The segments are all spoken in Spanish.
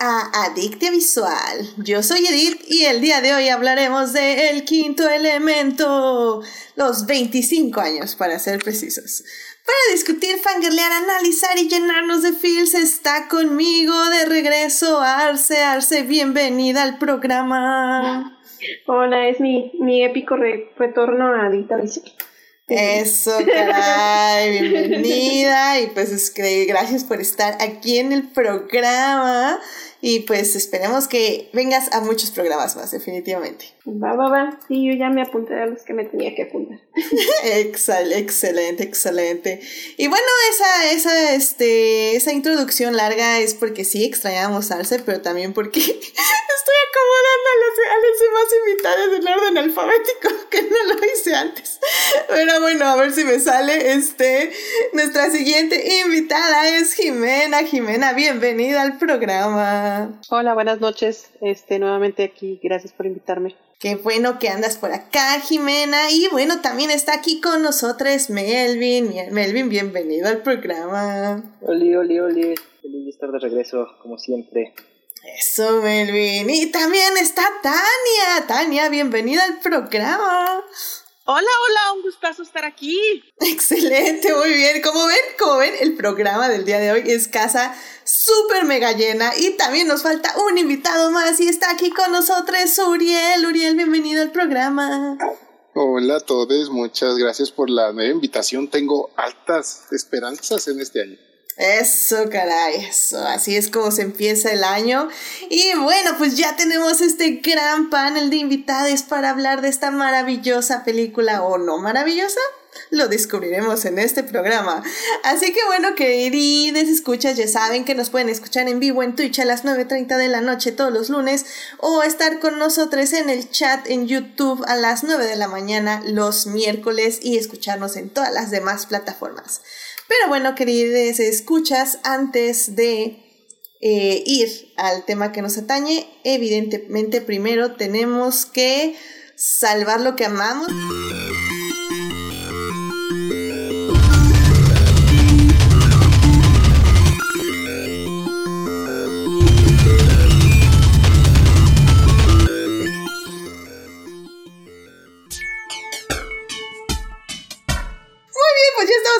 a Adictia Visual. Yo soy Edith y el día de hoy hablaremos de El Quinto Elemento, los 25 años para ser precisos. Para discutir, fangirlear, analizar y llenarnos de feels está conmigo de regreso Arce. Arce, bienvenida al programa. Hola, es mi, mi épico retorno a Adictia Visual. Eso, caray, bienvenida. Y pues es que gracias por estar aquí en el programa y pues esperemos que vengas a muchos programas más, definitivamente. Va, va, va, sí, yo ya me apunté a los que me tenía que apuntar. excelente, excelente. Y bueno, esa, esa, este, esa introducción larga es porque sí extrañamos Arce, pero también porque estoy acomodando a los, a los demás invitados en orden alfabético, que no lo hice antes. Pero bueno, a ver si me sale. Este, nuestra siguiente invitada es Jimena. Jimena, bienvenida al programa. Hola, buenas noches. Este, nuevamente aquí. Gracias por invitarme. Qué bueno que andas por acá, Jimena. Y bueno, también está aquí con nosotros Melvin. Melvin, bienvenido al programa. Oli, oli, oli. Feliz de estar de regreso, como siempre. Eso, Melvin. Y también está Tania. Tania, bienvenida al programa. Hola, hola, un gustazo estar aquí. Excelente, muy bien. Como ven, como ven, el programa del día de hoy es casa súper mega llena y también nos falta un invitado más y está aquí con nosotros Uriel. Uriel, bienvenido al programa. Hola a todos, muchas gracias por la nueva invitación. Tengo altas esperanzas en este año. Eso, caray, eso. Así es como se empieza el año. Y bueno, pues ya tenemos este gran panel de invitados para hablar de esta maravillosa película o no maravillosa. Lo descubriremos en este programa. Así que bueno, queridos escuchas, ya saben que nos pueden escuchar en vivo en Twitch a las 9.30 de la noche todos los lunes o estar con nosotros en el chat en YouTube a las 9 de la mañana los miércoles y escucharnos en todas las demás plataformas. Pero bueno, queridos escuchas, antes de eh, ir al tema que nos atañe, evidentemente primero tenemos que salvar lo que amamos.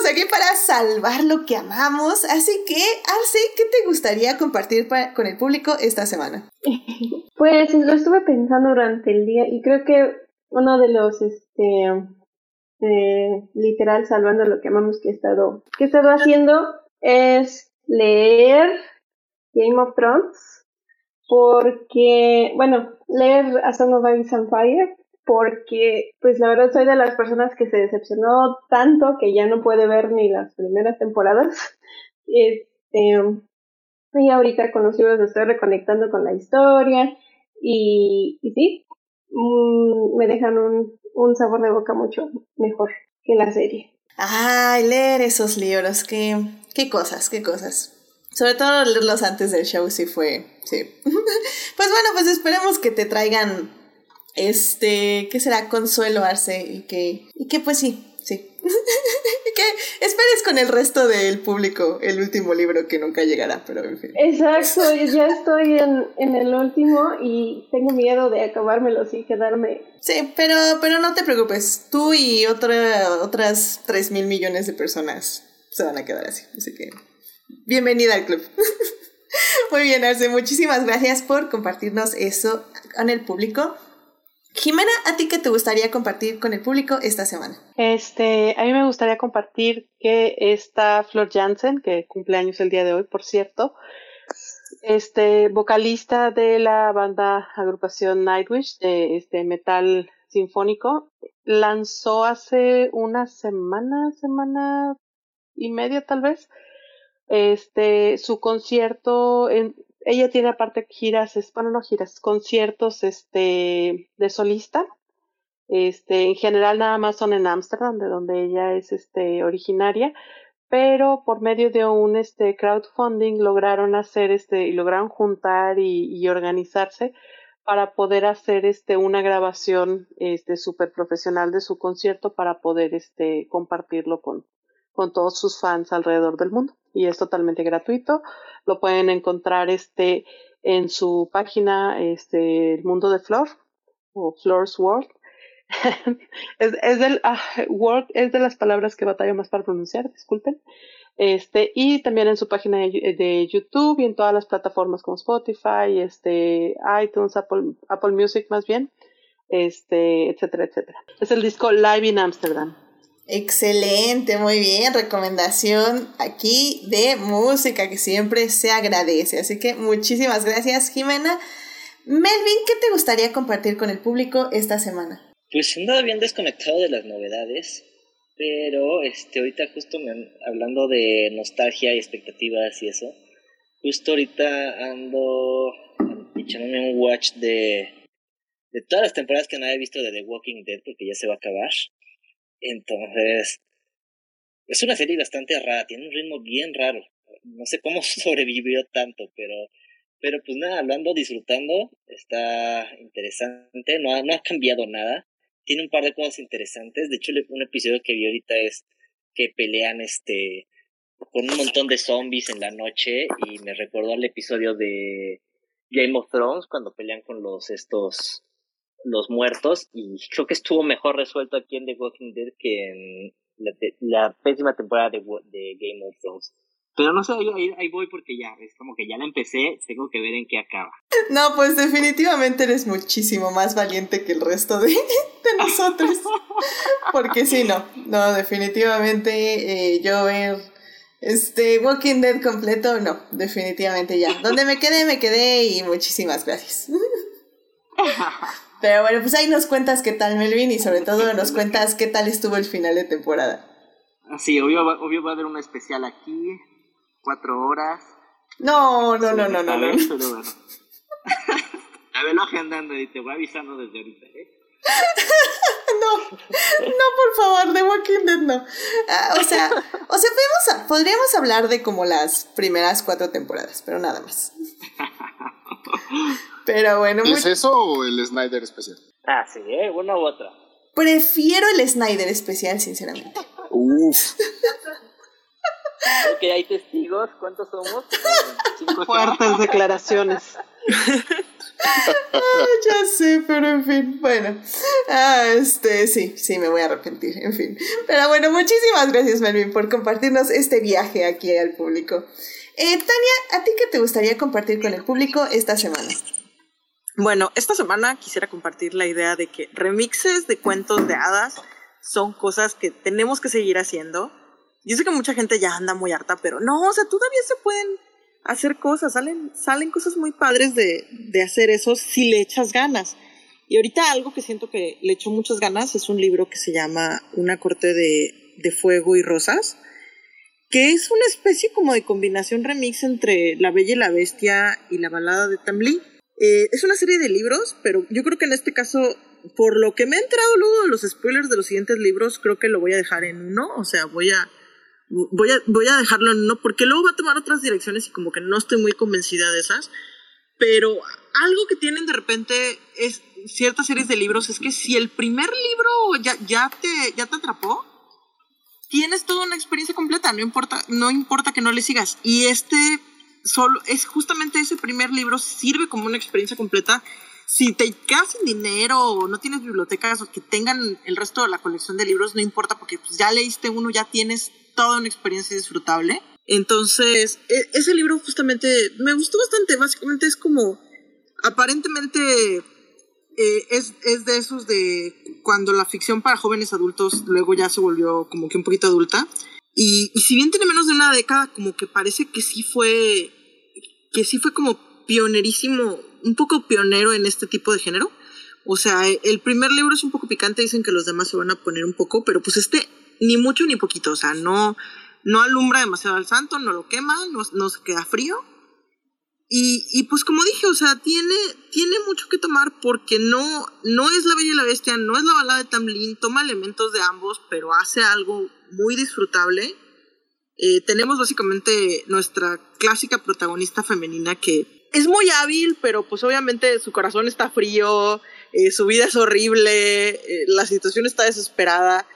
Aquí para salvar lo que amamos. Así que, Arce, ¿qué te gustaría compartir con el público esta semana? Pues lo estuve pensando durante el día y creo que uno de los, este, eh, literal, salvando lo que amamos que he estado, que he estado haciendo es leer Game of Thrones. Porque, bueno, leer A Song of Ice and Fire porque pues la verdad soy de las personas que se decepcionó tanto que ya no puede ver ni las primeras temporadas. Este, y ahorita con los libros estoy reconectando con la historia y, sí, mm, me dejan un, un sabor de boca mucho mejor que la serie. Ay, leer esos libros, qué, qué cosas, qué cosas. Sobre todo leerlos antes del show sí fue, sí. pues bueno, pues esperemos que te traigan este, ¿qué será? Consuelo Arce y que, y que pues sí, sí. y que esperes con el resto del público el último libro que nunca llegará, pero en fin. Exacto, ya estoy en, en el último y tengo miedo de acabármelo y quedarme. Sí, pero, pero no te preocupes, tú y otra, otras 3 mil millones de personas se van a quedar así, así que bienvenida al club. Muy bien, Arce, muchísimas gracias por compartirnos eso con el público. Jimena, ¿a ti qué te gustaría compartir con el público esta semana? Este, a mí me gustaría compartir que está Flor Jansen, que cumple años el día de hoy, por cierto, este, vocalista de la banda agrupación Nightwish, de este metal sinfónico, lanzó hace una semana, semana y media tal vez, este, su concierto en, ella tiene aparte giras, bueno, no giras, conciertos este, de solista. Este, en general nada más son en Ámsterdam, de donde ella es este, originaria, pero por medio de un este, crowdfunding lograron hacer este, y lograron juntar y, y organizarse para poder hacer este, una grabación este, súper profesional de su concierto para poder este, compartirlo con, con todos sus fans alrededor del mundo. Y es totalmente gratuito. Lo pueden encontrar este, en su página, este, El Mundo de Flor, o Flor's World. es, es, del, ah, es de las palabras que batallo más para pronunciar, disculpen. Este, y también en su página de, YouTube y en todas las plataformas como Spotify, este, iTunes, Apple, Apple Music más bien, este, etcétera, etcétera. Es el disco Live in Amsterdam. Excelente, muy bien. Recomendación aquí de música que siempre se agradece. Así que muchísimas gracias, Jimena. Melvin, ¿qué te gustaría compartir con el público esta semana? Pues andado bien desconectado de las novedades. Pero este, ahorita justo me, hablando de nostalgia y expectativas y eso, justo ahorita ando echándome un watch de, de todas las temporadas que no había visto de The Walking Dead porque ya se va a acabar. Entonces, es una serie bastante rara, tiene un ritmo bien raro. No sé cómo sobrevivió tanto, pero, pero pues nada, lo ando disfrutando, está interesante, no no ha cambiado nada tiene un par de cosas interesantes. De hecho, un episodio que vi ahorita es que pelean este con un montón de zombies en la noche y me recordó al episodio de Game of Thrones cuando pelean con los estos los muertos y creo que estuvo mejor resuelto aquí en The Walking Dead que en la, la pésima temporada de, de Game of Thrones. Pero no sé, ahí, ahí, voy porque ya, es como que ya la empecé, tengo que ver en qué acaba. No, pues definitivamente eres muchísimo más valiente que el resto de, de nosotros. Porque sí, no, no, definitivamente eh, yo ver este Walking Dead completo, no, definitivamente ya. Donde me quedé, me quedé y muchísimas gracias. Pero bueno, pues ahí nos cuentas qué tal Melvin y sobre todo nos cuentas qué tal estuvo el final de temporada. Sí, obvio, obvio va a haber un especial aquí, cuatro horas. No, no, no, no, no, no. Pero bueno. a verlo agendando y te voy avisando desde ahorita, ¿eh? no, no, por favor, de Walking Dead no. Ah, o sea, o sea podemos, podríamos hablar de como las primeras cuatro temporadas, pero nada más. Pero bueno. ¿Es eso o el Snyder especial? Ah, sí, ¿eh? Una u otra. Prefiero el Snyder especial, sinceramente. Uf. Ok, hay testigos. ¿Cuántos somos? Fuertes declaraciones. Ah, ya sé, pero en fin, bueno. Ah, este, sí, sí, me voy a arrepentir, en fin. Pero bueno, muchísimas gracias, Melvin, por compartirnos este viaje aquí al público. Eh, Tania, ¿a ti qué te gustaría compartir con el público esta semana? Bueno, esta semana quisiera compartir la idea de que remixes de cuentos de hadas son cosas que tenemos que seguir haciendo yo sé que mucha gente ya anda muy harta, pero no, o sea, todavía se pueden hacer cosas, salen, salen cosas muy padres de, de hacer eso si le echas ganas. Y ahorita algo que siento que le echo muchas ganas es un libro que se llama Una corte de, de fuego y rosas, que es una especie como de combinación remix entre La Bella y la Bestia y la balada de Tamlí. Eh, es una serie de libros, pero yo creo que en este caso, por lo que me he enterado luego de los spoilers de los siguientes libros, creo que lo voy a dejar en uno, o sea, voy a voy a, voy a dejarlo en uno porque luego va a tomar otras direcciones y como que no estoy muy convencida de esas. Pero algo que tienen de repente es ciertas series de libros es que si el primer libro ya, ya, te, ya te atrapó, tienes toda una experiencia completa, no importa, no importa que no le sigas. Y este solo es justamente ese primer libro sirve como una experiencia completa. Si te quedas sin dinero o no tienes bibliotecas o que tengan el resto de la colección de libros, no importa porque pues, ya leíste uno, ya tienes toda una experiencia disfrutable. Entonces, e, ese libro justamente me gustó bastante. Básicamente es como, aparentemente eh, es, es, de esos de cuando la ficción para jóvenes adultos luego ya se volvió como que un poquito adulta. Y, si bien tiene menos de una década, como que parece que sí fue, que sí fue como pionerísimo, un poco pionero en este tipo de género. O sea, el primer libro es un poco picante, dicen que los demás se van a poner un poco, pero pues este ni mucho ni poquito, o sea, no, no alumbra demasiado al santo, no lo quema, no se queda frío. Y, pues como dije, o sea, tiene, tiene mucho que tomar porque no, no es La Bella y la Bestia, no es la balada de Tamlin, toma elementos de ambos, pero hace algo muy disfrutable. Eh, tenemos básicamente nuestra clásica protagonista femenina que es muy hábil, pero pues obviamente su corazón está frío, eh, su vida es horrible, eh, la situación está desesperada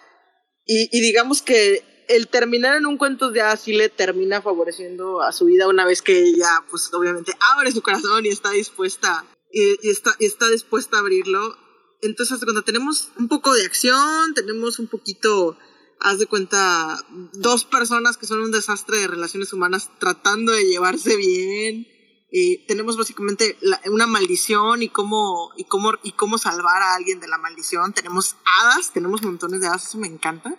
y, digamos que el terminar en un cuento de así le termina favoreciendo a su vida una vez que ella, pues obviamente abre su corazón y está dispuesta, y, está, está dispuesta a abrirlo. Entonces, cuando tenemos un poco de acción, tenemos un poquito, haz de cuenta, dos personas que son un desastre de relaciones humanas tratando de llevarse bien. Tenemos básicamente una maldición y cómo, y, cómo, y cómo salvar a alguien de la maldición. Tenemos hadas, tenemos montones de hadas, eso me encanta.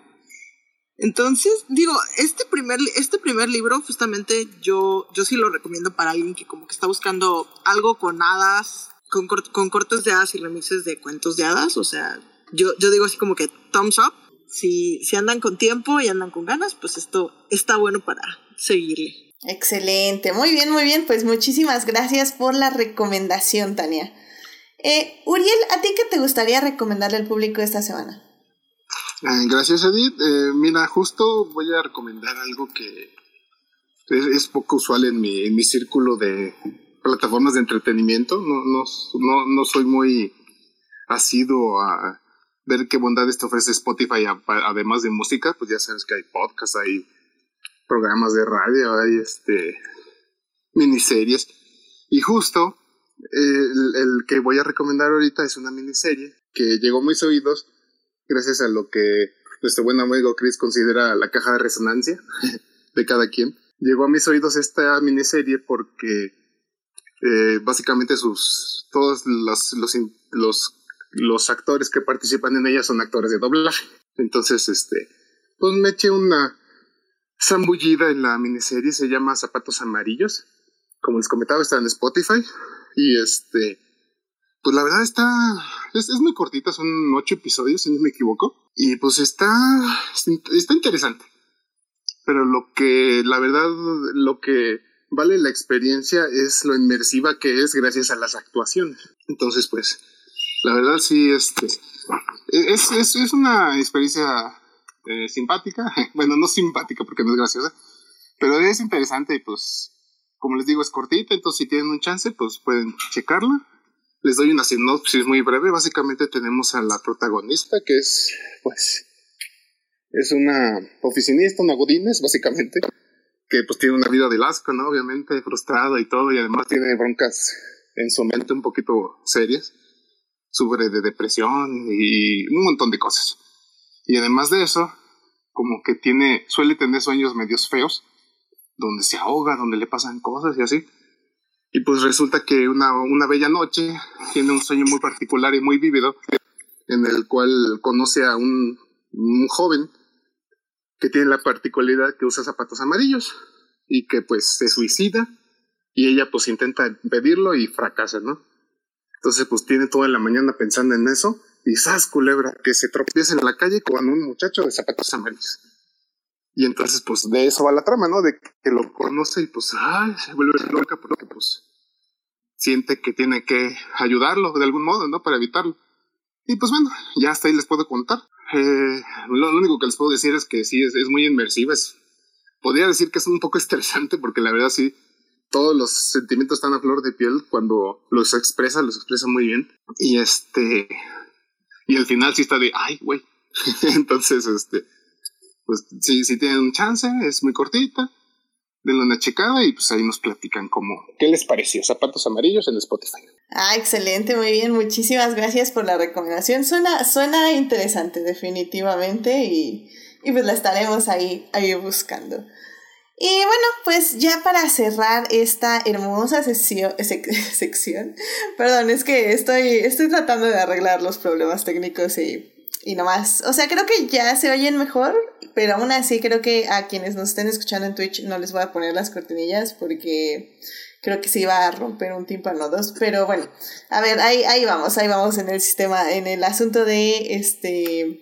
Entonces, digo, este primer, este primer libro, justamente, yo, yo sí lo recomiendo para alguien que como que está buscando algo con hadas, con, con cortes de hadas y remixes de cuentos de hadas. O sea, yo, yo digo así como que thumbs up. Si, si andan con tiempo y andan con ganas, pues esto está bueno para seguirle. Excelente, muy bien, muy bien. Pues muchísimas gracias por la recomendación, Tania. Eh, Uriel, ¿a ti qué te gustaría recomendarle al público esta semana? Eh, gracias, Edith. Eh, mira, justo voy a recomendar algo que es, poco usual en mi, en mi círculo de plataformas de entretenimiento. No, no, no, no soy muy asiduo a ver qué bondades te ofrece Spotify, además de música. Pues ya sabes que hay podcasts, hay programas de radio, hay este miniseries. Y justo el, el que voy a recomendar ahorita es una miniserie que llegó a mis oídos gracias a lo que nuestro buen amigo Chris considera la caja de resonancia de cada quien. Llegó a mis oídos esta miniserie porque eh, básicamente sus todos los, los, los, actores que participan en ella son actores de doblaje. Entonces, este, pues me eché una zambullida en la miniserie, se llama Zapatos Amarillos. Como les comentaba, está en Spotify. Y este, pues la verdad está, es, muy cortita, son ocho episodios, si no me equivoco. Y pues está, está interesante. Pero lo que, la verdad, lo que vale la experiencia es lo inmersiva que es gracias a las actuaciones. Entonces, pues, la verdad sí, este, es, es, es una experiencia eh, simpática. bueno, no simpática porque no es graciosa, pero es interesante y pues, como les digo, es cortita, entonces si tienen un chance, pues pueden checarla. Les doy una sinopsis muy breve. Básicamente tenemos a la protagonista, que es, pues, es una oficinista, una godines, básicamente, que pues tiene una vida de asco, ¿no? Obviamente, frustrada y todo, y además tiene broncas en su mente un poquito serias, sufre de depresión y un montón de cosas. Y además de eso, como que tiene, suele tener sueños medios feos, donde se ahoga, donde le pasan cosas y así. Y pues resulta que una, una bella noche tiene un sueño muy particular y muy vívido, en el cual conoce a un, un joven que tiene la particularidad que usa zapatos amarillos y que pues se suicida y ella pues intenta pedirlo y fracasa, ¿no? Entonces pues tiene toda la mañana pensando en eso y ¡zas, culebra! Que se tropieza en la calle con un muchacho de zapatos amarillos. Y entonces, pues, de eso va la trama, ¿no? De que lo conoce y pues, ay, se vuelve loca porque, pues, siente que tiene que ayudarlo de algún modo, ¿no? Para evitarlo. Y pues bueno, ya hasta ahí les puedo contar. Eh, lo, único que les puedo decir es que sí, es, muy inmersiva. Es, podría decir que es un poco estresante porque la verdad sí, todos los sentimientos están a flor de piel cuando los expresa, los expresa muy bien. Y este, y al final sí está de, ay, güey. Entonces, este, pues sí, sí tienen chance, es muy cortita, denle una checada y pues ahí nos platican cómo, qué les pareció, zapatos amarillos en Spotify. Ah, excelente, muy bien, muchísimas gracias por la recomendación, suena, suena interesante definitivamente y, y pues la estaremos ahí, ahí buscando. Y bueno, pues ya para cerrar esta hermosa sesión, sección, perdón, es que estoy, estoy tratando de arreglar los problemas técnicos y y nomás, o sea, creo que ya se oyen mejor, pero aún así creo que a quienes nos estén escuchando en Twitch no les voy a poner las cortinillas porque creo que se iba a romper un tímpano dos, pero bueno, a ver, ahí, ahí vamos, ahí vamos en el sistema, en el asunto de este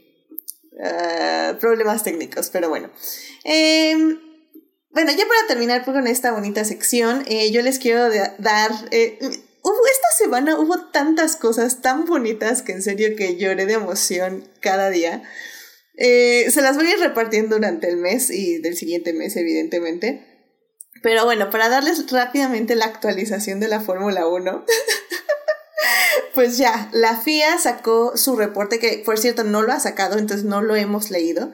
ah, problemas técnicos, pero bueno. Em, bueno, ya para terminar con esta bonita sección, eh, yo les quiero dar... Eh, hubo esta semana hubo tantas cosas tan bonitas que en serio que lloré de emoción cada día. Eh, se las voy a ir repartiendo durante el mes y del siguiente mes, evidentemente. Pero bueno, para darles rápidamente la actualización de la Fórmula 1, pues ya, la FIA sacó su reporte, que por cierto no lo ha sacado, entonces no lo hemos leído,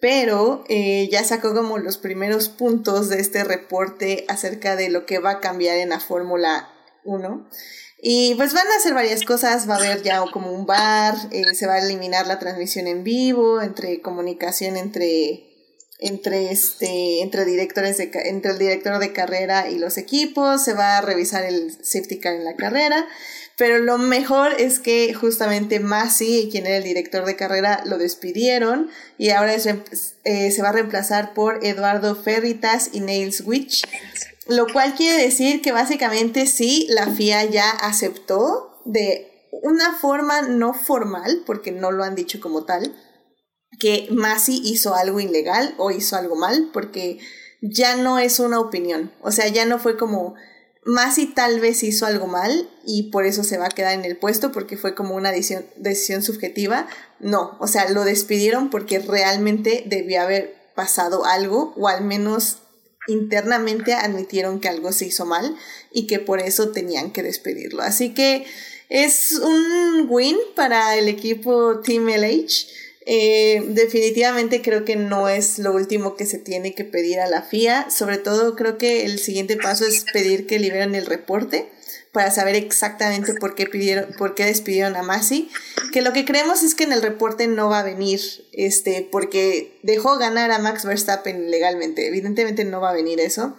pero eh, ya sacó como los primeros puntos de este reporte acerca de lo que va a cambiar en la Fórmula 1. Y pues van a hacer varias cosas, va a haber ya como un bar, eh, se va a eliminar la transmisión en vivo, entre comunicación entre entre este entre directores de entre el director de carrera y los equipos, se va a revisar el safety car en la carrera, pero lo mejor es que justamente Masi, quien era el director de carrera, lo despidieron. Y ahora eh, se va a reemplazar por Eduardo Ferritas y Nails Witch, lo cual quiere decir que básicamente sí, la FIA ya aceptó de una forma no formal, porque no lo han dicho como tal, que Masi hizo algo ilegal o hizo algo mal, porque ya no es una opinión. O sea, ya no fue como Masi tal vez hizo algo mal y por eso se va a quedar en el puesto porque fue como una decisión, decisión subjetiva. No, o sea, lo despidieron porque realmente debió haber pasado algo o al menos internamente admitieron que algo se hizo mal y que por eso tenían que despedirlo. Así que es un win para el equipo Team LH. Eh, definitivamente creo que no es lo último que se tiene que pedir a la FIA. Sobre todo creo que el siguiente paso es pedir que liberen el reporte para saber exactamente por qué pidieron, por qué despidieron a Masi. Que lo que creemos es que en el reporte no va a venir, este, porque dejó ganar a Max Verstappen legalmente. Evidentemente no va a venir eso.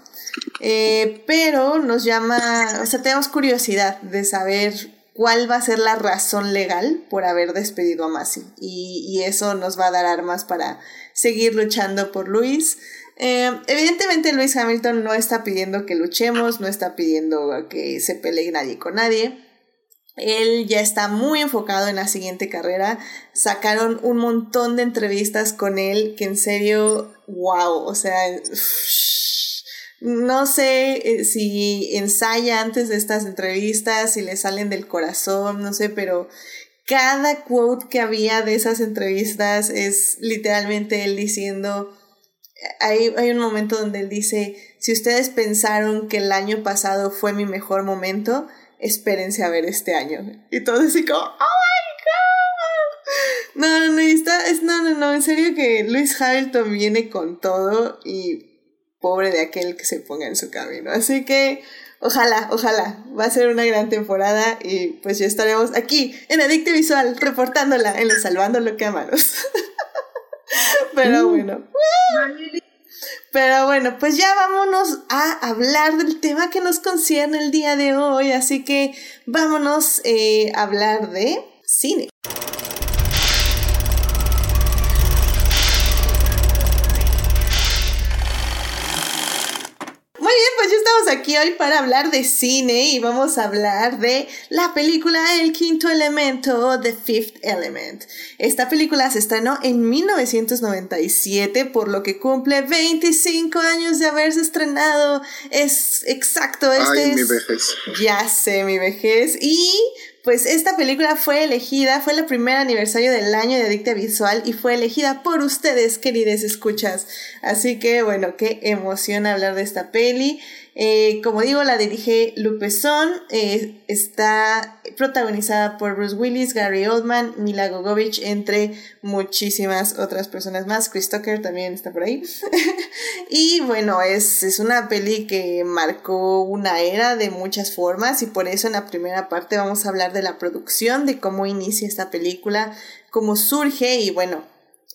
Eh, pero nos llama, o sea, tenemos curiosidad de saber cuál va a ser la razón legal por haber despedido a Masi. Y, y eso nos va a dar armas para seguir luchando por Luis. Eh, evidentemente Luis Hamilton no está pidiendo que luchemos, no está pidiendo que se pelee nadie con nadie. Él ya está muy enfocado en la siguiente carrera. Sacaron un montón de entrevistas con él que en serio, wow, o sea, no sé eh, si ensaya antes de estas entrevistas, si le salen del corazón, no sé, pero cada quote que había de esas entrevistas es literalmente él diciendo, hay, hay un momento donde él dice, si ustedes pensaron que el año pasado fue mi mejor momento, espérense a ver este año. Y todo así como, ¡Oh my god! No, no, no, está, es, no, no, no, en serio que Luis Hamilton viene con todo y pobre de aquel que se ponga en su camino. Así que ojalá, ojalá, va a ser una gran temporada y pues ya estaremos aquí en Adicte Visual reportándola en los Salvando lo que amaros. Pero uh. bueno. Pero bueno, pues ya vámonos a hablar del tema que nos concierne el día de hoy. Así que vámonos eh, a hablar de cine. Aquí hoy para hablar de cine y vamos a hablar de la película El quinto elemento, The Fifth Element. Esta película se estrenó en 1997, por lo que cumple 25 años de haberse estrenado. Es exacto, este Ay, mi vejez. Ya sé, mi vejez. Y pues esta película fue elegida, fue el primer aniversario del año de Adicta Visual y fue elegida por ustedes, queridos escuchas. Así que bueno, qué emoción hablar de esta peli. Eh, como digo, la dirige Lupe Son, eh, está protagonizada por Bruce Willis, Gary Oldman, Mila Gogovich, entre muchísimas otras personas más. Chris Tucker también está por ahí. y bueno, es, es una peli que marcó una era de muchas formas y por eso en la primera parte vamos a hablar de la producción, de cómo inicia esta película, cómo surge y bueno,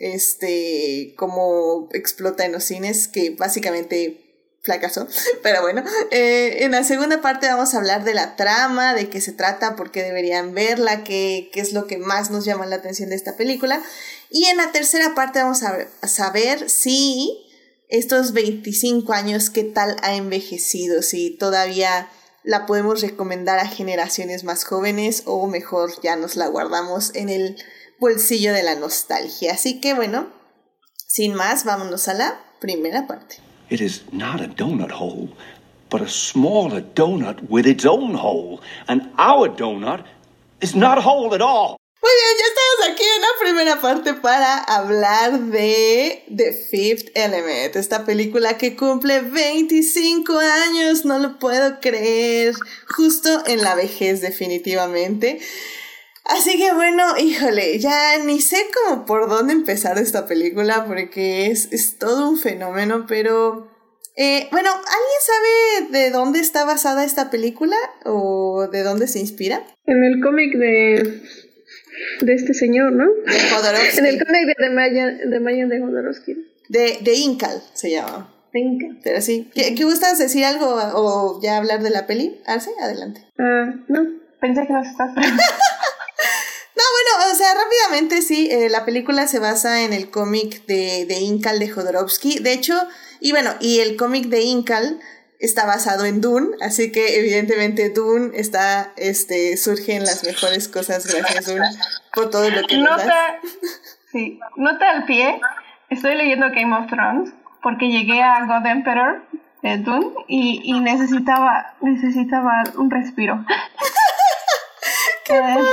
este, cómo explota en los cines, que básicamente fracasó. Pero bueno, eh, en la segunda parte vamos a hablar de la trama, de qué se trata, por qué deberían verla, qué, qué es lo que más nos llama la atención de esta película. Y en la tercera parte vamos a, a saber si estos 25 años, qué tal ha envejecido, si todavía la podemos recomendar a generaciones más jóvenes o mejor ya nos la guardamos en el bolsillo de la nostalgia. Así que bueno, sin más, vámonos a la primera parte. It is not a donut hole, but a smaller donut with its own hole. And our donut is not a hole at all. Muy bien, ya estamos aquí en la primera parte para hablar de The Fifth Element, esta película que cumple 25 años, no lo puedo creer, justo en la vejez definitivamente. Así que bueno, híjole, ya ni sé cómo por dónde empezar esta película porque es, es todo un fenómeno, pero eh, bueno, ¿alguien sabe de dónde está basada esta película o de dónde se inspira? En el cómic de, de este señor, ¿no? De Jodorowsky. En el cómic de, de, Mayan, de Mayan de Jodorowsky. De, de Incal se llama. De Incal. Pero sí. ¿Qué, qué gustas decir algo o ya hablar de la peli? Arce, adelante. Ah, no, pensé que nos estás No, bueno, o sea, rápidamente sí, eh, la película se basa en el cómic de, de Incal de Jodorowsky. De hecho, y bueno, y el cómic de Incal está basado en Dune, así que evidentemente Dune está, este, surge en las mejores cosas gracias Dune por todo lo que. Nota, sí, nota al pie, estoy leyendo Game of Thrones porque llegué a God Emperor de Dune y, y necesitaba, necesitaba un respiro. ¡Qué padre!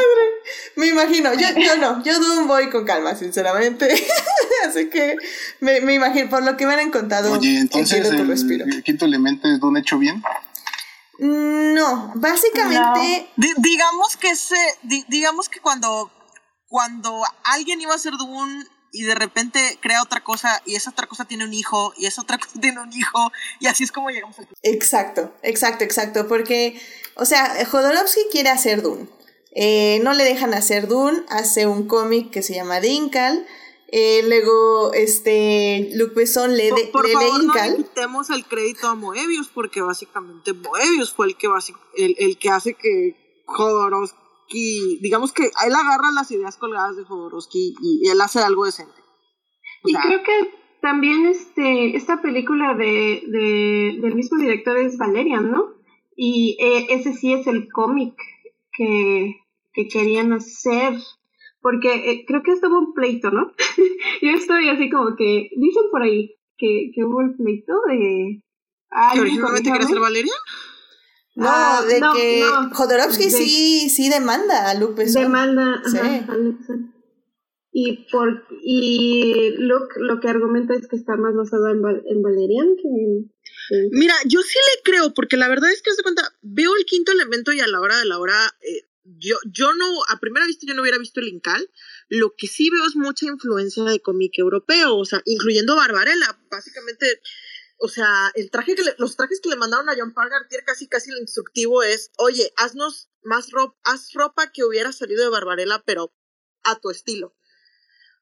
Me imagino, yo, yo no, yo Dune voy con calma, sinceramente. Así que me, me imagino, por lo que me han contado, Oye, entonces el, quinto elemento es un hecho bien. No, básicamente, Di- digamos que se, di- digamos que cuando, cuando alguien iba a ser Dune y de repente crea otra cosa y esa otra cosa tiene un hijo y esa otra cosa tiene un hijo y así es como llegamos al exacto, exacto, exacto, porque, o sea, Jodorowsky quiere hacer Dune. Eh, no le dejan hacer Dune, hace un cómic que se llama Dinkal. Eh, luego, este, Luc Besson le, de, Por, por le favor, lee no Incal. le quitemos el crédito a Moebius, porque básicamente Moebius fue el que, el, el que hace que Jodorowsky, digamos que él agarra las ideas colgadas de Jodorowsky y, y él hace algo decente. O Y creo que también este, esta película de, de, del mismo director es Valerian, ¿no? Y eh, ese sí es el cómic que, que querían hacer. Porque eh, creo que estuvo un pleito, ¿no? Yo estoy así como que, dicen por ahí que, que hubo el pleito de... ¿que Ay, originalmente quería ser Valeria? No, Ah, de no, que no. Jodorowsky De- sí, sí demanda a Luc Besson. demanda Sí. ajá, y por y Luke lo que argumenta es que está más basado en, Val- en Valerian que en, en- Mira, yo sí le creo, porque la verdad es que, haz de cuenta, veo el quinto elemento y a la hora de la hora, eh, yo, yo no, a primera vista yo no hubiera visto el Incal, lo que sí veo es mucha influencia de cómic europeo, o sea, incluyendo Barbarella, básicamente, o sea, el traje que le- los trajes que le mandaron a John Pargartier casi casi el instructivo es, oye, haznos más ropa, haz ropa que hubiera salido de Barbarella, pero a tu estilo.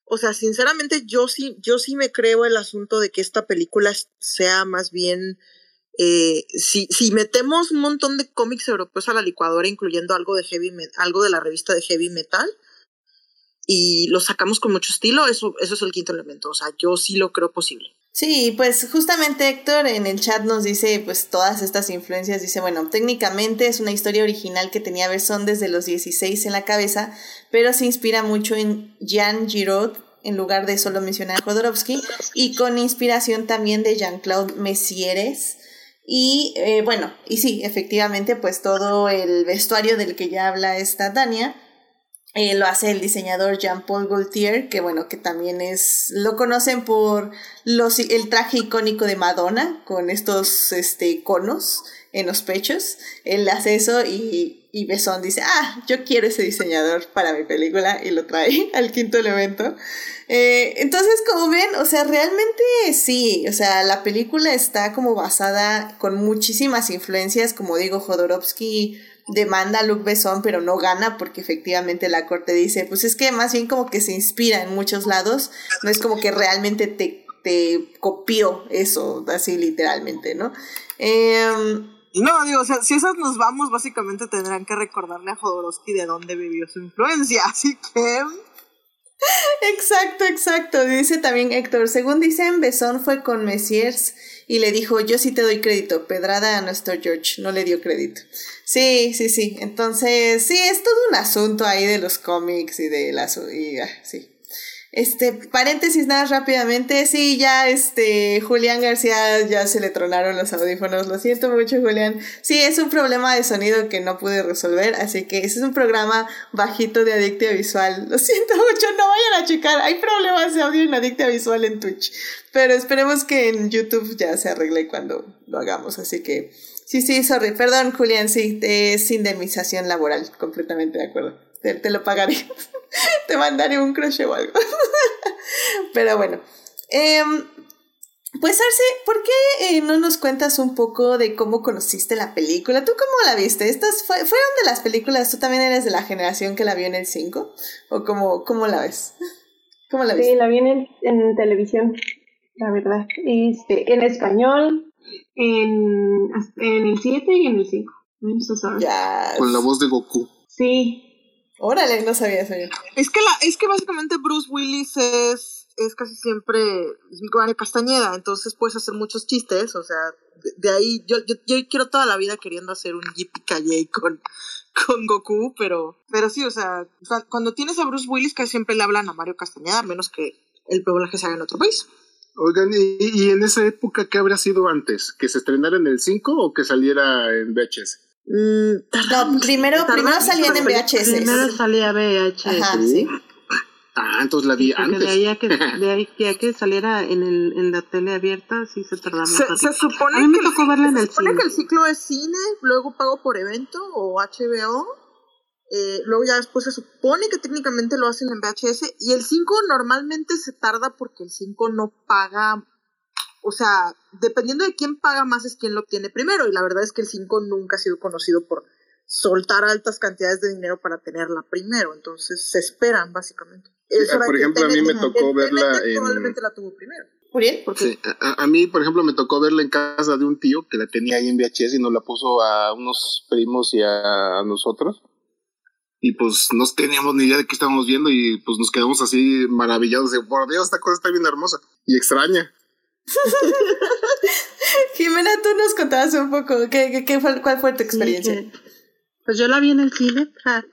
O sea, sinceramente yo sí, yo sí me creo el asunto de que esta película sea más bien eh, si, si metemos un montón de cómics europeos a la licuadora, incluyendo algo de heavy algo de la revista de heavy metal, y lo sacamos con mucho estilo, eso, eso es el quinto elemento. O sea, yo sí lo creo posible. Sí, pues justamente Héctor en el chat nos dice pues todas estas influencias, dice, bueno, técnicamente es una historia original que tenía Besson desde los 16 en la cabeza, pero se inspira mucho en Jean Giraud en lugar de solo mencionar a Jodorowsky y con inspiración también de Jean-Claude Messieres. Y eh, bueno, y sí, efectivamente, pues todo el vestuario del que ya habla esta Tania eh, lo hace el diseñador Jean-Paul Gaultier, que bueno, que también es, lo conocen por los, el traje icónico de Madonna, con estos este, conos en los pechos. Él hace eso y, y Besson dice, ah, yo quiero ese diseñador para mi película y lo trae al quinto elemento. Eh, entonces, como ven, o sea, realmente sí, o sea, la película está como basada con muchísimas influencias, como digo, Jodorowsky demanda a Luc Besson, pero no gana porque efectivamente la corte dice, pues es que más bien como que se inspira en muchos lados, no es como que realmente te, te copió eso, así literalmente, ¿no? Em, No, digo, o sea, si esas nos vamos, básicamente tendrán que recordarle a Jodorowsky de dónde vivió su influencia. Así que. Exacto, exacto. Dice también Héctor, según dicen, Besón fue con Messiers y le dijo, yo sí te doy crédito, pedrada a nuestro George, no le dio crédito. Sí, sí, sí. Entonces, sí, es todo un asunto ahí de los cómics y de las... Ah, sí. Este, paréntesis nada rápidamente, sí, ya este, Julián García ya se le tronaron los audífonos, lo siento mucho Julián, sí, es un problema de sonido que no pude resolver, así que ese es un programa bajito de Adictia Visual, lo siento mucho, no vayan a checar, hay problemas de audio en Adictia Visual en Twitch, pero esperemos que en YouTube ya se arregle cuando lo hagamos, así que, sí, sí, sorry, perdón Julián, sí, es indemnización laboral, completamente de acuerdo. Te, te lo pagaré. te mandaré un crochet o algo. Pero bueno. Em, pues Arce, ¿por qué eh, no nos cuentas un poco de cómo conociste la película? ¿Tú cómo la viste? ¿Estas fueron de las películas? ¿Tú también eres de la generación que la vio en el 5? ¿O cómo, cómo la ves? ¿Cómo la Sí, viste? la vi en, el- en televisión, la verdad. Este, en español, en, en el 7 y en el 5. Eso sabes. Ya. Con la voz de Goku. Sí, Órale, no sabía eso yo. Es que, la, es que básicamente Bruce Willis es, es casi siempre Mario Castañeda, entonces puedes hacer muchos chistes, o sea, de, de ahí yo, yo, yo quiero toda la vida queriendo hacer un Yippee con, con Goku, pero, pero sí, o sea, cuando tienes a Bruce Willis casi siempre le hablan a Mario Castañeda, a menos que el doblaje se haga en otro país. Oigan, ¿y, y en esa época qué habría sido antes? ¿Que se estrenara en el 5 o que saliera en VHS? Mm, No, primero, primero salían en VHS. Primero salía VHS. Ajá, sí. Ah, entonces la vi Porque antes. de ahí a que, de ahí que, a que saliera en, el, en la tele abierta, sí se tardaba Se, un se supone, A mí me que, el, tocó verla en se el supone cine. que el ciclo es cine, luego pago por evento o HBO. eh, luego ya después se supone que técnicamente lo hacen en VHS. Y el 5 normalmente se tarda porque el 5 no paga. O sea, dependiendo de quién paga más es quien lo obtiene primero. Y la verdad es que el 5 nunca ha sido conocido por soltar altas cantidades de dinero para tenerla primero. Entonces se esperan, básicamente. Eso era por ejemplo, a mí me tocó verla en- Probablemente la tuvo primero. Sí, a, a mí, por ejemplo, me tocó verla en casa de un tío que la tenía ahí en VHS y nos la puso a unos primos y a, a nosotros. Y pues no teníamos ni idea de qué estábamos viendo y pues nos quedamos así maravillados de, por Dios, esta cosa está bien hermosa y extraña. Jimena, tú nos contabas un poco qué, qué, qué fue, cuál fue tu experiencia. Sí, pues yo la vi en el cine. ja.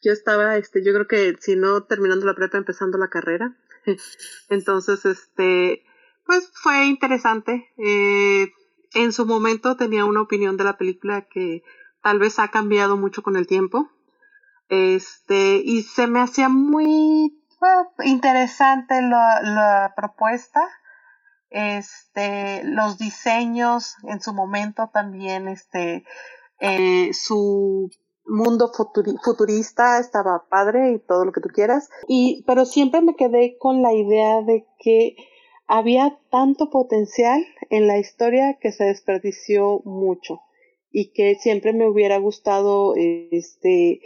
Yo estaba, este, yo creo que si no terminando la prepa, empezando la carrera. Entonces, este, pues fue interesante. Eh, en su momento tenía una opinión de la película que tal vez ha cambiado mucho con el tiempo. Este, y se me hacía muy eh, interesante la, la propuesta. Este, los diseños en su momento también, este, eh, su mundo futuri- futurista estaba padre y todo lo que tú quieras. Y, pero siempre me quedé con la idea de que había tanto potencial en la historia que se desperdició mucho y que siempre me hubiera gustado este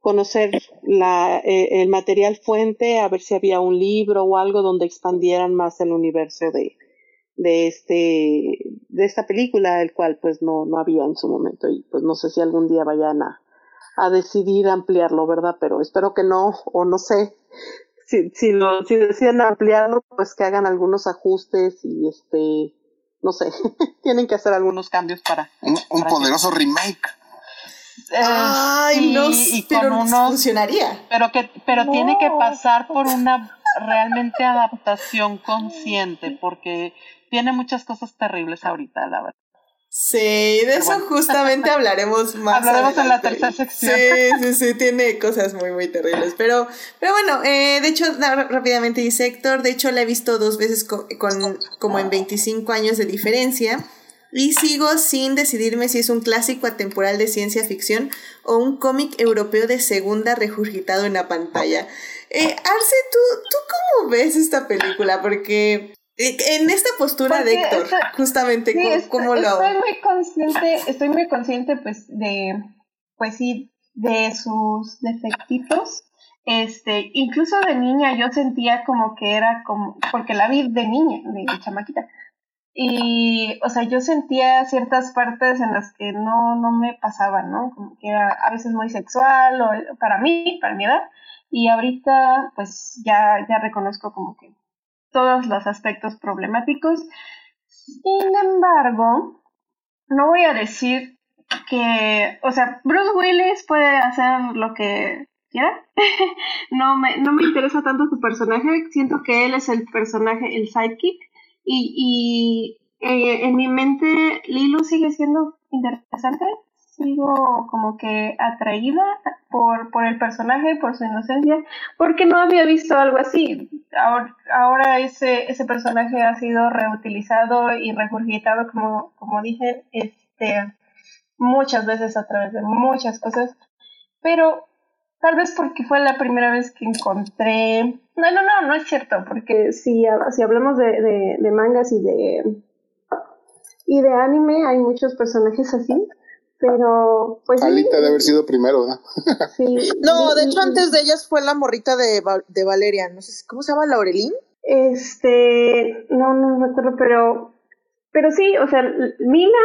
conocer la, eh, el material fuente, a ver si había un libro o algo donde expandieran más el universo de, de este de esta película, el cual pues no, no había en su momento y pues no sé si algún día vayan a, a decidir ampliarlo, ¿verdad? Pero espero que no, o no sé, si, si, lo, si deciden ampliarlo, pues que hagan algunos ajustes y este, no sé, tienen que hacer algunos cambios para... Un, un para que- poderoso remake. Eh, Ay, sí, no, y pero con unos funcionaría. pero que pero No. tiene que pasar por una realmente adaptación consciente porque tiene muchas cosas terribles ahorita la verdad Sí, de eso bueno. justamente hablaremos más Hablaremos en la tercera sección. Sí, sí, sí, tiene cosas muy, muy terribles. Pero, pero bueno, eh, de hecho, rápidamente dice Héctor, de hecho la he visto dos veces co- con, como en 25 años de diferencia. Y sigo sin decidirme si es un clásico atemporal de ciencia ficción o un cómic europeo de segunda regurgitado en la pantalla. Eh, Arce, ¿tú, ¿tú cómo ves esta película? Porque en esta postura de Porque Héctor, esta- justamente, Sí, ¿cómo, est- cómo lo...? estoy muy consciente, estoy muy consciente pues de, pues sí, de sus defectitos. Este, incluso de niña yo sentía como que era como, porque la vi de niña, de chamaquita. Y, o sea, yo sentía ciertas partes en las que no, no me pasaban, ¿no? Como que era a veces muy sexual, o para mí, para mi edad. Y ahorita, pues ya, ya reconozco como que todos los aspectos problemáticos. Sin embargo, no voy a decir que, o sea, Bruce Willis puede hacer lo que quiera. no, me, no me interesa tanto su personaje, siento que él es el personaje, el sidekick. Y, y eh, en mi mente Lilo sigue siendo interesante, sigo como que atraída por, por el personaje, por su inocencia, porque no había visto algo así. Ahora, ahora ese, ese personaje ha sido reutilizado y regurgitado, como, como dije, este, muchas veces a través de muchas cosas, pero tal vez porque fue la primera vez que encontré... No, no, no, no es cierto, porque si, si hablamos de, de, de mangas y de, y de anime hay muchos personajes así, pero pues... Alita debe haber sido primero, ¿no? sí. No, de hecho antes de ellas fue la morrita de, de Valeria, no sé, ¿cómo se llama? ¿Laurelín? Este, no, no recuerdo, pero, pero sí, o sea, Mina,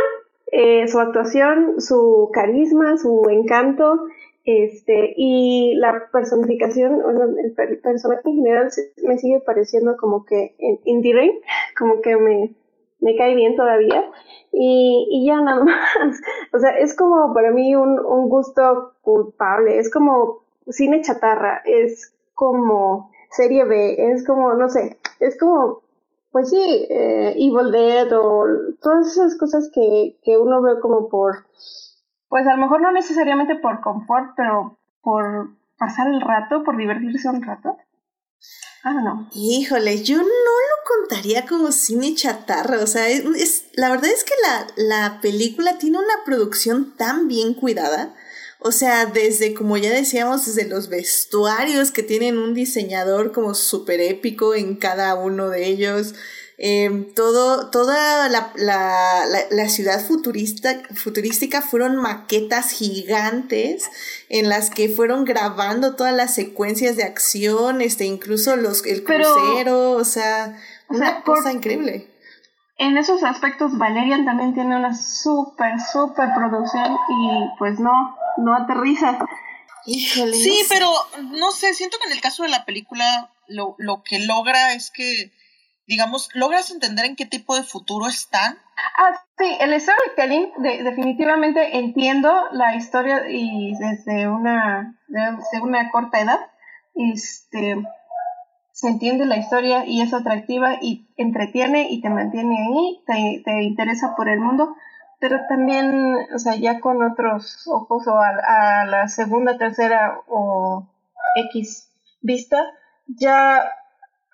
eh, su actuación, su carisma, su encanto, este, y la personificación, el, personaje en general me sigue pareciendo como que en Indie Rain, como que me, me cae bien todavía. Y, y ya nada más. O sea, es como para mí un, un gusto culpable, es como cine chatarra, es como serie B, es como, no sé, es como, pues sí, eh, Evil Dead o todas esas cosas que, que uno ve como por, pues a lo mejor no necesariamente por confort, pero por pasar el rato, por divertirse un rato. Ah, no. Híjole, yo no lo contaría como cine chatarra. O sea, es, la verdad es que la, la película tiene una producción tan bien cuidada. O sea, desde, como ya decíamos, desde los vestuarios que tienen un diseñador como súper épico en cada uno de ellos. Em, todo, toda la, la, la, ciudad futurista, futurística fueron maquetas gigantes en las que fueron grabando todas las secuencias de acción, este, incluso los, el crucero, o sea, una cosa increíble. En esos aspectos, Valerian también tiene una súper, súper producción y pues no, no aterriza. sí, pero no sé, siento que en el caso de la película lo, lo que logra es que digamos, ¿logras entender en qué tipo de futuro están? Ah, sí, el storytelling, definitivamente entiendo la historia y desde una, desde una corta edad, este, se entiende la historia y es atractiva y entretiene y te mantiene ahí, te, te interesa por el mundo, pero también, o sea, ya con otros ojos o a la segunda, tercera o X vista, ya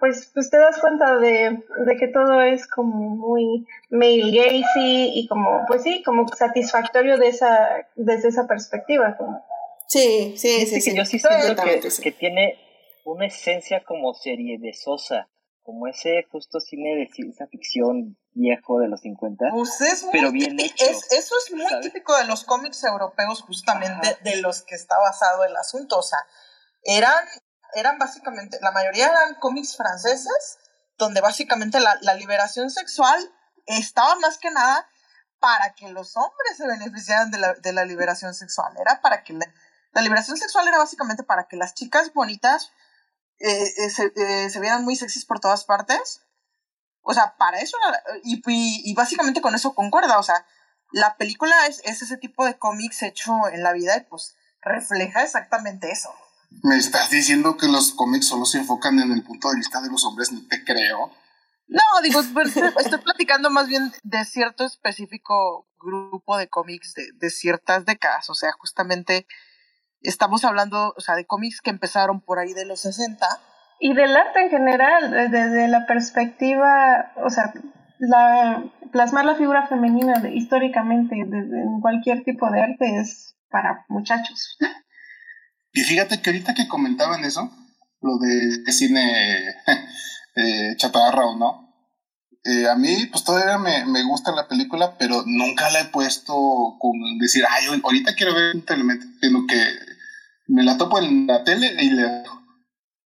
pues, pues te das cuenta de, que todo es como muy male gazy y como, pues sí, como satisfactorio de esa, desde esa perspectiva. Sí, sí, sí, sí. Yo sí siento que, que tiene una esencia como serie de Sosa, como ese justo cine de ciencia ficción viejo de los 50. Pues es pero bien hecho. eso es muy típico de los cómics europeos, justamente de los que está basado el asunto. O sea, eran eran básicamente, la mayoría eran cómics franceses, donde básicamente la, liberación sexual estaba más que nada para que los hombres se beneficiaran de la, de la liberación sexual. Era para que la, liberación sexual era básicamente para que las chicas bonitas eh, eh, eh, se, vieran muy sexys por todas partes. O sea, para eso, y, y, básicamente con eso concuerda. O sea, la película es, es ese tipo de cómics hecho en la vida y pues refleja exactamente eso. Me estás diciendo que los cómics solo se enfocan en el punto de vista de los hombres, no te creo. No, digo, estoy platicando más bien de cierto específico grupo de cómics de, de ciertas décadas. O sea, justamente estamos hablando, o sea, de cómics que empezaron por ahí de los 60. Y del arte en general, desde la perspectiva, o sea, la, plasmar la figura femenina históricamente en cualquier tipo de arte es para muchachos. Y fíjate que ahorita que comentaban eso, lo de cine eh, chatarra o no, eh, a mí pues todavía me, me, gusta la película, pero nunca la he puesto con decir, ay, ahorita quiero ver un telemente, sino que me la topo en la tele y le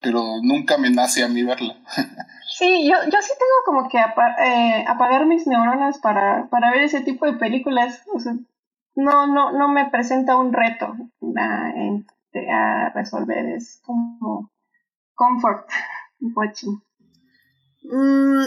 pero nunca me nace a mí verla. sí, yo, yo sí tengo como que eh, apagar mis neuronas para, para ver ese tipo de películas. No, no, no me presenta un reto en, a resolver, es como comfort watching. Mm,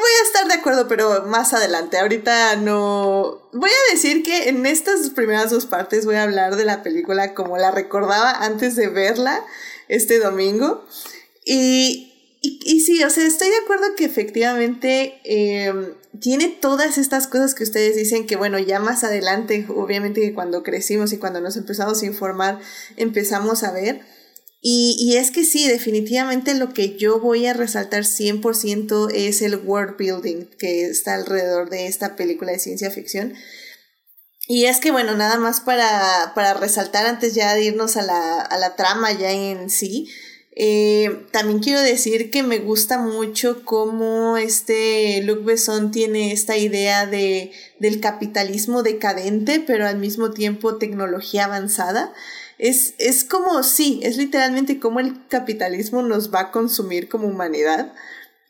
voy a estar de acuerdo, pero más adelante. Ahorita no. Voy a decir que en estas primeras dos partes voy a hablar de la película como la recordaba antes de verla este domingo. Y y, y, sí, o sea, estoy de acuerdo que efectivamente em, tiene todas estas cosas que ustedes dicen que, bueno, ya más adelante, obviamente que cuando crecimos y cuando nos empezamos a informar, empezamos a ver. Y, y es que sí, definitivamente lo que yo voy a resaltar 100% es el world building que está alrededor de esta película de ciencia ficción. Y es que, bueno, nada más para, para resaltar antes ya de irnos a la, a la trama ya en sí, eh, también quiero decir que me gusta mucho cómo este Luc Besson tiene esta idea de, del capitalismo decadente, pero al mismo tiempo tecnología avanzada. Es, es como, sí, es literalmente como el capitalismo nos va a consumir como humanidad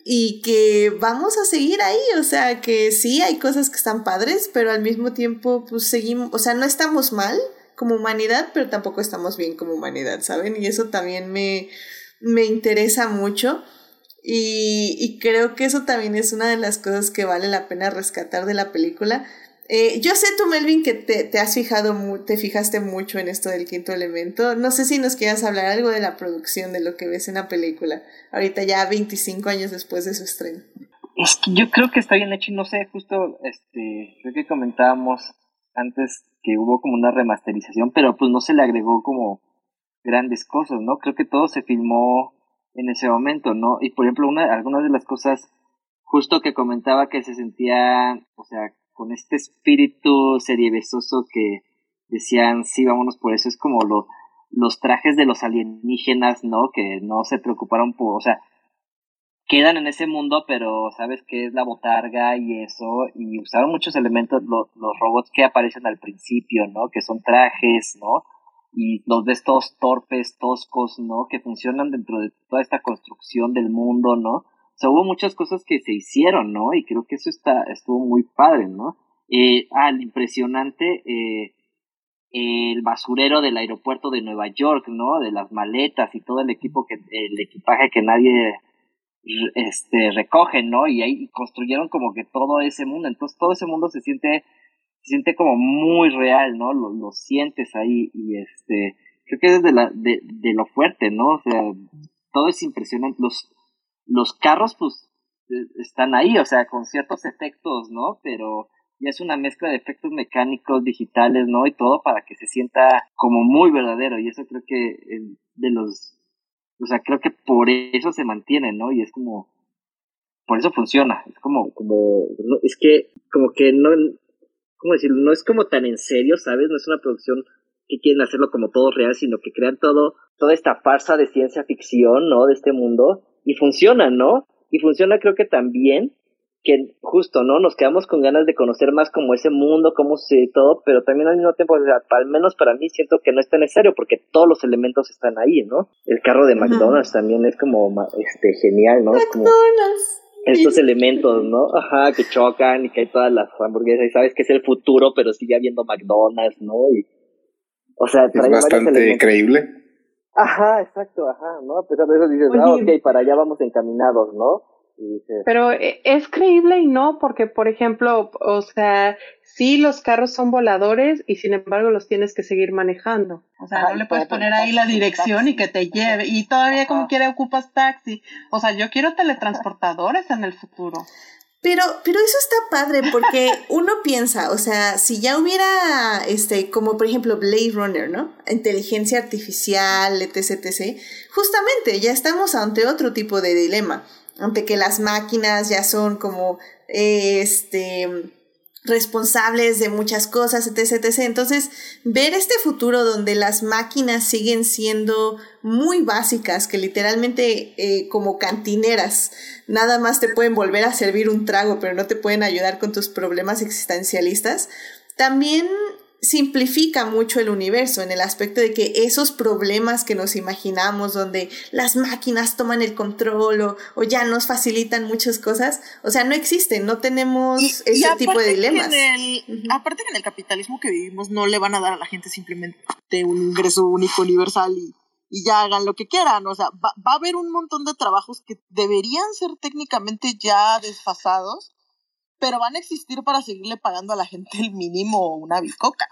y que vamos a seguir ahí, o sea, que sí hay cosas que están padres, pero al mismo tiempo pues seguimos, o sea, no estamos mal como humanidad, pero tampoco estamos bien como humanidad, ¿saben? Y eso también me, me interesa mucho. Y, y, creo que eso también es una de las cosas que vale la pena rescatar de la película. Eh, yo sé tú, Melvin, que te, te, has fijado, te fijaste mucho en esto del quinto elemento. No sé si nos quieras hablar algo de la producción, de lo que ves en la película, ahorita ya 25 años después de su estreno. Es que yo creo que está bien hecho y no sé, justo, este, creo que comentábamos antes que hubo como una remasterización, pero pues no se le agregó como grandes cosas, ¿no? Creo que todo se filmó en ese momento, ¿no? Y por ejemplo, una, algunas de las cosas justo que comentaba que se sentía, o sea, con este espíritu seriebesoso que decían, sí, vámonos por eso, es como lo, los trajes de los alienígenas, ¿no? Que no se preocuparon por, o sea, quedan en ese mundo, pero sabes que es la botarga y eso, y usaron muchos elementos, los robots que aparecen al principio, ¿no? Que son trajes, ¿no? y los ves todos torpes, toscos, ¿no? Que funcionan dentro de toda esta construcción del mundo, ¿no? O sea, hubo muchas cosas que se hicieron, ¿no? Y creo que eso está, estuvo muy padre, ¿no? Eh, ah, impresionante, eh, el basurero del aeropuerto de Nueva York, ¿no? De las maletas y todo el equipo que, el equipaje que nadie este recoge, ¿no? Y ahí construyeron como que todo ese mundo, entonces todo ese mundo se siente se siente como muy real, ¿no? Lo, lo sientes ahí y este, creo que es de, la, de, de lo fuerte, ¿no? O sea, todo es impresionante. Los, los carros, pues, e, están ahí, o sea, con ciertos efectos, ¿no? Pero ya es una mezcla de efectos mecánicos, digitales, ¿no? Y todo para que se sienta como muy verdadero. Y eso creo que es de los, o sea, creo que por eso se mantiene, ¿no? Y es como, por eso funciona. Es como, como, es que, como que no, ¿cómo decirlo? No es como tan en serio, ¿sabes? No es una producción que quieren hacerlo como todo real, sino que crean todo, toda esta farsa de ciencia ficción, ¿no? De este mundo, y funciona, ¿no? Y funciona creo que también que justo, ¿no? Nos quedamos con ganas de conocer más como ese mundo, cómo se todo, pero también al mismo tiempo, al menos para mí siento que no es tan necesario porque todos los elementos están ahí, ¿no? El carro de McDonald's también es como este genial, ¿no? McDonald's estos elementos, ¿no? Ajá, que chocan y que hay todas las hamburguesas y sabes que es el futuro, pero sigue habiendo McDonald's, ¿no? Y, o sea, es bastante creíble. Ajá, exacto, ajá, ¿no? A pesar de eso dices, ah, ok, para allá vamos encaminados, ¿no? Pero eh, es creíble y no, porque, por ejemplo, o sea, sí los carros son voladores y sin embargo los tienes que seguir manejando. O sea, no le puedes poner ahí la dirección y que te lleve. Y todavía como quiera ocupas taxi. O sea, yo quiero teletransportadores en el futuro. Pero, pero eso está padre porque uno piensa, o sea, si ya hubiera, este, como por ejemplo Blade Runner, ¿no? Inteligencia artificial, etc, etc. Justamente, ya estamos ante otro tipo de dilema ante que las máquinas ya son como este responsables de muchas cosas, etc, etc. Entonces, ver este futuro donde las máquinas siguen siendo muy básicas, que literalmente eh, como cantineras, nada más te pueden volver a servir un trago, pero no te pueden ayudar con tus problemas existencialistas, también simplifica mucho el universo en el aspecto de que esos problemas que nos imaginamos donde las máquinas toman el control o, ya nos facilitan muchas cosas, o sea, no existen, no tenemos ese tipo de dilemas. Aparte que en el capitalismo que vivimos no le van a dar a la gente simplemente un ingreso único universal y, y ya hagan lo que quieran, o sea, va, va a haber un montón de trabajos que deberían ser técnicamente ya desfasados pero van a existir para seguirle pagando a la gente el mínimo una bicoca.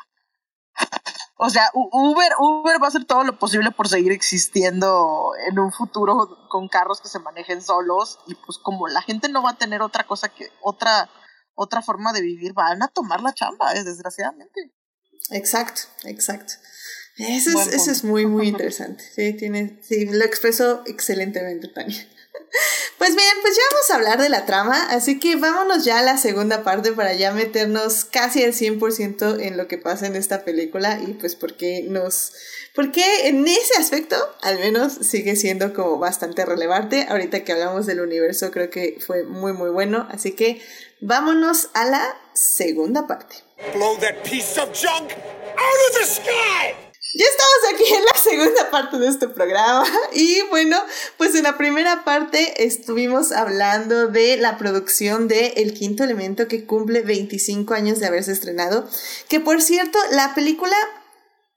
O sea, Uber, Uber va a hacer todo lo posible por seguir existiendo en un futuro con carros que se manejen solos y pues como la gente no va a tener otra cosa que otra otra forma de vivir, van a tomar la chamba, eh, desgraciadamente. Exacto, exacto. Eso es, eso es muy, muy interesante. Sí, tiene, sí, lo expresó excelentemente, Tania. Pues bien, pues ya vamos a hablar de la trama, así que vámonos ya a la segunda parte para ya meternos casi al 100% en lo que pasa en esta película y pues porque nos porque en ese aspecto al menos sigue siendo como bastante relevante. Ahorita que hablamos del universo creo que fue muy muy bueno, así que vámonos a la segunda parte. Blow that piece of junk out of the sky! Ya estamos aquí en la segunda parte de este programa y bueno, pues en la primera parte estuvimos hablando de la producción de El Quinto Elemento que cumple 25 años de haberse estrenado, que por cierto, la película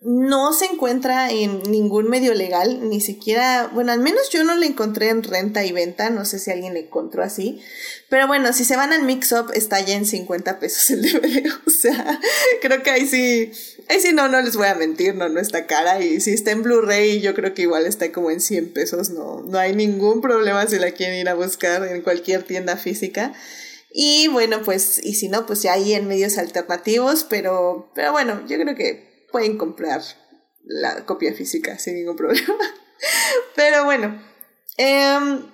no se encuentra en ningún medio legal, ni siquiera, bueno, al menos yo no la encontré en renta y venta, no sé si alguien la encontró así, pero bueno, si se van al mix-up está ya en 50 pesos el DVD, o sea, creo que ahí sí, ahí sí no, no les voy a mentir, no, no está cara, y si está en Blu-ray yo creo que igual está como en 100 pesos, no, no hay ningún problema si la quieren ir a buscar en cualquier tienda física. Y bueno, pues, y si no, pues ya ahí en medios alternativos, pero, pero bueno, yo creo que pueden comprar la copia física sin ningún problema. Pero bueno. Em,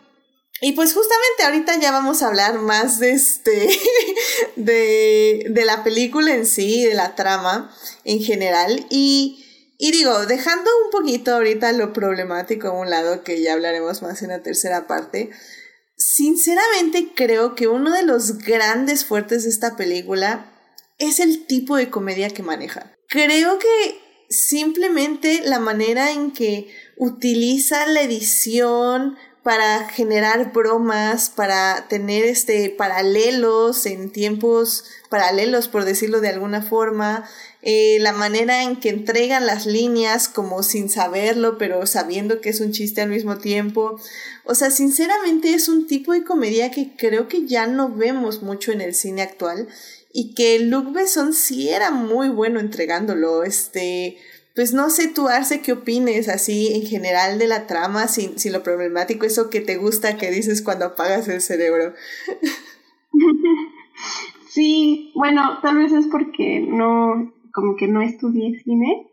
y pues justamente ahorita ya vamos a hablar más de este. de, de la película en sí, de la trama en general. Y. Y digo, dejando un poquito ahorita lo problemático a un lado, que ya hablaremos más en la tercera parte, sinceramente creo que uno de los grandes fuertes de esta película es el tipo de comedia que maneja. Creo que simplemente la manera en que utiliza la edición para generar bromas, para tener este paralelos en tiempos paralelos, por decirlo de alguna forma, eh, la manera en que entregan las líneas como sin saberlo, pero sabiendo que es un chiste al mismo tiempo. O sea, sinceramente es un tipo de comedia que creo que ya no vemos mucho en el cine actual y que Luc Besson sí era muy bueno entregándolo. Este, pues no sé tú, Arce, qué opines así en general de la trama, sin, sin lo problemático, eso que te gusta que dices cuando apagas el cerebro. Sí, bueno, tal vez es porque no, como que no estudié cine.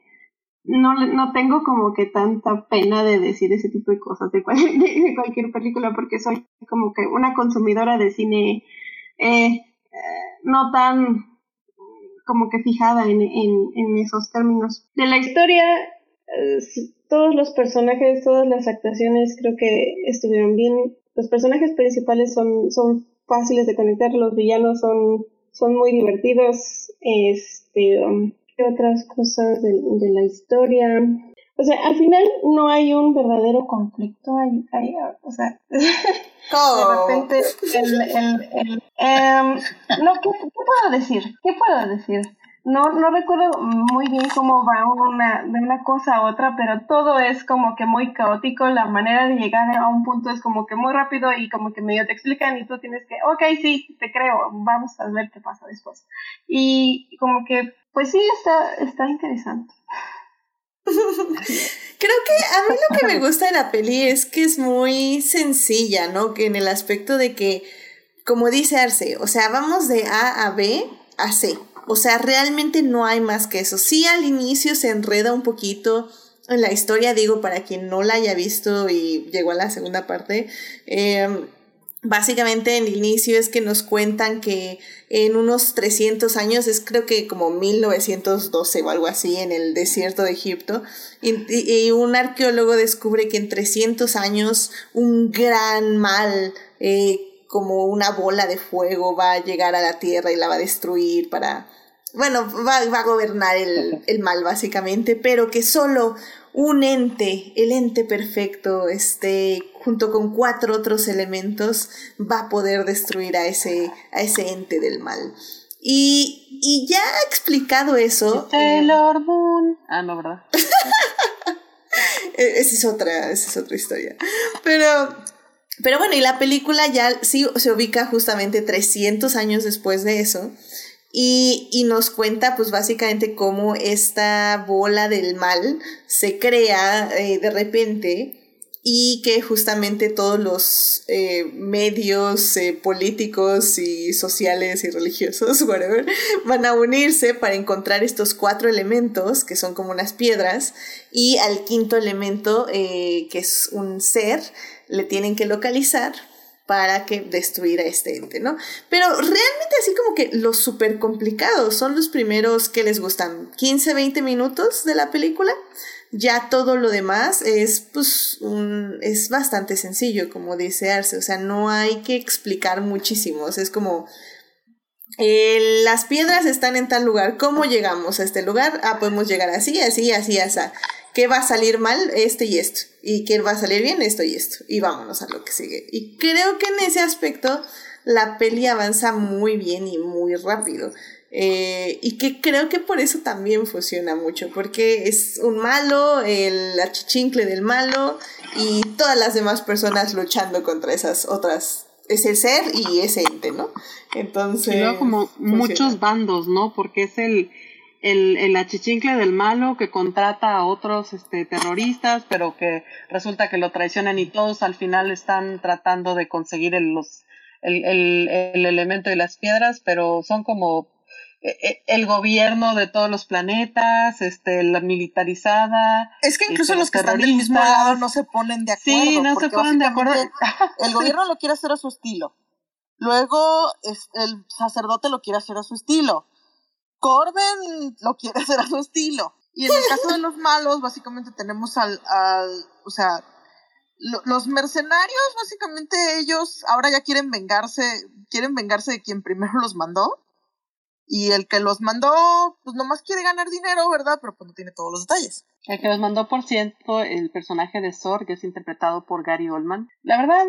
No, no tengo como que tanta pena de decir ese tipo de cosas de, de cualquier película porque soy como que una consumidora de cine eh, no tan como que fijada en, en, esos términos. De la historia, todos los personajes, todas las actuaciones creo que estuvieron bien. Los personajes principales son, son fáciles de conectar, los villanos son, son muy divertidos. Este, um, ¿Qué otras cosas de, de la historia? O sea, al final no hay un verdadero conflicto, hay, hay o sea, de repente el, el, el em, no, ¿qué, ¿qué, puedo decir? ¿Qué puedo decir? No, no recuerdo muy bien cómo va una, de una cosa a otra, pero todo es como que muy caótico, la manera de llegar a un punto es como que muy rápido y como que medio te explican y tú tienes que, ok, sí, te creo, vamos a ver qué pasa después. Y como que, pues sí, está, está interesante. Creo que a mí lo que me gusta de la peli es que es muy sencilla, ¿no? Que en el aspecto de que, como dice Arce, o sea, vamos de A a B a C. O sea, realmente no hay más que eso. Sí, al inicio se enreda un poquito en la historia, digo, para quien no la haya visto y llegó a la segunda parte. Eh, Básicamente en el inicio es que nos cuentan que en unos 300 años, es creo que como 1912 o algo así, en el desierto de Egipto, y, un arqueólogo descubre que en 300 años un gran mal, eh, como una bola de fuego, va a llegar a la tierra y la va a destruir para... Bueno, va, va a gobernar el, el mal básicamente, pero que solo un ente, el ente perfecto, este, junto con cuatro otros elementos, va a poder destruir a ese, a ese ente del mal. Y, y ya explicado eso. Sailor Moon. Ah, no, ¿verdad? Esa es otra, esa es otra historia. Pero, pero bueno, y la película ya sí se ubica justamente 300 años después de eso. Y, y, nos cuenta pues básicamente cómo esta bola del mal se crea eh, de repente y que justamente todos los eh, medios eh, políticos y sociales y religiosos, van a unirse para encontrar estos cuatro elementos que son como unas piedras y al quinto elemento que es un ser le tienen que localizar para que destruir a este ente, ¿no? Pero realmente así como que los súper complicados son los primeros que les gustan 15, 20 minutos de la película. Ya todo lo demás es, pues, es bastante sencillo, como dice Arce. O sea, no hay que explicar muchísimo. es como, eh, las piedras están en tal lugar. ¿Cómo llegamos a este lugar? Ah, podemos llegar así, así, así, así. ¿Qué va a salir mal? Esto y esto. ¿Y qué va a salir bien? Esto y esto. Y vámonos a lo que sigue. Y creo que en ese aspecto la peli avanza muy bien y muy rápido. Eh, y que creo que por eso también funciona mucho, porque es un malo, el achichincle del malo y todas las demás personas luchando contra esas otras, ese ser y ese ente, ¿no? Entonces... Y luego como muchos bandos, ¿no? Porque es el el, el achichincle del malo que contrata a otros este, terroristas, pero que resulta que lo traicionan y todos al final están tratando de conseguir el, los, el, el, el elemento de las piedras, pero son como e, e, el gobierno de todos los planetas, este, la militarizada. Es que incluso los, que están del mismo lado no se ponen de acuerdo. Sí, no se ponen de acuerdo. El gobierno lo quiere hacer a su estilo. Luego es, el sacerdote lo quiere hacer a su estilo. Corbin lo quiere hacer a su estilo. Y en el caso de los malos, básicamente tenemos al, al o sea, los mercenarios, básicamente ellos ahora ya quieren vengarse, quieren vengarse de quien primero los mandó. Y el que los mandó, pues nomás quiere ganar dinero, ¿verdad? Pero pues no tiene todos los detalles. El que los mandó, por cierto, el personaje de Sor, que es interpretado por Gary Oldman. La verdad,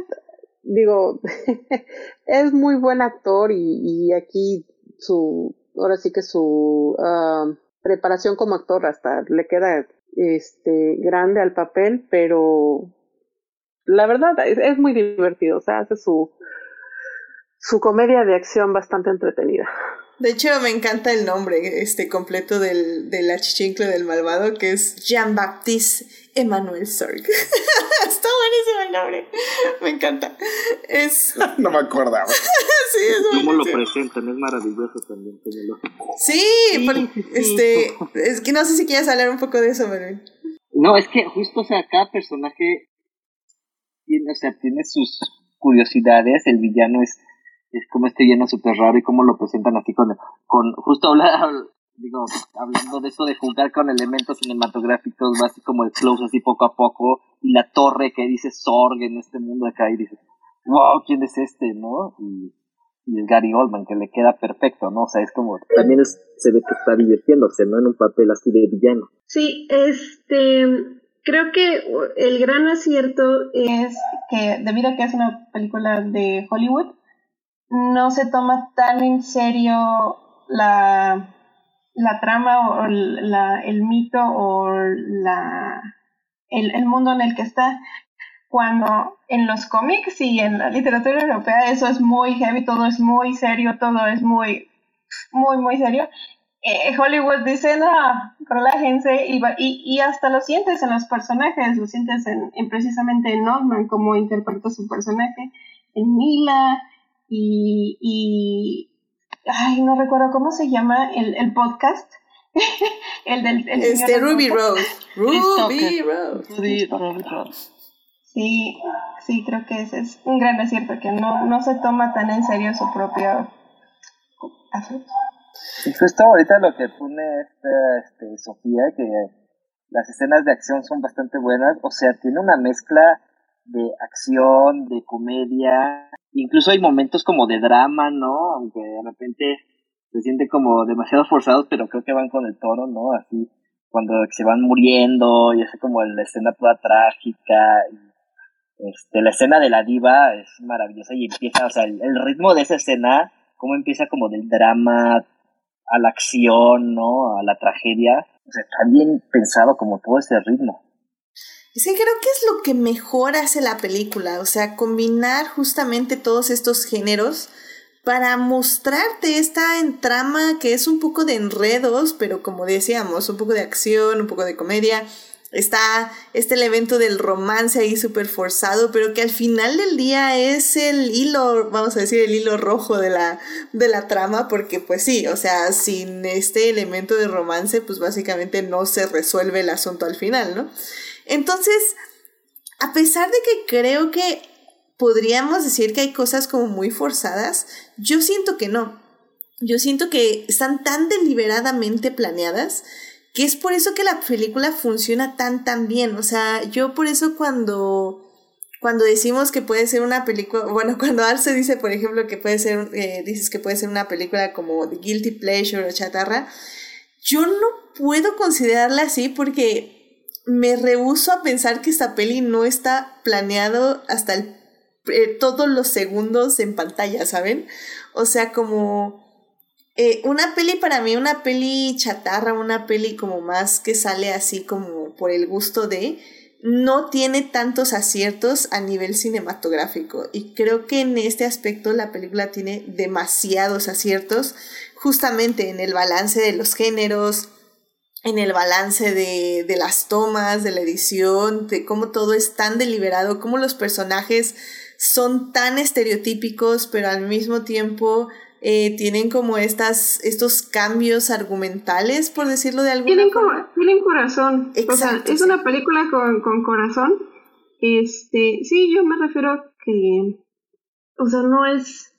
digo, es muy buen actor y, y aquí su ahora sí que su ah, preparación como actor hasta le queda este grande al papel, pero la verdad es, muy divertido, o sea, hace su su comedia de acción bastante entretenida. De hecho, me encanta el nombre este completo del, del achichincle del malvado, que es Jean-Baptiste Emmanuel Sorg. Está buenísimo el nombre. Me encanta. Es... no me acordaba. sí, es ¿Cómo lo presentan? Es maravilloso también. Sí, este, es que no sé si quieres hablar un poco de eso, Manuel. No, es que justo, o sea, cada personaje tiene, o sea, tiene sus curiosidades. El villano es es como este lleno súper raro y cómo lo presentan así con, con justo hablar, digo, hablando de eso de jugar con elementos cinematográficos, así como el close así poco a poco, y la torre que dice Sorg en este mundo acá, y dices, wow, ¿quién es este, no? Y, y el Gary Oldman, que le queda perfecto, ¿no? O sea, es como, también se ve que está divirtiéndose, ¿no? En un papel así de villano. Sí, este, creo que el gran acierto es que, debido a que es una película de Hollywood, no se toma tan en serio la, la trama o la, el mito o la, el, mundo en el que está. Cuando en los cómics y en la literatura europea eso es muy heavy, todo es muy serio, todo es muy, muy, muy serio. Eh, Hollywood dice, no, relájense y, y, y hasta lo sientes en los personajes, lo sientes en, en precisamente en Norman, como interpreta su personaje, en Mila, y, y ay, no recuerdo cómo se llama el, el podcast. el del el este Ruby Rose. Ruby Rose. Sí, sí, creo que ese es un gran acierto, que no, no se toma tan en serio su propio Y justo ahorita lo que pone este, Sofía, que las escenas de acción son bastante buenas, o sea, tiene una mezcla de acción, de comedia, incluso hay momentos como de drama, ¿no? Aunque de repente se siente como demasiado forzados, pero creo que van con el toro, ¿no? Así, cuando se van muriendo, y hace como la escena toda trágica, este, la escena de la diva es maravillosa y empieza, o sea, el, el ritmo de esa escena, cómo empieza como del drama a la acción, ¿no? A la tragedia, o sea, está bien pensado como todo ese ritmo. Creo que es lo que mejor hace la película, o sea, combinar justamente todos estos géneros para mostrarte esta trama que es un poco de enredos, pero como decíamos, un poco de acción, un poco de comedia. Está este elemento del romance ahí súper forzado, pero que al final del día es el hilo, vamos a decir, el hilo rojo de la, de la trama, porque pues sí, o sea, sin este elemento de romance, pues básicamente no se resuelve el asunto al final, ¿no? Entonces, a pesar de que creo que podríamos decir que hay cosas como muy forzadas, yo siento que no. Yo siento que están tan deliberadamente planeadas que es por eso que la película funciona tan tan bien. O sea, yo por eso cuando cuando decimos que puede ser una película, bueno, cuando Arce dice, por ejemplo, que puede ser, eh, dices que puede ser una película como The Guilty Pleasure o Chatarra, yo no puedo considerarla así porque me rehuso a pensar que esta peli no está planeado hasta el, eh, todos los segundos en pantalla, ¿saben? O sea, como eh, una peli para mí, una peli chatarra, una peli como más que sale así como por el gusto de, no tiene tantos aciertos a nivel cinematográfico y creo que en este aspecto la película tiene demasiados aciertos justamente en el balance de los géneros, en el balance de, de las tomas, de la edición, de cómo todo es tan deliberado, cómo los personajes son tan estereotípicos, pero al mismo tiempo eh, tienen como estas, estos cambios argumentales, por decirlo de alguna tienen forma. tienen corazón. o sea, es una película con, con corazón. Este, sí, yo me refiero a que, o sea, no es,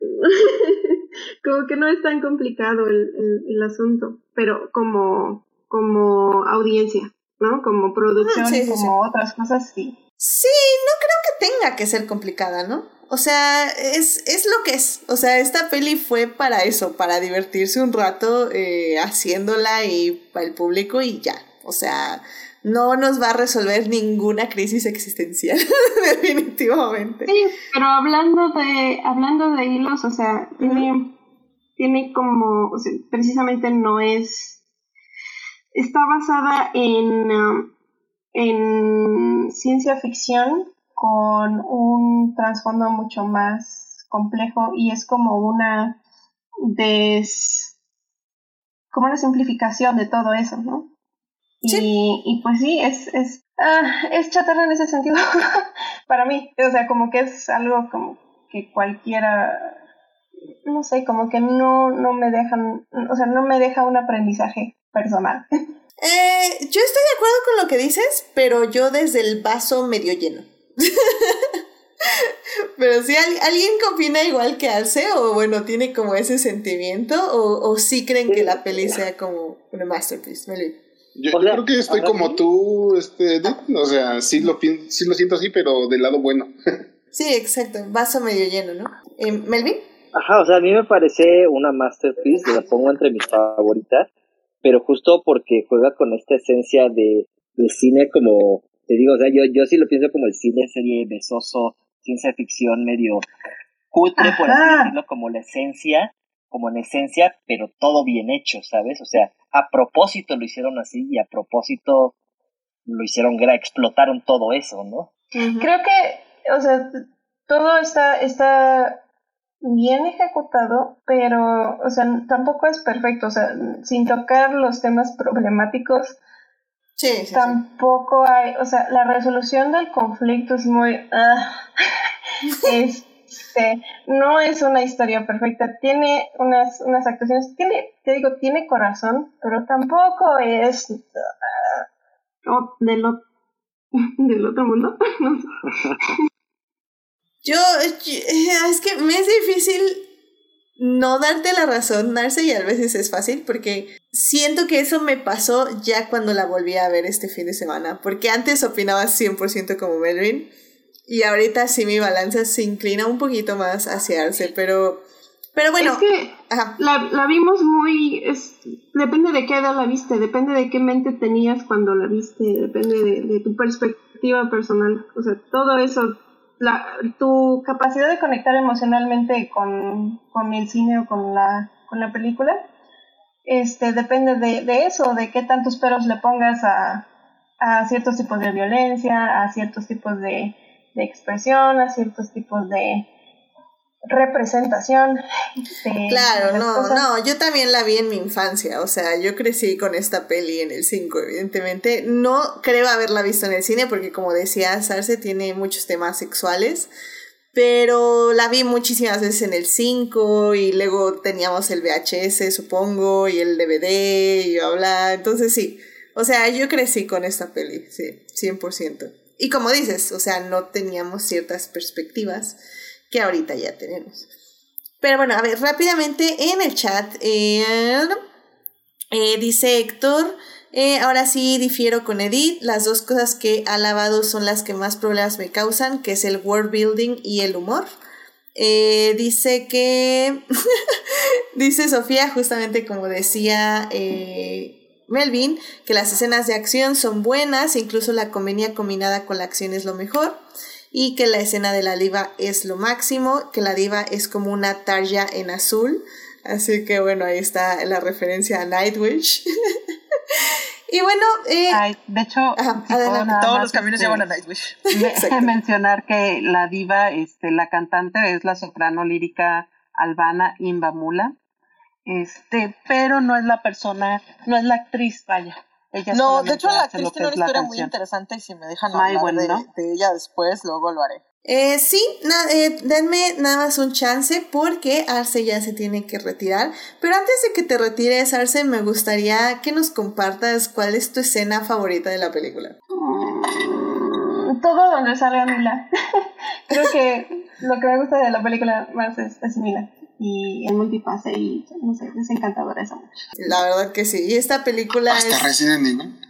como que no es tan complicado el, el, el, asunto, pero como, como audiencia, ¿no? Como producción Ah, sí, y sí, como otras cosas, sí. Sí, no creo que tenga que ser complicada, ¿no? O sea, es, es lo que es. O sea, esta peli fue para eso, para divertirse un rato eh, haciéndola y para el público y ya. O sea, no nos va a resolver ninguna crisis existencial, definitivamente. Sí, pero hablando de, hablando de hilos, o sea, tiene, tiene como, o sea, precisamente no es, está basada en, um, en ciencia ficción con un trasfondo mucho más complejo y es como una des, como una simplificación de todo eso, ¿no? Sí. Y, y pues sí, es, es, ah, es chatarra en ese sentido para mí. O sea, como que es algo como que cualquiera, no sé, como que no, no me dejan, o sea, no me deja un aprendizaje personal. Eh, yo estoy de acuerdo con lo que dices, pero yo desde el vaso medio lleno. pero si al- alguien opina igual que hace, o bueno, tiene como ese sentimiento, o, o sí creen que la peli sea como una masterpiece. Melvin. Yo, O yo sea, creo que estoy como sí. tú, este, o sea, sí lo, sí lo siento así, pero del lado bueno. Sí, exacto, vaso medio lleno, ¿no? Eh, ¿Melvin? Ajá, o sea, a mí me parece una masterpiece, la pongo entre mis favoritas, pero justo porque juega con esta esencia de, de cine como, te digo, o sea, yo, yo sí lo pienso como el cine serie besoso, ciencia ficción medio cutre, por así decirlo, como la esencia, como en esencia, pero todo bien hecho, ¿sabes? O sea, a propósito lo hicieron así y a propósito lo hicieron, gra- explotaron todo eso, ¿no? Creo que, o sea, todo está, está bien ejecutado, pero, o sea, tampoco es perfecto, o sea, sin tocar los temas problemáticos, Sí, sí, sí. tampoco hay, o sea, la resolución del conflicto es muy, ah, este, no es una historia perfecta, tiene unas, unas actuaciones, tiene, te digo, tiene corazón, pero tampoco es o- del, otro mundo, yo- es que me es difícil no darte la razón, Narce, y a veces es fácil porque siento que eso me pasó ya cuando la volví a ver este fin de semana, porque antes opinaba 100% como Melvin y ahorita sí mi balanza se inclina un poquito más hacia Arce, pero, pero bueno, es que la, la vimos muy, es, depende de qué edad la viste, depende de qué mente tenías cuando la viste, depende de, de tu perspectiva personal, o sea, todo eso, la, tu capacidad de conectar emocionalmente con, con el cine o con la, con la película, este, depende de, de eso, de qué tantos peros le pongas a, a ciertos tipos de violencia, a ciertos tipos de, de expresión, a ciertos tipos de representación. de claro, no, cosas. no, yo también la vi en mi infancia, o sea, yo crecí con esta peli en el 5, evidentemente. No creo haberla visto en el cine porque como decía Sarce tiene muchos temas sexuales, pero la vi muchísimas veces en el 5 y luego teníamos el VHS, supongo, y el DVD y bla, bla, entonces sí. O sea, yo crecí con esta peli, sí, 100%. Y como dices, o sea, no teníamos ciertas perspectivas que ahorita ya tenemos. Pero bueno, a ver, rápidamente en el chat eh, dice Héctor, eh, ahora sí difiero con Edith, las dos cosas que ha alabado son las que más problemas me causan, que es el world building y el humor. Eh, dice que, dice Sofía, justamente como decía Melvin, que las escenas de acción son buenas, incluso la comedia combinada con la acción es lo mejor, y que la escena de la diva es lo máximo, que la diva es como una tarja en azul, así que bueno, ahí está la referencia a Nightwish. y bueno, eh, Ay, de hecho, Ajá, si puedo adelante. nada Todos los caminos este, llevan a Nightwish. me- mencionar que la diva, este, la cantante es la soprano lírica albana Imbamula, este, pero no es la persona, no es la actriz, vaya. Ella No, de hecho la actriz que tiene una historia muy canción. interesante y si me dejan Ay, hablar bueno, de, ¿no? de ella después, luego lo haré. Eh, sí, na- eh, denme nada más un chance porque Arce ya se tiene que retirar. Pero antes de que te retires, Arce, me gustaría que nos compartas cuál es tu escena favorita de la película. Mm, Todo donde salga Mila. Creo que lo que me gusta de la película más es, es Mila. Y el multipase y no sé, es encantadora esa mujer. La verdad que sí. Y esta película Hasta es... Resident Evil.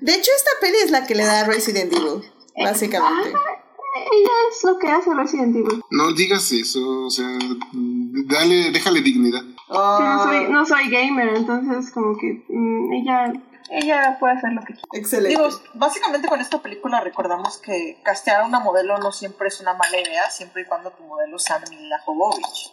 De hecho, esta peli es la que le da a Resident Evil, básicamente. Ella es lo que hace Resident Evil. No digas eso, o sea, dale, déjale dignidad. Sí, no, Oh, soy, no soy gamer, entonces como que mm, ella, ella puede hacer lo que quiera. excelente. Digo, básicamente con esta película recordamos que castear a una modelo no siempre es una mala idea, siempre y cuando tu modelo sea Mila Jovovich.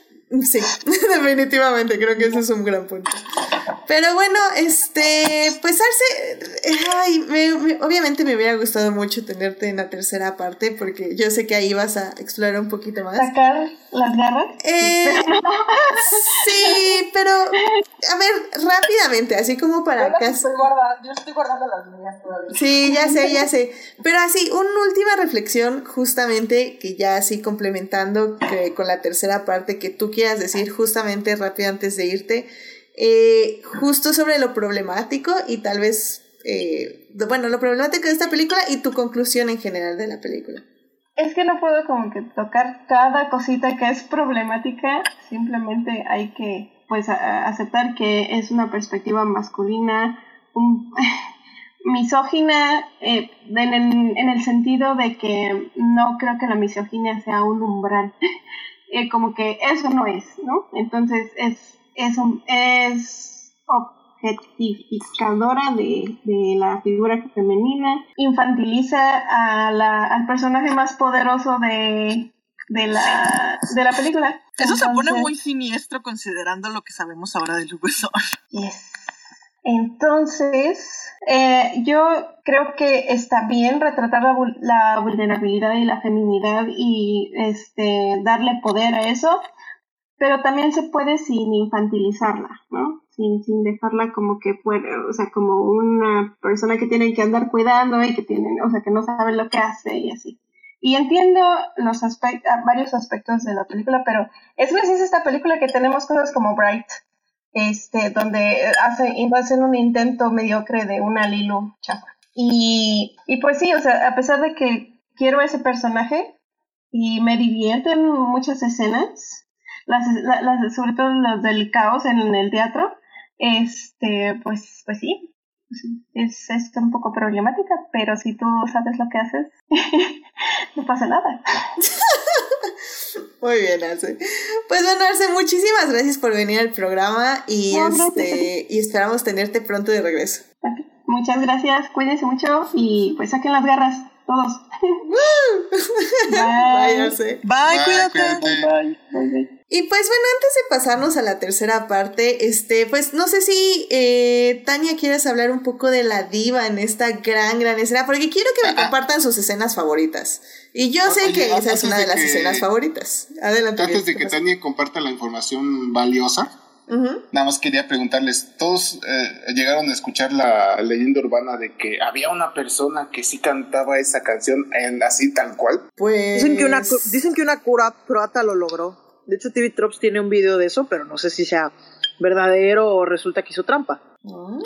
Sí, definitivamente, creo que ese es un gran punto. Pero bueno, este, pues Arce, ay, me- me- obviamente me hubiera gustado mucho tenerte en la tercera parte porque yo sé que ahí vas a explorar un poquito más. Sacar las garras. Eh, sí, pero a ver, rápidamente, así como para Yo estoy guardando, yo estoy guardando las mías todavía. Sí, ya sé, ya sé. Pero así, una última reflexión, justamente, que ya así complementando que con la tercera parte que tú quieras decir, justamente rápido antes de irte, eh, justo sobre lo problemático y tal vez, eh, bueno, lo problemático de esta película y tu conclusión en general de la película. Es que no puedo como que tocar cada cosita que es problemática, simplemente hay que pues aceptar que es una perspectiva masculina, misógina eh, en, en el sentido de que no creo que la misoginia sea un umbral, Eh, como que eso no es, ¿no? Entonces es, es, un- es objetificadora de, de la figura femenina, infantiliza a la, al personaje más poderoso de, de, la, de la película. Eso se pone muy siniestro considerando lo que sabemos ahora del Luguesor. Yes. Entonces, eh, yo creo que está bien retratar la, la vulnerabilidad y la feminidad y este darle poder a eso, pero también se puede sin infantilizarla, ¿no? Sin, sin dejarla como que puede, o sea, como una persona que tiene que andar cuidando y que tiene, o sea, que no sabe lo que hace y así. Y entiendo los aspectos, varios aspectos de la película, pero es gracias a esta película que tenemos cosas como Bright, este, donde hace, hacen un intento mediocre de una Lilu chafa. Y, y pues sí, o sea, a pesar de que quiero ese personaje y me divierten muchas escenas, las, la- las- sobre todo las del caos en, el teatro, este, pues, pues sí, es, es un poco problemática, pero si tú sabes lo que haces, no pasa nada. Muy bien, Arce. Pues bueno, Arce, muchísimas gracias por venir al programa y, No, este, y esperamos tenerte pronto de regreso. Muchas gracias, cuídense mucho y pues saquen las garras, todos. Bye, Bye. Arce. Bye, Bye, cuídate. cuídate. Bye. Y pues bueno, antes de pasarnos a la tercera parte, este, pues no sé si eh, Tania quieres hablar un poco de la diva en esta gran, gran escena, porque quiero que me compartan sus escenas favoritas. Y yo sé Oye, que esa es una de de las que- escenas favoritas. Adelante. Antes de ¿qué que pasa? Tania comparta la información valiosa, nada más quería preguntarles, ¿todos eh, llegaron a escuchar la leyenda urbana de que había una persona que sí cantaba esa canción en, así tal cual? Pues... Dicen que, una, dicen que una cura croata lo logró. De hecho, TV Trops tiene un video de eso, pero no sé si sea verdadero o resulta que hizo trampa. Mm,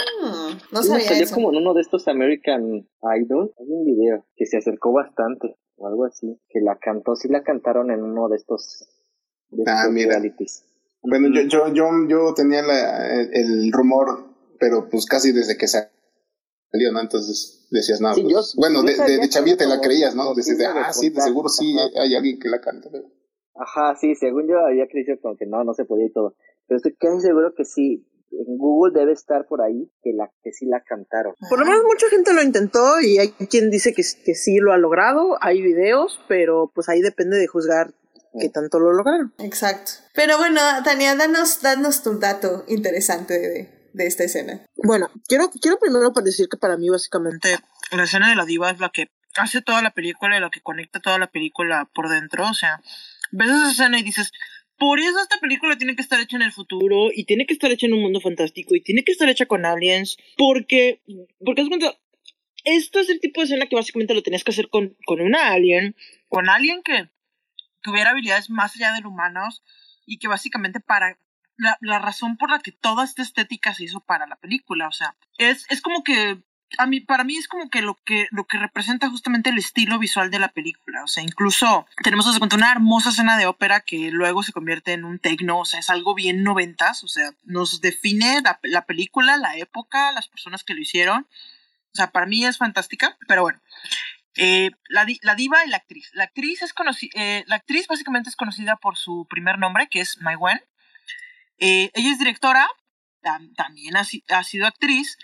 No sabía salió eso. como en uno de estos American Idol. Hay un video que se acercó bastante, o algo así, que la cantó, sí la cantaron en uno de estos, de Ah, estos mira. realities. Bueno, yo, yo, yo, yo tenía la- el, el rumor, pero pues casi desde que salió, ¿no? Entonces decías, no, Sí, pues, yo- bueno, yo de, de, de te la creías, ¿no? Decías, ah, sí, de seguro sí, hay alguien que la canta. pero- Ajá, sí, según yo había creído como que no, no se podía y todo. Pero estoy casi seguro que sí. En Google debe estar por ahí que la que sí la cantaron. Por lo menos mucha gente lo intentó y hay quien dice que, que sí lo ha logrado, hay videos, pero pues ahí depende de juzgar qué tanto lo lograron. Exacto. Pero bueno, Tania, danos, danos tu dato interesante de, de esta escena. Bueno, quiero, quiero primero para decir que para mí básicamente la escena de la diva es la que hace toda la película y la que conecta toda la película por dentro. O sea, ves esa escena y dices, por eso esta película tiene que estar hecha en el futuro y tiene que estar hecha en un mundo fantástico y tiene que estar hecha con aliens porque, porque haz cuenta, esto es el tipo de escena que básicamente lo tenías que hacer con, con una alien, con alguien que tuviera habilidades más allá del humanos y que básicamente para la, la razón por la que toda esta estética se hizo para la película, o sea, es, es como que a mí, para mí es como que lo que lo que representa justamente el estilo visual de la película, o sea, incluso tenemos una hermosa escena de ópera que luego se convierte en un tecno, o sea, es algo bien noventas, o sea, nos define la, la película, la época, las personas que lo hicieron, o sea, para mí es fantástica, pero bueno, eh, la, la diva y la actriz. La actriz es eh, la actriz básicamente es conocida por su primer nombre, que es Mai Wen. Eh, ella es directora, tam- también ha, si- ha sido actriz,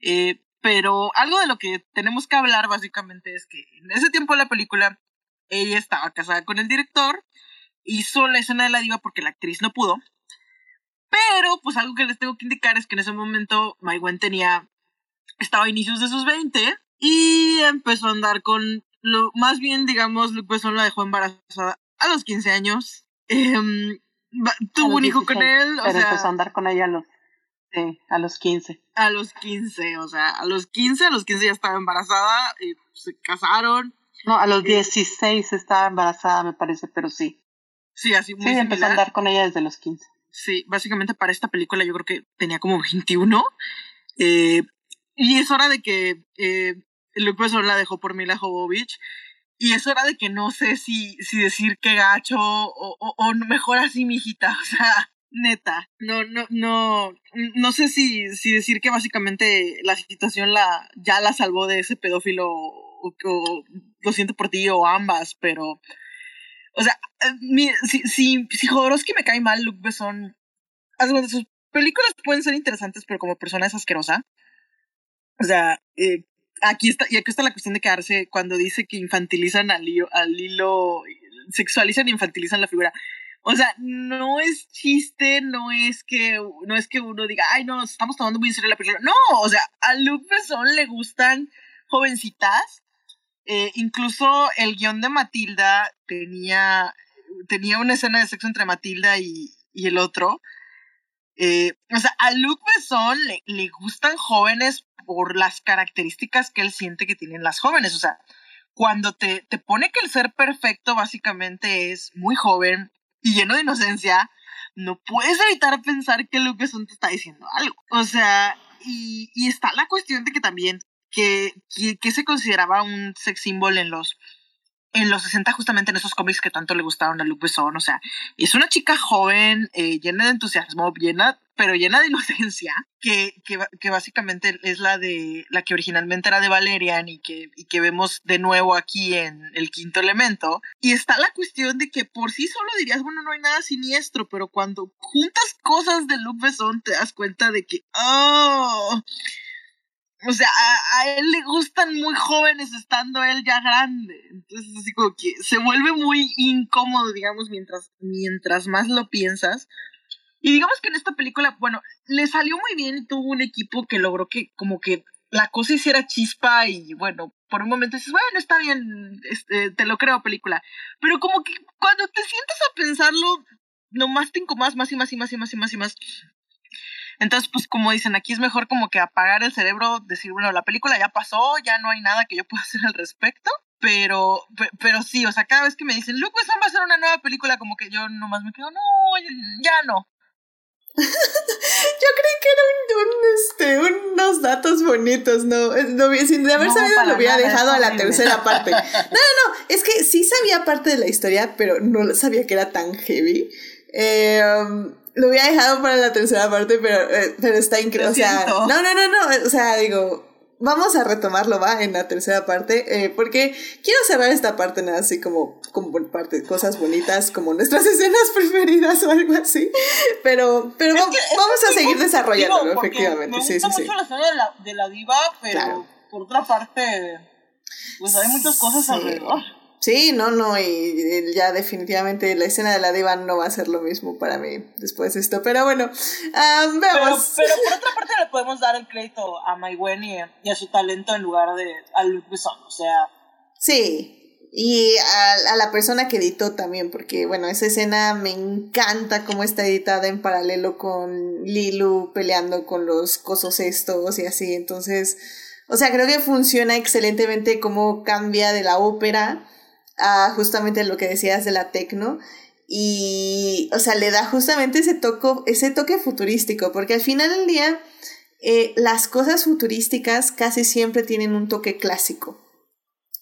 eh, pero algo de lo que tenemos que hablar básicamente es que en ese tiempo de la película ella estaba casada con el director, hizo la escena de la diva porque la actriz no pudo, pero pues algo que les tengo que indicar es que en ese momento Mai Wen tenía, estaba a inicios de sus 20 y empezó a andar con, lo más bien digamos, Luke Besson la dejó embarazada a los 15 años. Em, tuvo los un hijo con 16, él, o Pero sea, empezó a andar con ella a los, sí, a los 15. a los 15, o sea, a los 15, a los 15 ya estaba embarazada, y se casaron. No, a los Eh, 16 estaba embarazada, me parece, pero sí. Sí, así muy Sí, empezó a similar. andar con ella desde los 15. Sí, básicamente para esta película yo creo que tenía como 21. eh, y es hora de que eh, Luke la dejó por Mila Jovovich. Y es hora de que no sé si, si decir que gacho o, o, o mejor así, mijita. O sea, neta. No, no, no. No sé si, si decir que básicamente la situación la, ya la salvó de ese pedófilo o, lo siento por ti o ambas, pero. O sea, eh, si, si, si Jodorowsky me cae mal, Luke Besson. sus películas pueden ser interesantes, pero como persona es asquerosa. O sea, eh, aquí está, y aquí está la cuestión de quedarse cuando dice que infantilizan al al hilo, sexualizan e infantilizan la figura. O sea, no es chiste, no es que, no es que uno diga, ay, no, estamos tomando muy en serio la película. No, o sea, a Luke Besson le gustan jovencitas. Eh, incluso el guion de Matilda tenía, tenía una escena de sexo entre Matilda y, y el otro. Eh, o sea, a Luke Besson le, le gustan jóvenes por las características que él siente que tienen las jóvenes. O sea, cuando te, te pone que el ser perfecto básicamente es muy joven y lleno de inocencia, no puedes evitar pensar que Besson te está diciendo algo. O sea, y, y está la cuestión de que también, que, que, que se consideraba un sex symbol en los, en los 60 justamente en esos cómics que tanto le gustaron a Luke Besson, o sea, es una chica joven, eh, llena de entusiasmo, llena, pero llena de inocencia, que, que, que básicamente es la de la que originalmente era de Valerian y que, y que vemos de nuevo aquí en el quinto elemento. Y está la cuestión de que por sí solo dirías, bueno, no hay nada siniestro, pero cuando juntas cosas de Luke Besson te das cuenta de que, oh, o sea, a, a él le gustan muy jóvenes estando él ya grande. Entonces, así como que se vuelve muy incómodo, digamos, mientras, mientras más lo piensas. Y digamos que en esta película, bueno, le salió muy bien y tuvo un equipo que logró que como que la cosa hiciera chispa y bueno, por un momento dices, bueno, está bien, este, te lo creo película. Pero como que cuando te sientas a pensarlo, nomás te incomodas más y más y más y más y más y más. Entonces, pues como dicen, aquí es mejor como que apagar el cerebro, decir, bueno, la película ya pasó, ya no hay nada que yo pueda hacer al respecto. Pero, pe- pero sí, o sea, cada vez que me dicen, Luke Besson va a hacer una nueva película, como que yo nomás me quedo, no, ya no. Yo creí que era un, un, este, unos datos bonitos, ¿no? no sin de haber No, sabido lo hubiera dejado a la tercera parte. No, no, no, es que sí sabía parte de la historia, pero no sabía que era tan heavy. Eh, lo hubiera dejado para la tercera parte, pero, eh, pero está increíble. O sea, no, no, no, no, o sea, digo, vamos a retomarlo, va, en la tercera parte, eh, porque quiero cerrar esta parte nada así como, como parte, cosas bonitas, como nuestras escenas preferidas o algo así, pero, pero Es va- que- que vamos a seguir desarrollándolo, efectivamente, Me sí, gusta sí, sí. mucho la escena de la, de la diva, pero Claro. por otra parte, pues hay muchas cosas Sí. alrededor. Sí, no, no, y, ya definitivamente la escena de la diva no va a ser lo mismo para mí después de esto, pero bueno, ah, Pero, veamos. pero por otra parte le podemos dar el crédito a Mai Wen y, y a su talento en lugar de a Luc Besson. O sea, Sí, y a, a la persona que editó también, porque bueno, esa escena me encanta cómo está editada en paralelo con Lilu peleando con los cosos estos y así, entonces, o sea, creo que funciona excelentemente cómo cambia de la ópera justamente lo que decías de la tecno. Y, o sea, le da justamente ese, toco, ese toque futurístico, porque al final del día, eh, las cosas futurísticas casi siempre tienen un toque clásico.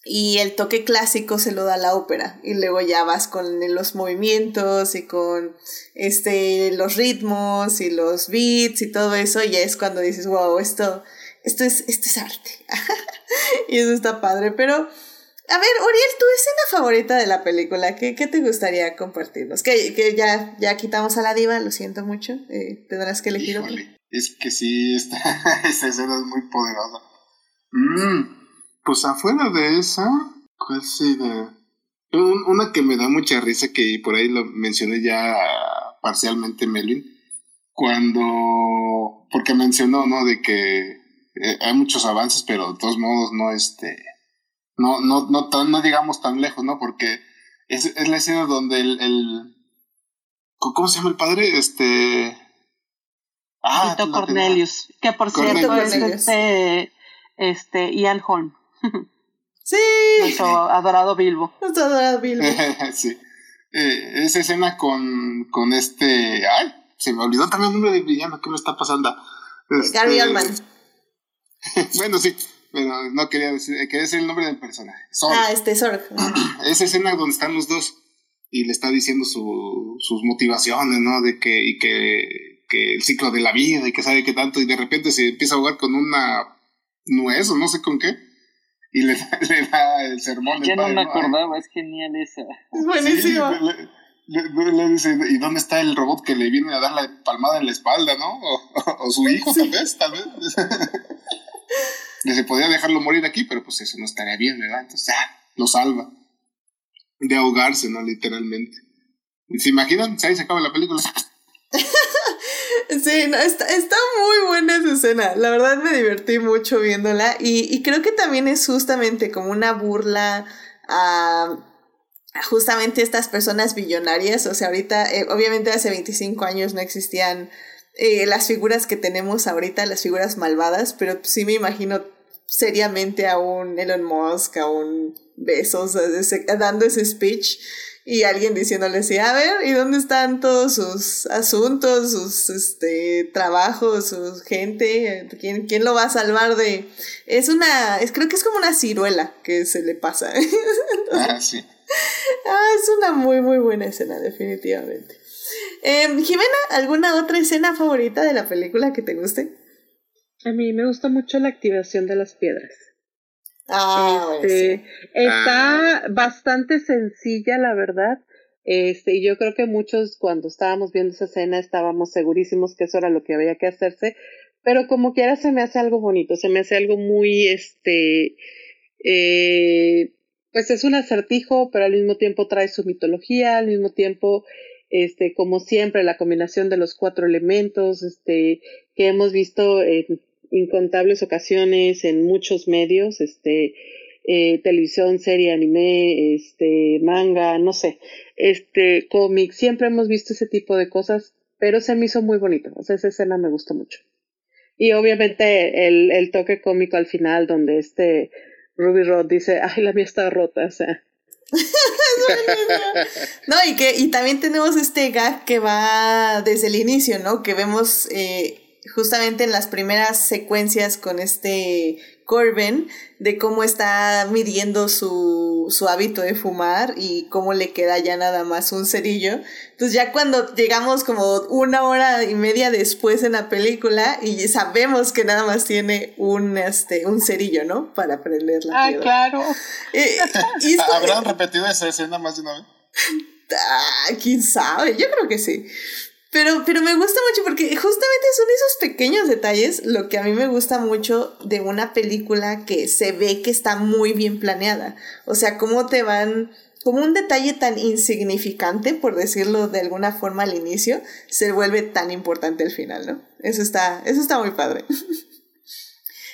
Y el toque clásico se lo da la ópera. Y luego ya vas con los movimientos y con este, los ritmos y los beats y todo eso. Y ya es cuando dices, wow, esto, esto, es, esto es arte. y eso está padre. Pero, a ver, Uriel, tu escena favorita de la película, ¿qué, qué te gustaría compartirnos? Que, que ya, ya quitamos a la diva, lo siento mucho. eh, tendrás que elegir otra. Es que sí, esta, esta escena es muy poderosa. Mm, pues afuera de esa, ¿cuál será? Un- una que me da mucha risa, que por ahí lo mencioné ya parcialmente Melvin, cuando, porque mencionó, ¿no? De que eh, hay muchos avances, pero de todos modos no, este, no, no, no, tan, no digamos tan lejos, ¿no? Porque es, es la escena donde el, el, ¿cómo se llama el padre? Este... Ah, Tito. Cornelius, que por Cornelius. cierto es este, este Ian Holm, Sí, nuestro adorado Bilbo. está adorado Bilbo. sí. Eh, esa escena con, con este. ¡Ay! Se me olvidó también el nombre del villano. ¿Qué me está pasando? Este, Gary Oldman. bueno, sí. Pero no quería decir. Quería decir el nombre del personaje. Sorry. Ah, este Sorg. Esa escena donde están los dos y le está diciendo su, sus motivaciones, ¿no? De que, y que, que el ciclo de la vida y que sabe que tanto, y de repente se empieza a jugar con una nuez o no sé con qué, y le, da- le da el sermón. Ya no padre, me Ay, acordaba, es genial esa. Es buenísimo. Sí, le, le- le dice, ¿y dónde está el robot que le viene a dar la palmada en la espalda, no? O, o su hijo, tal vez, tal vez. se podría dejarlo morir aquí, pero pues eso no estaría bien, ¿verdad? Entonces, ah, lo salva. De ahogarse, ¿no? Literalmente. ¿Y ¿Se imaginan? Ahí se acaba la película. Sí, no, está, está muy buena esa escena. La verdad me divertí mucho viéndola. Y, y creo que también es justamente como una burla a justamente estas personas billonarias. O sea, ahorita, eh, obviamente hace 25 años no existían eh, las figuras que tenemos ahorita, las figuras malvadas, pero sí me imagino seriamente a un Elon Musk, a un Besos, dando ese speech y alguien diciéndole así, a ver, ¿y dónde están todos sus asuntos, sus este, trabajos, su gente? ¿Quién, ¿Quién lo va a salvar de...? Es una, es, creo que es como una ciruela que se le pasa. Ah, sí. ah, es una muy, muy buena escena, definitivamente. Em, Jimena, ¿alguna otra escena favorita de la película que te guste? A mí me gusta mucho la activación de las piedras. Ah, Este, sí. Está bastante sencilla, la verdad. Este, y yo creo que muchos cuando estábamos viendo esa escena estábamos segurísimos que eso era lo que había que hacerse, pero como quiera se me hace algo bonito, se me hace algo muy, este, eh, pues es un acertijo, pero al mismo tiempo trae su mitología, al mismo tiempo, este, como siempre, la combinación de los cuatro elementos, este, que hemos visto en incontables ocasiones en muchos medios, este, eh, televisión, serie, anime, este, manga, no sé, este, cómic, siempre hemos visto ese tipo de cosas, pero se me hizo muy bonito, o sea, esa escena me gustó mucho. Y obviamente el, el toque cómico al final, donde este Ruby Rod dice, ay, la mía está rota, o sea, no, y que y también tenemos este gag que va desde el inicio, ¿no? Que vemos eh, justamente en las primeras secuencias con este Corbin de cómo está midiendo su, su hábito de fumar y cómo le queda ya nada más un cerillo. Entonces ya cuando llegamos como una hora y media después en la película y sabemos que nada más tiene un, este, un cerillo, ¿no? Para prender la Ah, piedra. claro. Eh, y esto- ¿Habrán repetido esa escena más de una vez? Ah, quién sabe, yo creo que sí. Pero, pero me gusta mucho porque justamente son esos pequeños detalles lo que a mí me gusta mucho de una película que se ve que está muy bien planeada. O sea, cómo te van, como un detalle tan insignificante, por decirlo de alguna forma al inicio, se vuelve tan importante al final, ¿no? Eso está, eso está muy padre.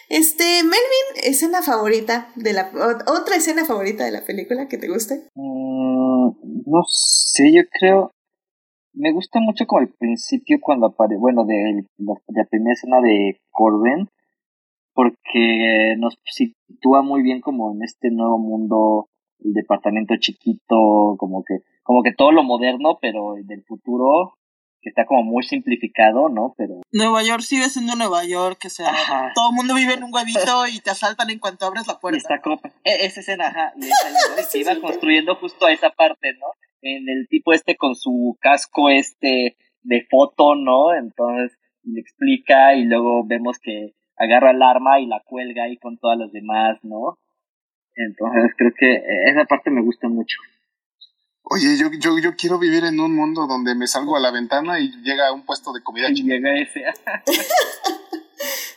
Este, Melvin, escena favorita de la, otra escena favorita de la película que te guste. Mm, no sé, yo creo. Me gusta mucho como el principio cuando aparece, bueno, de, de la primera escena de Corben, porque nos sitúa muy bien como en este nuevo mundo, el departamento chiquito, como que, como que todo lo moderno, pero del futuro, que está como muy simplificado, ¿no? Pero Nueva York sigue siendo Nueva York, o sea, Ajá. todo el mundo vive en un huevito y te asaltan en cuanto abres la Y puerta. está como, e- esa escena, ajá, y. Y que iba construyendo justo a esa parte, ¿no? En el tipo este con su casco este de foto, ¿no? Entonces le explica y luego vemos que agarra el arma y la cuelga ahí con todas las demás, ¿no? Entonces creo que esa parte me gusta mucho. Oye, yo, yo, yo quiero vivir en un mundo donde me salgo a la ventana y llega un puesto de comida Y china. llega ese,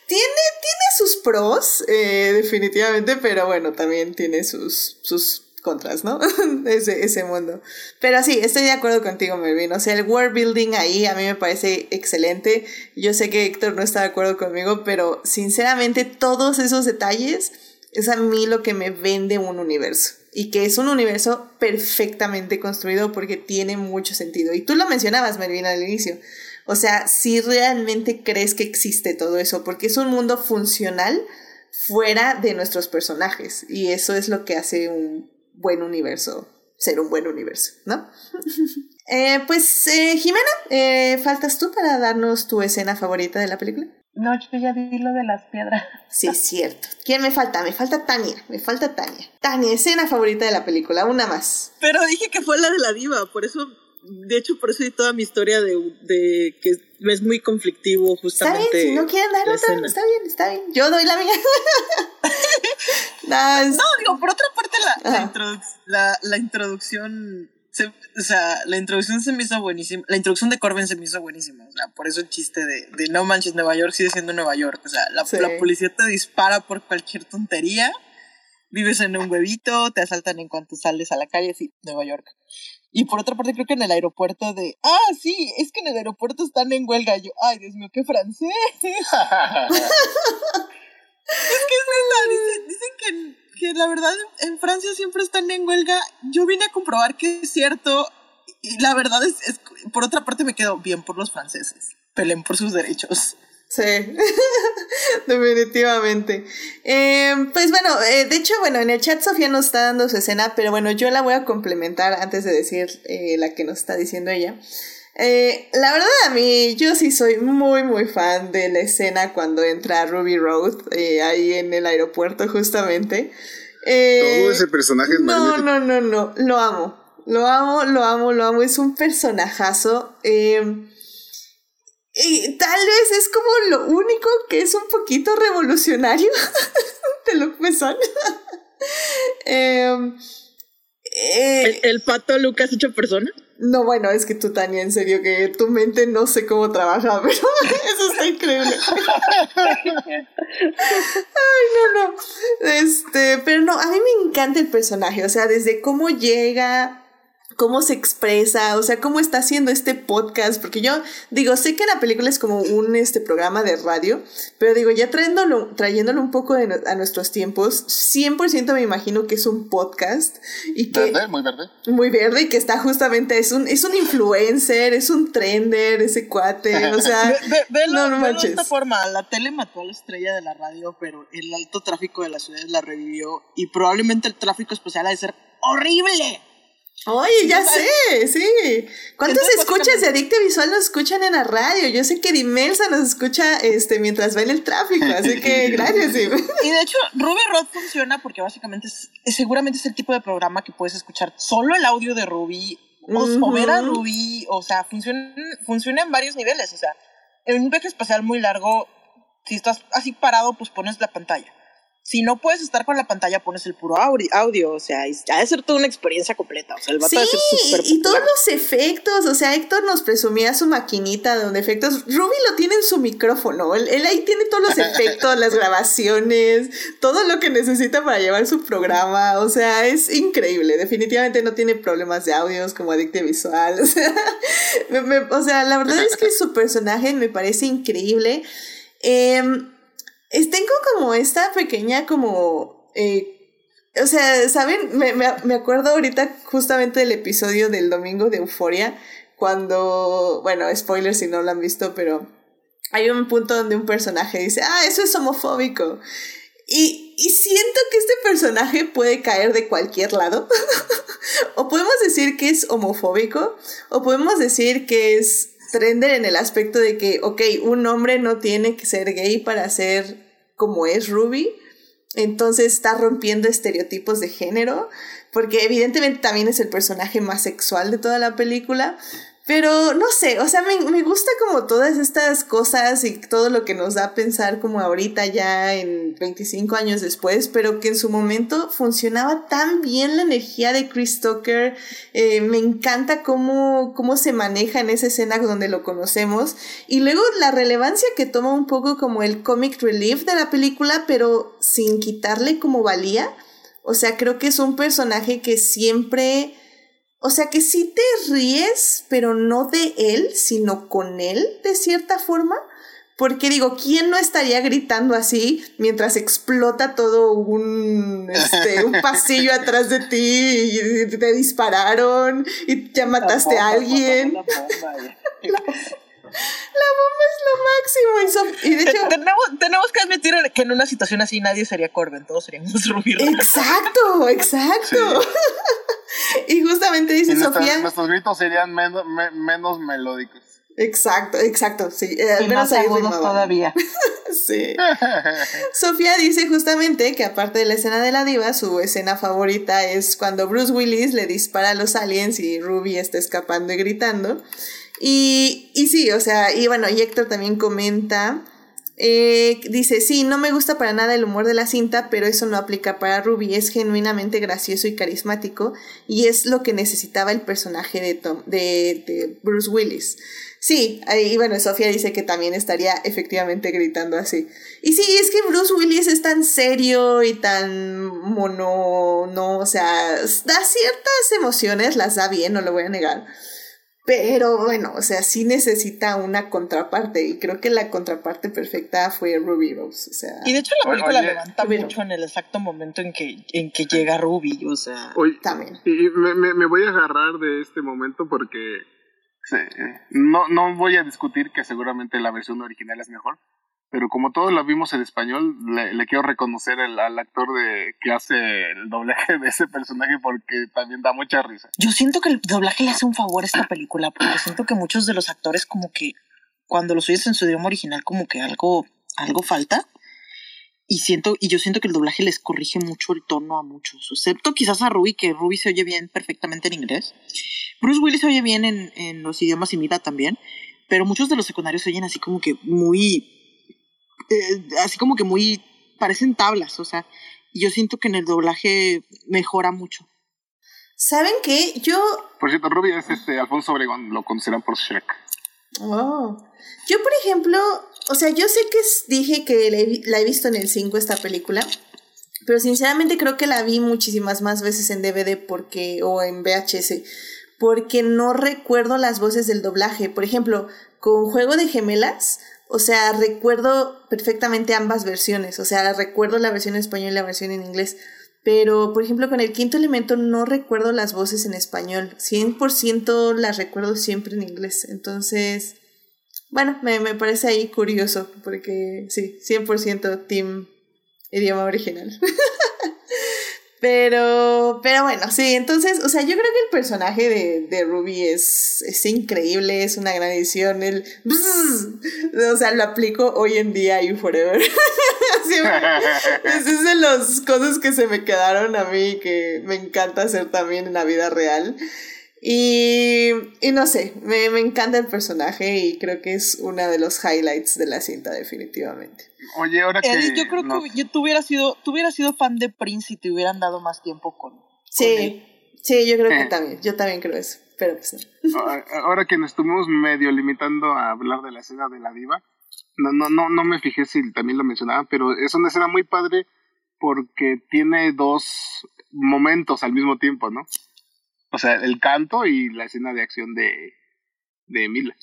Tiene, tiene sus pros, eh, definitivamente, pero bueno, también tiene sus, sus contras, ¿no? ese, ese mundo. Pero sí, estoy de acuerdo contigo, Melvin. O sea, el world building ahí a mí me parece excelente. Yo sé que Héctor no está de acuerdo conmigo, pero sinceramente todos esos detalles es a mí lo que me vende un universo. Y que es un universo perfectamente construido porque tiene mucho sentido. Y tú lo mencionabas, Melvin, al inicio. O sea, si realmente crees que existe todo eso, porque es un mundo funcional fuera de nuestros personajes. Y eso es lo que hace un buen universo, ser un buen universo, ¿no? Eh, pues, eh, Jimena, eh, ¿faltas tú para darnos tu escena favorita de la película? No, yo ya vi lo de las piedras. Sí, es cierto. ¿Quién me falta? Me falta Tania, me falta Tania. Tania, escena favorita de la película, una más. Pero dije que fue la de la diva, por eso, de hecho, por eso di toda mi historia de, de que es muy conflictivo Está justamente. bien, si no quieren dar la otra, escena. está bien, está bien. Yo doy la mía. No, digo, por otra parte, la, la, Ajá. introduc- la, la introducción. Se- o sea, la introducción se me hizo buenísima. La introducción de Corbin se me hizo buenísima. O sea, por eso el chiste de, de no manches, Nueva York sigue siendo Nueva York. O sea, la, Sí. la policía te dispara por cualquier tontería. Vives en un huevito, te asaltan en cuanto sales a la calle, sí, Nueva York. Y por otra parte, creo que en el aeropuerto de. Ah, sí, es que en el aeropuerto están en huelga. Yo, ay, Dios mío, qué francés. Es que es neta, dicen, dicen que, que la verdad en, Francia siempre están en huelga. Yo vine a comprobar que es cierto y la verdad es, es- por otra parte me quedo bien por los franceses. Peleen por sus derechos. Sí, definitivamente. Eh, pues bueno, eh, de hecho, bueno, en el chat Sofía nos está dando su escena, pero bueno, yo la voy a complementar antes de decir eh, la que nos está diciendo ella. Eh, la verdad a mí, yo sí soy muy, muy fan de la escena cuando entra Ruby Road eh, ahí en el aeropuerto justamente. Eh, Todo ese personaje es no, magnífico. no, no, no, lo amo. Lo amo, lo amo, lo amo. Es un personajazo. Eh, y tal vez es como lo único que es un poquito revolucionario de lo que son. ¿El, el pato Lucas hecho persona? No, bueno, es que tú, Tania, en serio, que tu mente no sé cómo trabaja, pero eso está increíble. Ay, no, no. Este, pero no, a mí me encanta el personaje, o sea, desde cómo llega, cómo se expresa, o sea, cómo está haciendo este podcast, porque yo digo, sé que la película es como un este programa de radio, pero digo, ya trayéndolo, trayéndolo un poco de, a nuestros tiempos, 100% me imagino que es un podcast y que Verde, muy verde. muy verde y que está justamente, es un, es un influencer, es un trender, ese cuate, o sea, Ve- ve- velo, no, no velo de manches. esta forma, la tele mató a la estrella de la radio, pero el alto tráfico de la ciudad la revivió y probablemente el tráfico especial ha de ser horrible. Oye, ya sé, sí. ¿Cuántos escuchas de Adicte Visual nos escuchan en la radio? Yo sé que Dimelsa nos escucha este, mientras va en el tráfico, así que gracias. Dim. Y de hecho, Ruby Rod funciona porque básicamente es, seguramente es el tipo de programa que puedes escuchar solo el audio de Ruby o, o ver a. Ruby, o sea, funciona, funciona en varios niveles, o sea, en un viaje espacial muy largo, si estás así parado, pues pones la pantalla. Si no puedes estar con la pantalla, pones el puro audi- audio, o sea, ha de ser toda una experiencia completa, o sea, el vato Sí, de ser súper y todos los efectos, o sea, Héctor nos presumía su maquinita donde efectos, Ruby lo tiene en su micrófono, él, él ahí tiene todos los efectos, las grabaciones, todo lo que necesita para llevar su programa, o sea, es increíble, definitivamente no tiene problemas de audios como Adicte Visual, o sea, me- me- o sea, la verdad es que su personaje me parece increíble. Es- tengo como esta pequeña como... eh, o sea, ¿saben? Me, me, me acuerdo ahorita justamente del episodio del domingo de Euforia, cuando, bueno, spoiler si no lo han visto, pero hay un punto donde un personaje dice, ah, eso es homofóbico. Y, y siento que este personaje puede caer de cualquier lado. o podemos decir que es homofóbico, o podemos decir que es trender en el aspecto de que, ok, un hombre no tiene que ser gay para ser como es Ruby. Entonces está rompiendo estereotipos de género, porque evidentemente también es el personaje más sexual de toda la película. Pero no sé, o sea, me, me gusta como todas estas cosas y todo lo que nos da a pensar como ahorita ya en 25 años después, pero que en su momento funcionaba tan bien la energía de Chris Tucker. Eh, me encanta cómo, cómo se maneja en esa escena donde lo conocemos. Y luego la relevancia que toma un poco como el comic relief de la película, pero sin quitarle como valía. O sea, creo que es un personaje que siempre... O sea que sí te ríes, pero no de él, sino con él, de cierta forma. Porque digo, ¿quién no estaría gritando así mientras explota todo un, este, un pasillo atrás de ti y te dispararon y ya mataste a alguien? La bomba. La bomba es lo máximo. Y, so- y de hecho, tenemos, tenemos que admitir que en una situación así nadie sería Corbin, todos seríamos Rod. exacto, exacto. y justamente Y dice nuestras- Sofía. nuestros gritos serían menos, me- menos melódicos. Exacto, exacto, sí. eh, al Y menos más ahí agudos todavía. Sí. Sofía dice justamente que aparte de la escena de la diva, su escena favorita es cuando Bruce Willis le dispara a los aliens y Ruby está escapando y gritando. Y, y sí, o sea, y bueno, y Héctor también comenta, eh, dice, sí, no me gusta para nada el humor de la cinta, pero eso no aplica para Ruby, es genuinamente gracioso y carismático y es lo que necesitaba el personaje de, Tom, de, de Bruce Willis. Sí, y bueno, Sofía dice que también estaría efectivamente gritando así. Y sí, es que Bruce Willis es tan serio y tan mono, no, o sea, da ciertas emociones, las da bien, no lo voy a negar. Pero bueno, o sea, sí necesita una contraparte y creo que la contraparte perfecta fue Ruby Rose, o sea... Y de hecho la película oye, levanta mucho en el exacto momento en que, en que llega Ruby, o sea... Oye, También. y me, me, me voy a agarrar de este momento porque eh, no, no voy a discutir que seguramente la versión original es mejor, pero como todos la vimos en español, le, quiero reconocer al actor de que hace el doblaje de ese personaje porque también da mucha risa. Yo siento que el doblaje le hace un favor a esta película, porque siento que muchos de los actores como que cuando los oyes en su idioma original como que algo, algo falta. Y siento, y yo siento que el doblaje les corrige mucho el tono a muchos, excepto quizás a Ruby, que Ruby se oye bien perfectamente en inglés. Bruce Willis se oye bien en, en los idiomas y Mira también, pero muchos de los secundarios se oyen así como que muy, eh, así como que muy, parecen tablas, o sea, yo siento que en el doblaje mejora mucho. ¿Saben qué? Yo Por cierto, Ruby es este Alfonso Obregón, lo conocerán por Shrek. Oh. Yo, por ejemplo, o sea, yo sé que dije que la he, vi- la he visto en el 5 esta película, pero sinceramente creo que la vi muchísimas más veces en DVD porque, o en VHS, porque no recuerdo las voces del doblaje. Por ejemplo, con Juego de Gemelas, o sea, recuerdo perfectamente ambas versiones, o sea, recuerdo la versión en español y la versión en inglés. Pero, por ejemplo, con el quinto elemento no recuerdo las voces en español. 100% las recuerdo siempre en inglés. Entonces, bueno, me, me parece ahí curioso, porque sí, 100% team idioma original. Pero, pero bueno, sí, entonces, o sea, yo creo que el personaje de, de Ruby es, es increíble, es una gran edición. El o sea, lo aplico hoy en día y forever. es, es de las cosas que se me quedaron a mí que me encanta hacer también en la vida real. Y, y no sé, me, me encanta el personaje y creo que es uno de los highlights de la cinta, definitivamente. Oye, ahora que. Eddie, yo creo nos- que yo, tú, hubieras sido, tú hubieras sido fan de Prince si te hubieran dado más tiempo con. Sí, sí, yo creo que Eh. también, yo también creo eso, pero pues no. Ahora que nos estuvimos medio limitando a hablar de la escena de la diva, no, no, no, no me fijé si también lo mencionaba, pero es una escena muy padre porque tiene dos momentos al mismo tiempo, ¿no? O sea, el canto y la escena de acción de, de Mila.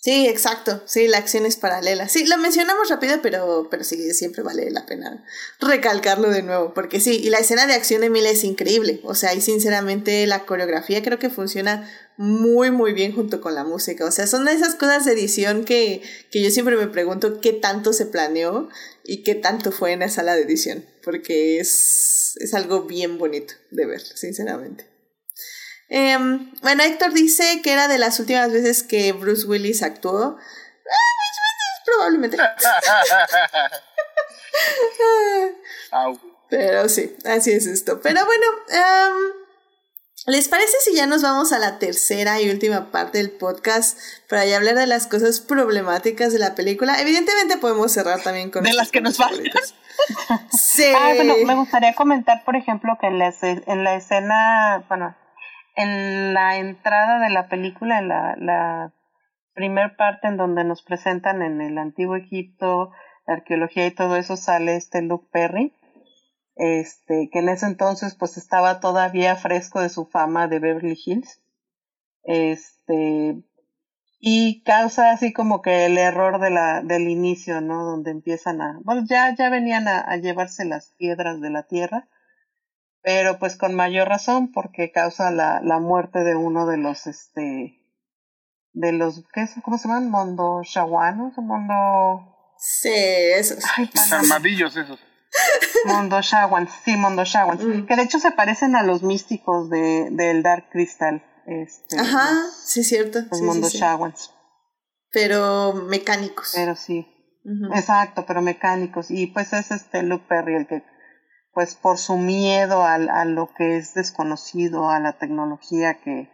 Sí, exacto. Sí, la acción es paralela. Sí, lo mencionamos rápido, pero, pero sí, siempre vale la pena recalcarlo de nuevo. Porque sí, y la escena de acción de Mila es increíble. O sea, y sinceramente la coreografía creo que funciona muy, muy bien junto con la música. O sea, son de esas cosas de edición que, que yo siempre me pregunto qué tanto se planeó y qué tanto fue en la sala de edición. Porque es, es algo bien bonito de ver, sinceramente. Em, bueno, Héctor dice que era de las últimas veces que Bruce Willis actuó. Ah, Probablemente. Pero sí, así es esto. Pero bueno, em, ¿les parece si ya nos vamos a la tercera y última parte del podcast para ya hablar de las cosas problemáticas de la película? Evidentemente podemos cerrar también con De las que nos faltan. Sí. Ah, bueno, me gustaría comentar, por ejemplo, que en la, en la escena, bueno, en la entrada de la película, en la, la primer parte en donde nos presentan en el antiguo Egipto, la arqueología y todo eso, sale este Luke Perry, este, que en ese entonces pues estaba todavía fresco de su fama de Beverly Hills. Este, y causa así como que el error de la, del inicio, ¿no? Donde empiezan a, bueno, ya, ya venían a, a llevarse las piedras de la tierra, pero pues con mayor razón porque causa la, la muerte de uno de los, este, de los, ¿qué es? ¿Cómo se llaman? Mondo shawanos o mondo, Sí, eso. es. ay, Armadillos esos. Mondo Shawans, sí, Mondo Shawans, Mm. que de hecho se parecen a los místicos de, del Dark Crystal, este, Ajá, los, sí, cierto. los sí, Mondo sí. Shawans, Pero mecánicos. pero sí. Exacto, pero mecánicos. Y pues es este Luke Perry el que, pues por su miedo al, a lo que es desconocido, a la tecnología que,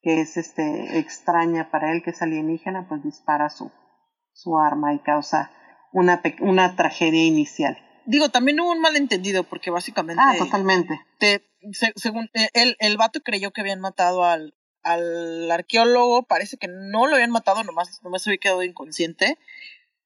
que es este extraña para él, que es alienígena, pues dispara su, su arma y causa una, una tragedia inicial. Digo, también hubo un malentendido porque básicamente. Ah, totalmente. te- se- según eh, el, el vato creyó que habían matado al, al arqueólogo, parece que no lo habían matado, nomás, nomás se había quedado inconsciente.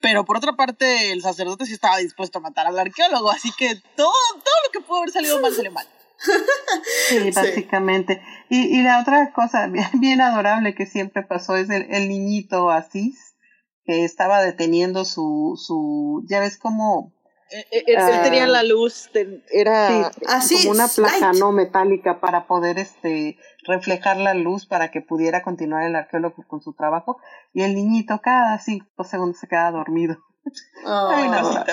Pero por otra parte, el sacerdote sí estaba dispuesto a matar al arqueólogo, así que todo, todo lo que pudo haber salido mal salió mal. Sí, básicamente. Y, y la otra cosa bien, bien adorable que siempre pasó es el, el niñito Asís, que estaba deteniendo su, su, ya ves como él, él Ah. tenía la luz, era... Sí, Así como una placa light. no metálica para poder este reflejar la luz para que pudiera continuar el arqueólogo con su trabajo y el niñito cada cinco segundos se queda dormido. Ay, Oh.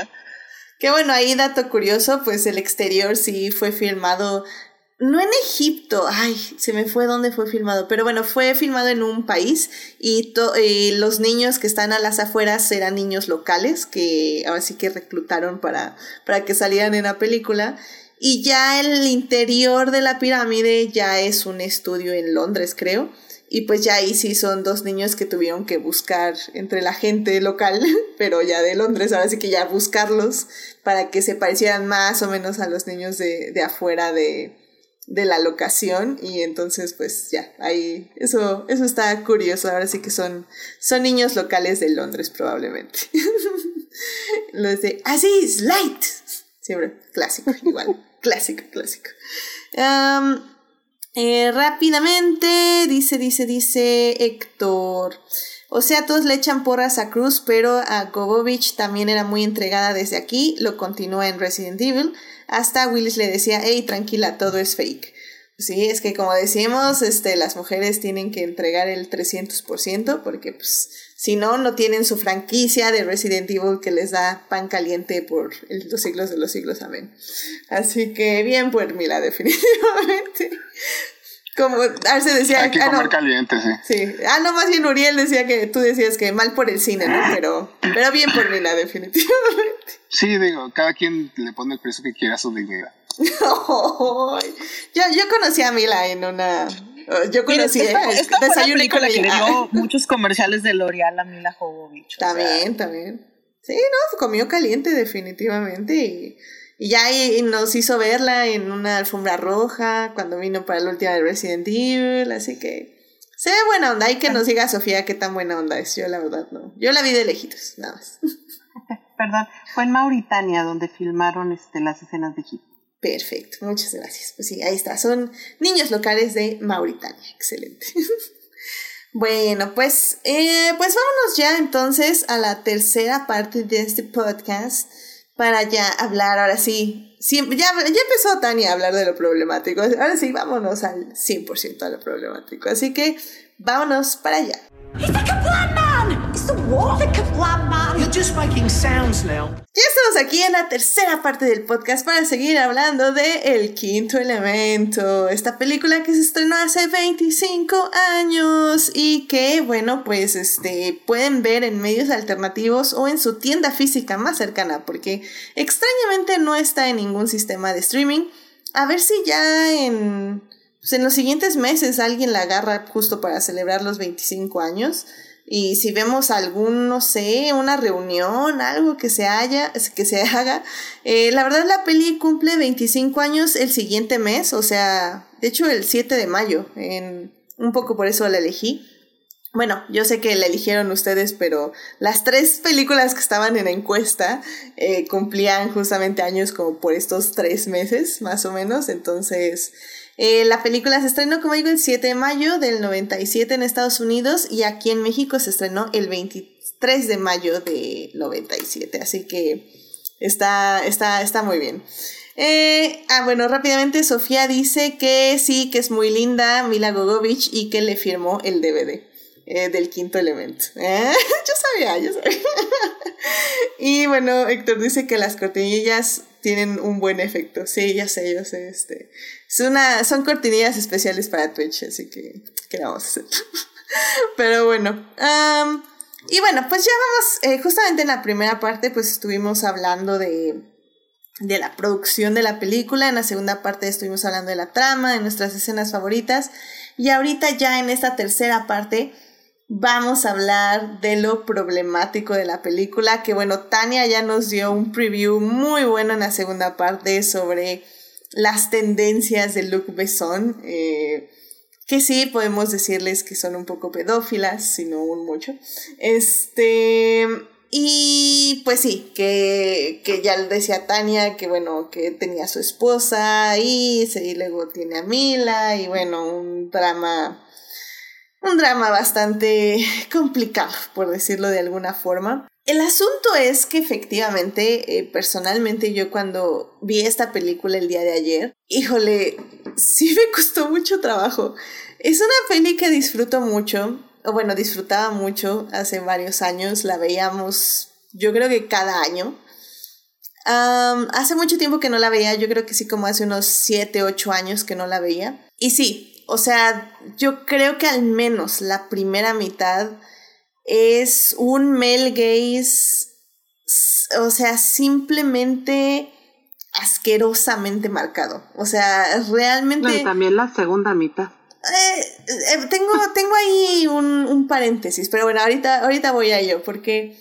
Qué bueno, ahí dato curioso, pues el exterior sí fue filmado, no en Egipto, ay, se me fue dónde fue filmado, pero bueno, fue filmado en un país y, los niños que están a las afueras eran niños locales que ahora sí que reclutaron para, para que salieran en la película. Y ya el interior de la pirámide ya es un estudio en Londres, creo. Y pues ya ahí sí son dos niños que tuvieron que buscar entre la gente local, pero ya de Londres, ahora sí que ya buscarlos para que se parecieran más o menos a los niños de, de afuera de, de la locación. Y entonces pues ya, ahí eso, eso está curioso, ahora sí que son, son niños locales de Londres probablemente. Los de Aziz Light. Siempre, clásico, igual, clásico, clásico. Eh, rápidamente, dice, dice, dice Héctor. O sea, todos le echan porras a Cruz, pero a Gobovich también era muy entregada desde aquí. Lo continúa en Resident Evil. Hasta Willis le decía, hey, tranquila, todo es fake. Sí, es que como decimos, este, las mujeres tienen que entregar el 300% porque pues si no, no tienen su franquicia de Resident Evil que les da pan caliente por los siglos de los siglos, amén. Así que bien por Mila, definitivamente. Como Arce decía, Hay que ah, comer no, caliente, sí. sí. Ah, no, más bien Uriel decía que tú decías que mal por el cine, ¿no? Pero, pero bien por Mila, definitivamente. Sí, digo, cada quien le pone el precio que quiera a su dignidad. Yo, yo conocí a Mila en una. Yo Mira, conocí esta, el esta fue la desayuno película con que le dio muchos comerciales de L'Oreal a Mila Jovovich. o sea, También, también. Sí, no, comió caliente definitivamente y, y ya y- y nos hizo verla en una alfombra roja cuando vino para la última de Resident Evil, así que se ve buena onda. Hay que nos diga Sofía qué tan buena onda es. Yo la verdad no. Yo la vi de lejitos, nada más. Perdón, fue en Mauritania donde filmaron este, las escenas de hip. Perfecto, muchas gracias. Pues sí, ahí está. Son niños locales de Mauritania. Excelente. bueno, pues, eh, pues vámonos ya entonces a la tercera parte de este podcast para ya hablar, ahora sí. ya, ya empezó Tania a hablar de lo problemático. Ahora sí, vámonos al 100% a lo problemático. Así que vámonos para allá. Ya estamos aquí en la tercera parte del podcast para seguir hablando de El Quinto Elemento, esta película que se estrenó hace 25 años y que, bueno, pues este pueden ver en medios alternativos o en su tienda física más cercana, porque extrañamente no está en ningún sistema de streaming. A ver si ya en, pues, en los siguientes meses alguien la agarra justo para celebrar los 25 años. Y si vemos algún, no sé, una reunión, algo que se haya, que se haga, eh, la verdad la peli cumple 25 años el siguiente mes, o sea, de hecho el 7 de mayo, en, un poco por eso la elegí. Bueno, yo sé que la eligieron ustedes, pero las tres películas que estaban en la encuesta eh, cumplían justamente años como por estos tres meses, más o menos. Entonces, eh, la película se estrenó, como digo, el 7 de mayo del 97 en Estados Unidos y aquí en México se estrenó el 23 de mayo de 97. Así que está, está, está muy bien. Eh, ah, bueno, rápidamente Sofía dice que sí, que es muy linda Mila Gogovich y que le firmó el DVD eh, del quinto elemento. Yo sabía, yo sabía. y bueno, Héctor dice que las cortinillas tienen un buen efecto. Sí, ya sé, yo sé. Este. Es una, son cortinillas especiales para Twitch, así que, ¿qué vamos a hacer? Pero bueno. y bueno, pues ya vamos, eh, justamente en la primera parte, pues estuvimos hablando de, de la producción de la película. En la segunda parte estuvimos hablando de la trama, de nuestras escenas favoritas. Y ahorita ya en esta tercera parte vamos a hablar de lo problemático de la película. Que bueno, Tania ya nos dio un preview muy bueno en la segunda parte sobre las tendencias de Luc Besson. eh, que sí podemos decirles que son un poco pedófilas, si no un mucho. Este. Y pues sí, que, que ya decía Tania que bueno, que tenía su esposa y luego tiene a Mila y bueno, un drama, un drama bastante complicado, por decirlo de alguna forma. El asunto es que efectivamente, eh, personalmente yo cuando vi esta película el día de ayer, híjole, sí me costó mucho trabajo. Es una peli que disfruto mucho, o bueno, disfrutaba mucho hace varios años, la veíamos yo creo que cada año. Hace mucho tiempo que no la veía, yo creo que sí como hace unos 7, 8 años que no la veía. Y sí, o sea, yo creo que al menos la primera mitad es un male gaze, o sea, simplemente asquerosamente marcado. O sea, realmente... No, y también la segunda mitad. Eh, eh, tengo, tengo ahí un, un paréntesis, pero bueno, ahorita, ahorita voy a ello, porque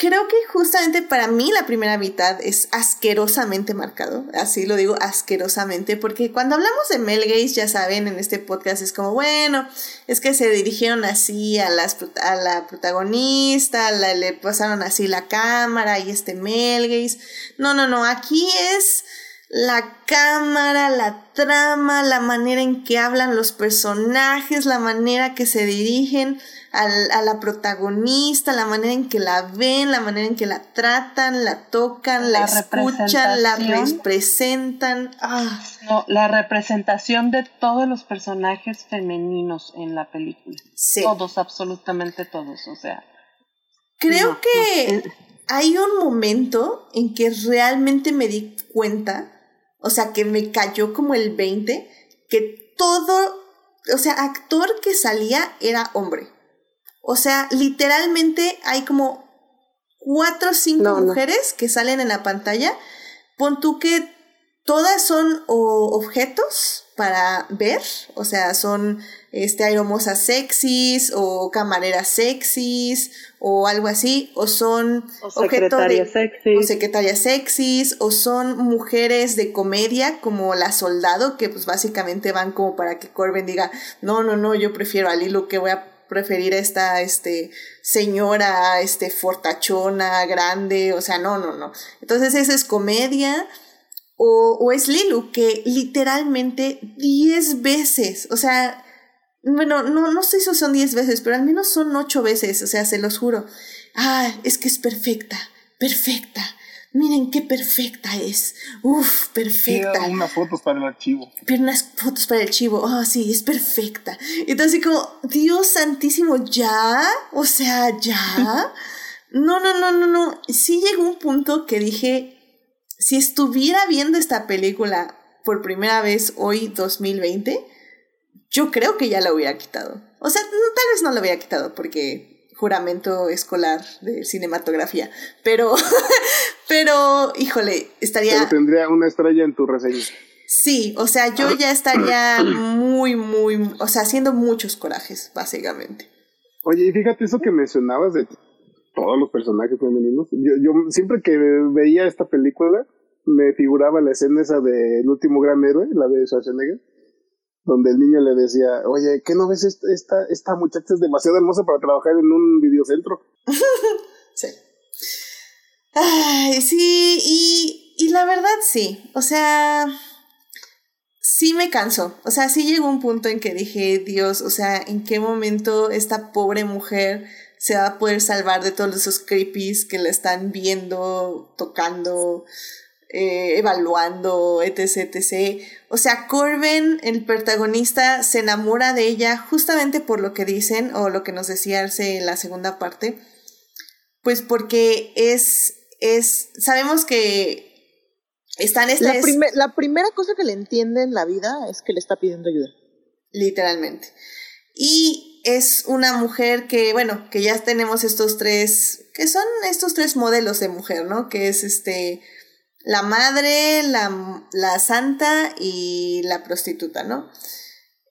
creo que justamente para mí la primera mitad es asquerosamente marcado, así lo digo asquerosamente, porque cuando hablamos de Mel Gaze, ya saben, en este podcast es como, bueno, es que se dirigieron así a, las, a la protagonista, le pasaron así la cámara y este Mel Gaze. No, no, no, aquí es la cámara, la trama, la manera en que hablan los personajes, la manera que se dirigen al, a la protagonista, la manera en que la ven, la manera en que la tratan, la tocan, la, escuchan, la representan. Ah. No, la representación de todos los personajes femeninos en la película. Todos, absolutamente todos, o sea. Creo que hay un momento en que realmente me di cuenta, o sea, que me cayó como el 20, que todo, o sea, actor que salía era hombre. O sea, literalmente hay como cuatro o cinco mujeres que salen en la pantalla. Pon tú que todas son objetos para ver, o sea, son este, aeromosas sexys o camareras sexys o algo así, o son o secretarias sexys. o secretarias sexys, o son mujeres de comedia como la soldado, que pues básicamente van como para que Corbin diga, no, no, no, yo prefiero a Lilo que voy a preferir a esta este, señora este, fortachona, grande, o sea, no, no, no. Entonces esa es comedia. O, o es Lilu, que literalmente 10 veces, o sea, bueno, no, no sé si son 10 veces, pero al menos son 8 veces, o sea, se los juro. Ah, es que es perfecta, perfecta, Miren qué perfecta es. Uf, perfecta. unas fotos para el archivo. Pero unas fotos para el archivo. Oh, sí, es perfecta. Entonces, como, Dios santísimo, ¿ya? O sea, ¿ya? No, no, no, no, no. Sí llegó un punto que dije, si estuviera viendo esta película por primera vez hoy, 2020, yo creo que ya la hubiera quitado. O sea, tal vez no la hubiera quitado porque juramento escolar de cinematografía. Pero, pero, híjole, estaría... Pero tendría una estrella en tu reseña. Sí, o sea, yo ya estaría muy, muy, o sea, haciendo muchos corajes, básicamente. Oye, y fíjate eso que mencionabas de todos los personajes femeninos. Yo, yo siempre que veía esta película, me figuraba la escena esa de El último gran héroe, la de Schwarzenegger donde el niño le decía, oye, ¿qué no ves esta, esta, muchacha es demasiado hermosa para trabajar en un videocentro? sí. Ay, sí, y, y la verdad sí, o sea, sí me cansó, o sea, sí llegó un punto en que dije, Dios, o sea, ¿en qué momento esta pobre mujer se va a poder salvar de todos esos creepies que la están viendo, tocando? Eh, evaluando, etc, etc. O sea, Corbin, el protagonista, se enamora de ella justamente por lo que dicen, o lo que nos decía Arce en la segunda parte, pues porque es, es, sabemos que está en esta... La, la primera cosa que le entiende en la vida es que le está pidiendo ayuda. Literalmente. Y es una mujer que, bueno, que ya tenemos estos tres, que son estos tres modelos de mujer, ¿no? Que es este la madre, la, la santa y la prostituta, ¿no?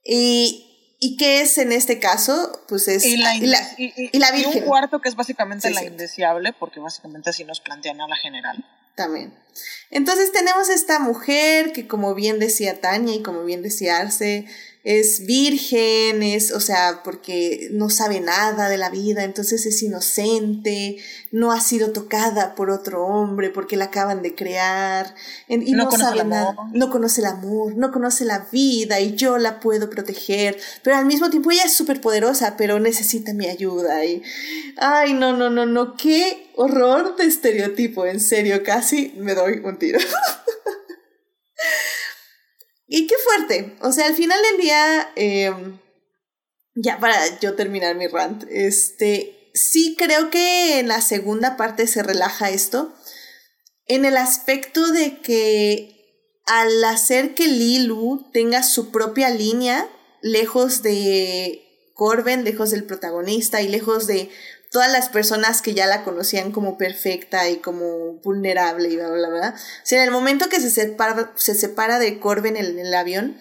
Y, ¿Y qué es en este caso? Pues es y la, y, un cuarto que es básicamente la indeseable, porque básicamente así nos plantean a la general. También. Entonces tenemos esta mujer que como bien decía Tania y como bien decía Arce, es virgen, es, o sea, porque no sabe nada de la vida, entonces es inocente, no ha sido tocada por otro hombre porque la acaban de crear, y no, sabe nada, no conoce el amor, no conoce la vida y yo la puedo proteger, pero al mismo tiempo ella es súper poderosa, pero necesita mi ayuda y, ay, no, no, no, no, qué horror de estereotipo, en serio, casi me doy un tiro. Y qué fuerte. O sea, al final del día, em, ya para yo terminar mi rant, este, sí creo que en la segunda parte se relaja esto. En el aspecto de que al hacer que Lilu tenga su propia línea, lejos de Corben, lejos del protagonista y lejos de todas las personas que ya la conocían como perfecta y como vulnerable y bla, bla, bla. O sea, en el momento que se separa, se separa de Corbin en el, avión,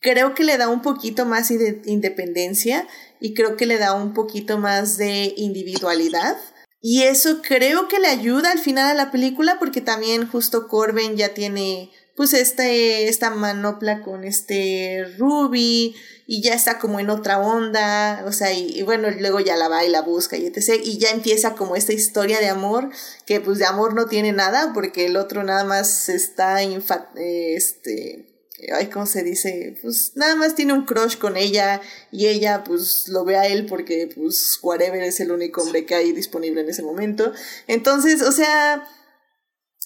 creo que le da un poquito más de independencia y creo que le da un poquito más de individualidad. Y eso creo que le ayuda al final a la película porque también justo Corbin ya tiene pues este, esta manopla con este Ruby y ya está como en otra onda, o sea, y, bueno, luego ya la va y la busca y etc. Y ya empieza como esta historia de amor, que pues de amor no tiene nada, porque el otro nada más está, este, ay, ¿cómo se dice? Pues nada más tiene un crush con ella y ella pues lo ve a él porque pues whatever es el único hombre que hay disponible en ese momento. Entonces, o sea,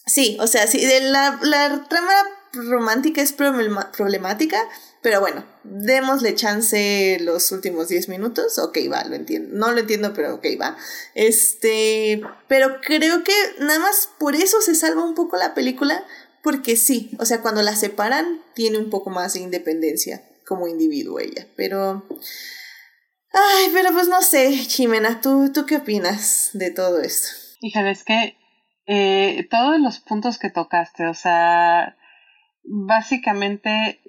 sí, o sea, sí, la, la trama romántica es problemática, pero bueno, démosle chance los últimos 10 minutos. Ok, va, lo entiendo. No lo entiendo, pero ok, va. Este, pero creo que nada más por eso se salva un poco la película, porque sí, o sea, cuando la separan, tiene un poco más de independencia como individuo ella, pero... Ay, pero pues no sé, Jimena, ¿tú, tú qué opinas de todo esto? Híjole, es que eh, todos los puntos que tocaste, o sea, básicamente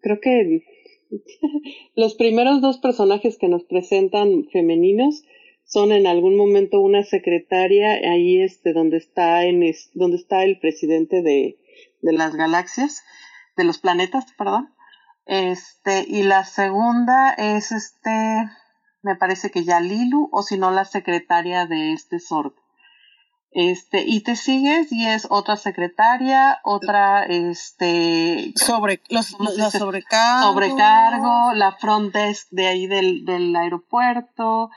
creo que los primeros dos personajes que nos presentan femeninos son en algún momento una secretaria ahí este donde está en donde está el presidente de, de las galaxias de los planetas perdón. Este y la segunda es este me parece que ya Lilu o si no la secretaria de este Sorg este y te sigues y es otra secretaria otra este sobre los, sobrecargo la front desk de ahí del, del aeropuerto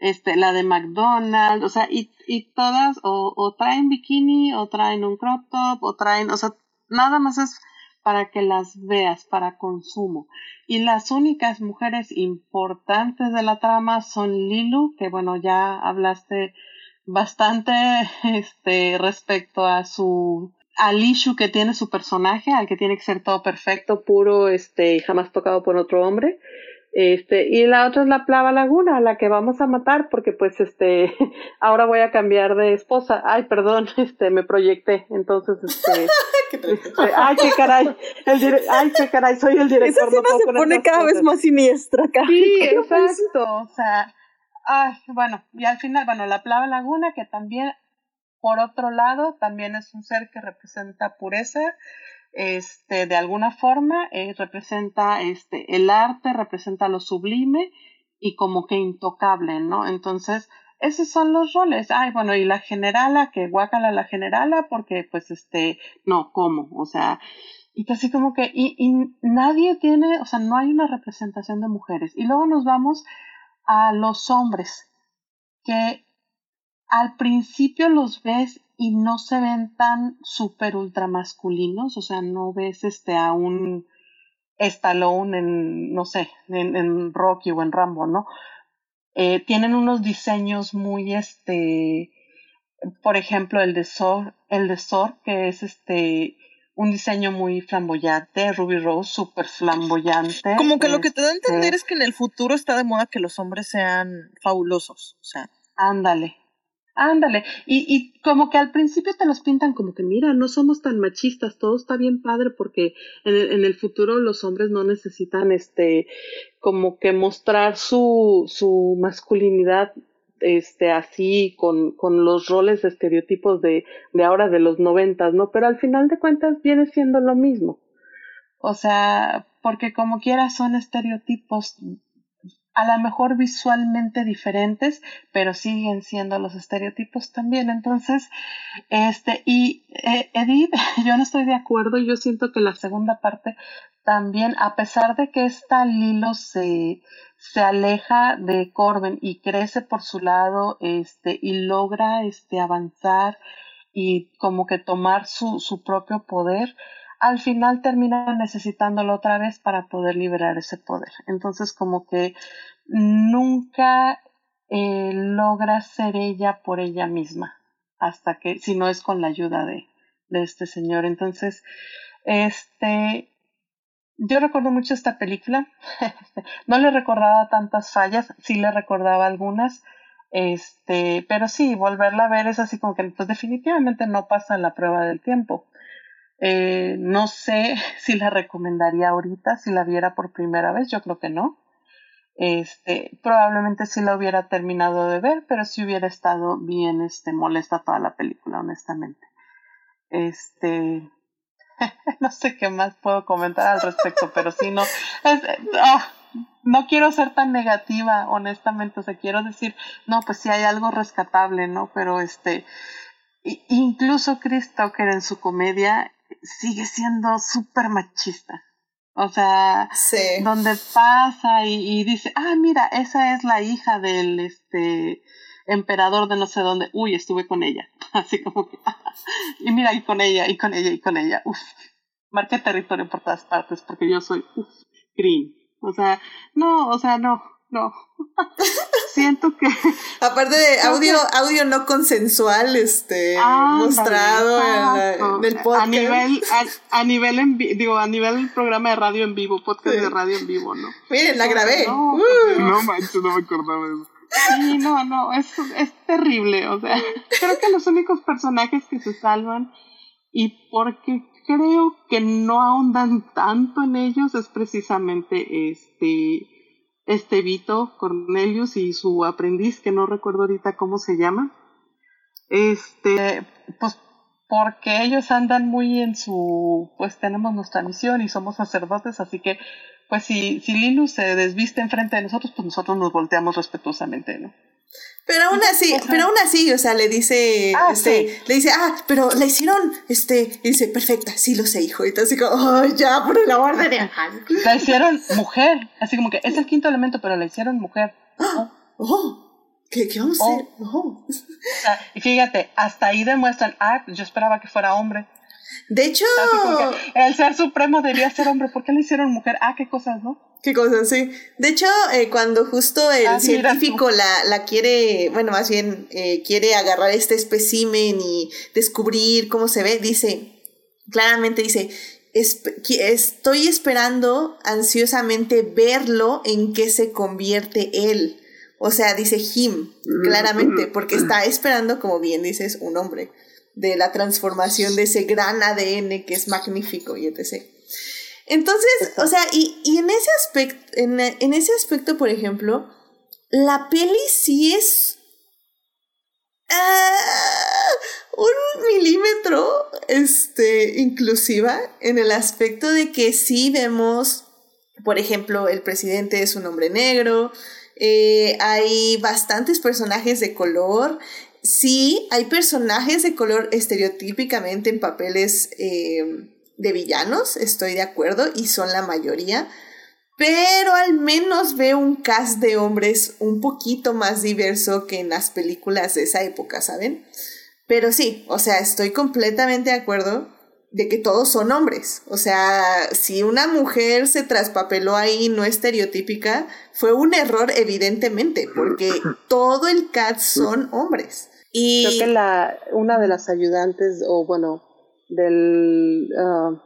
este, la de McDonald's, o sea, y, y todas o, o traen bikini, o traen un crop top, o traen, o sea, nada más es para que las veas, para consumo. Y las únicas mujeres importantes de la trama son Lilu, que bueno, ya hablaste bastante este respecto a su al issue que tiene su personaje, al que tiene que ser todo perfecto, puro, este, y jamás tocado por otro hombre. Este, y la otra es la plava laguna, a la que vamos a matar, porque pues este, ahora voy a cambiar de esposa. Ay, perdón, este, me proyecté, entonces este, este ay, qué caray, el ay, qué caray, soy el director. Esa no se pone cada vez más siniestra acá. Sí, exacto, o sea, ay, bueno, y al final, bueno, la plava laguna, que también, por otro lado, también es un ser que representa pureza, este, de alguna forma, eh, representa este, el arte, representa lo sublime y como que intocable, ¿no? Entonces, esos son los roles. Ay, bueno, y la generala, que guácala la generala, porque pues este, no, ¿cómo? O sea, y así como que, y, y nadie tiene, o sea, no hay una representación de mujeres. Y luego nos vamos a los hombres, que al principio los ves y no se ven tan super ultra masculinos, o sea, no ves este a un Stallone en, no sé, en, Rocky o en Rambo, ¿no? Eh, tienen unos diseños muy, este, por ejemplo, el de Sor, el de Sor, que es este, un diseño muy flamboyante, Ruby Rose, súper flamboyante. Como que lo que te da a este entender es que en el futuro está de moda que los hombres sean fabulosos, o sea. Ándale, Ándale, y, y como que al principio te los pintan como que, mira, no somos tan machistas, todo está bien padre porque en el, en el futuro los hombres no necesitan, este, como que mostrar su, su masculinidad, este, así, con, con los roles estereotipos de, de ahora de los noventas, ¿no? Pero al final de cuentas viene siendo lo mismo. O sea, porque como quiera son estereotipos a lo mejor visualmente diferentes, pero siguen siendo los estereotipos también. Entonces, este, y eh, Edith, yo no estoy de acuerdo, yo siento que la segunda parte también, a pesar de que esta Lilo se, se aleja de Corben y crece por su lado, este, y logra este avanzar y como que tomar su, su propio poder, al final termina necesitándolo otra vez para poder liberar ese poder. Entonces como que nunca eh, logra ser ella por ella misma, hasta que, si no es con la ayuda de, de este señor. Entonces, este, yo recuerdo mucho esta película, no le recordaba tantas fallas, sí le recordaba algunas, este, pero sí, volverla a ver es así como que, pues definitivamente no pasa la prueba del tiempo. Eh, no sé si la recomendaría ahorita, si la viera por primera vez, yo creo que no. Este, probablemente sí la hubiera terminado de ver, pero sí hubiera estado bien este, molesta toda la película, honestamente. Este, no sé qué más puedo comentar al respecto, pero sí, no. Es, ah, no quiero ser tan negativa, honestamente. O sea, quiero decir, no, pues sí hay algo rescatable, ¿no? Pero este. Incluso Chris Tucker en su comedia sigue siendo súper machista. O sea, donde pasa y, y, dice, ah, mira, esa es la hija del este emperador de no sé dónde. Uy, estuve con ella. Así como que, y mira, y con ella, y con ella, y con ella. Uf, marqué territorio por todas partes porque yo soy, uf, green. O sea, no, o sea, no, no. Siento que. Aparte de audio, audio no consensual, este, mostrado en, el podcast. A nivel, a, nivel en digo, a nivel programa de radio en vivo, podcast de radio en vivo, ¿no? Miren, la grabé. No, no manches, no me acordaba de eso. Sí, no, no, es, es terrible. O sea, creo que los únicos personajes que se salvan y porque creo que no ahondan tanto en ellos es precisamente este este Vito Cornelius y su aprendiz, que no recuerdo ahorita cómo se llama. Este, pues porque ellos andan muy en su, pues tenemos nuestra misión y somos sacerdotes, así que, pues si, si Linus se desviste enfrente de nosotros, pues nosotros nos volteamos respetuosamente, ¿no? Pero aún así, pero aún así, o sea, le dice, ah, este, le dice, ah, pero la hicieron, este, y dice, perfecta, sí lo sé, hijo. Y así como, oh, ya, por el amor de Dios. La hicieron mujer, así como que es el quinto elemento, pero la hicieron mujer. Oh, oh ¿qué, ¿qué, vamos a hacer? Oh. y fíjate, hasta ahí demuestran, ah, yo esperaba que fuera hombre. De hecho, el ser supremo debía ser hombre, ¿por qué le hicieron mujer? Ah, qué cosas, ¿no? Qué cosas, sí. De hecho, eh, cuando justo el ah, científico la, la, quiere, bueno, más bien eh, quiere agarrar este espécimen y descubrir cómo se ve, dice, claramente dice, estoy esperando ansiosamente verlo en qué se convierte él. O sea, dice him, claramente, porque está esperando, como bien dices, un hombre, de la transformación de ese gran ADN que es magnífico y etc. Entonces, o sea, y, y en ese aspecto, en, en, ese aspecto, por ejemplo, la peli sí es uh, un milímetro este, inclusiva en el aspecto de que sí vemos, por ejemplo, el presidente es un hombre negro, eh, hay bastantes personajes de color, sí, hay personajes de color estereotípicamente en papeles... Eh, de villanos, estoy de acuerdo, y son la mayoría, pero al menos veo un cast de hombres un poquito más diverso que en las películas de esa época, ¿saben? Pero sí, o sea, estoy completamente de acuerdo de que todos son hombres. O sea, si una mujer se traspapeló ahí no estereotípica, fue un error evidentemente, porque todo el cast son hombres. Y creo que la una de las ayudantes o bueno, del, uh,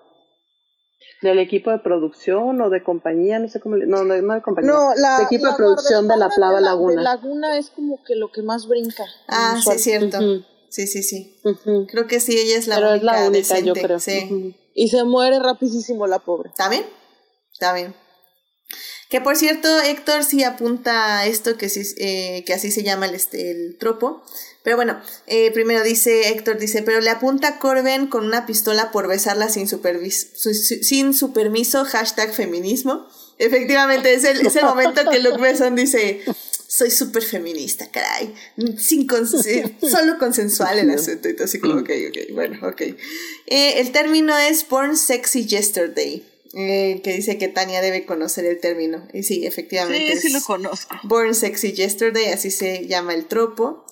del equipo de producción o de compañía, no sé cómo, no, no, no de compañía, no, la, equipo de producción de la Plava Laguna. De Laguna es como que lo que más brinca. Ah, sí, es cierto. Sí, sí, sí. Creo que sí, ella es la Pero única. es la única, yo creo. Sí. Y se muere rapidísimo la pobre. ¿Está bien? Está bien. Que por cierto, Héctor sí apunta a esto que, sí, eh, que así se llama el, este, el tropo, pero bueno, eh, primero dice Héctor, dice, pero le apunta a Corben con una pistola por besarla sin, su, sin permiso, hashtag feminismo. Efectivamente, es el, es el momento que Luke Besson dice, soy súper feminista, caray, sin solo consensual el asunto, y así como, ok, ok, bueno, ok. Eh, el término es Born Sexy Yesterday. Eh, que dice que Tania debe conocer el término. Y sí, efectivamente. Sí, sí lo conozco. Born Sexy Yesterday, así se llama el tropo.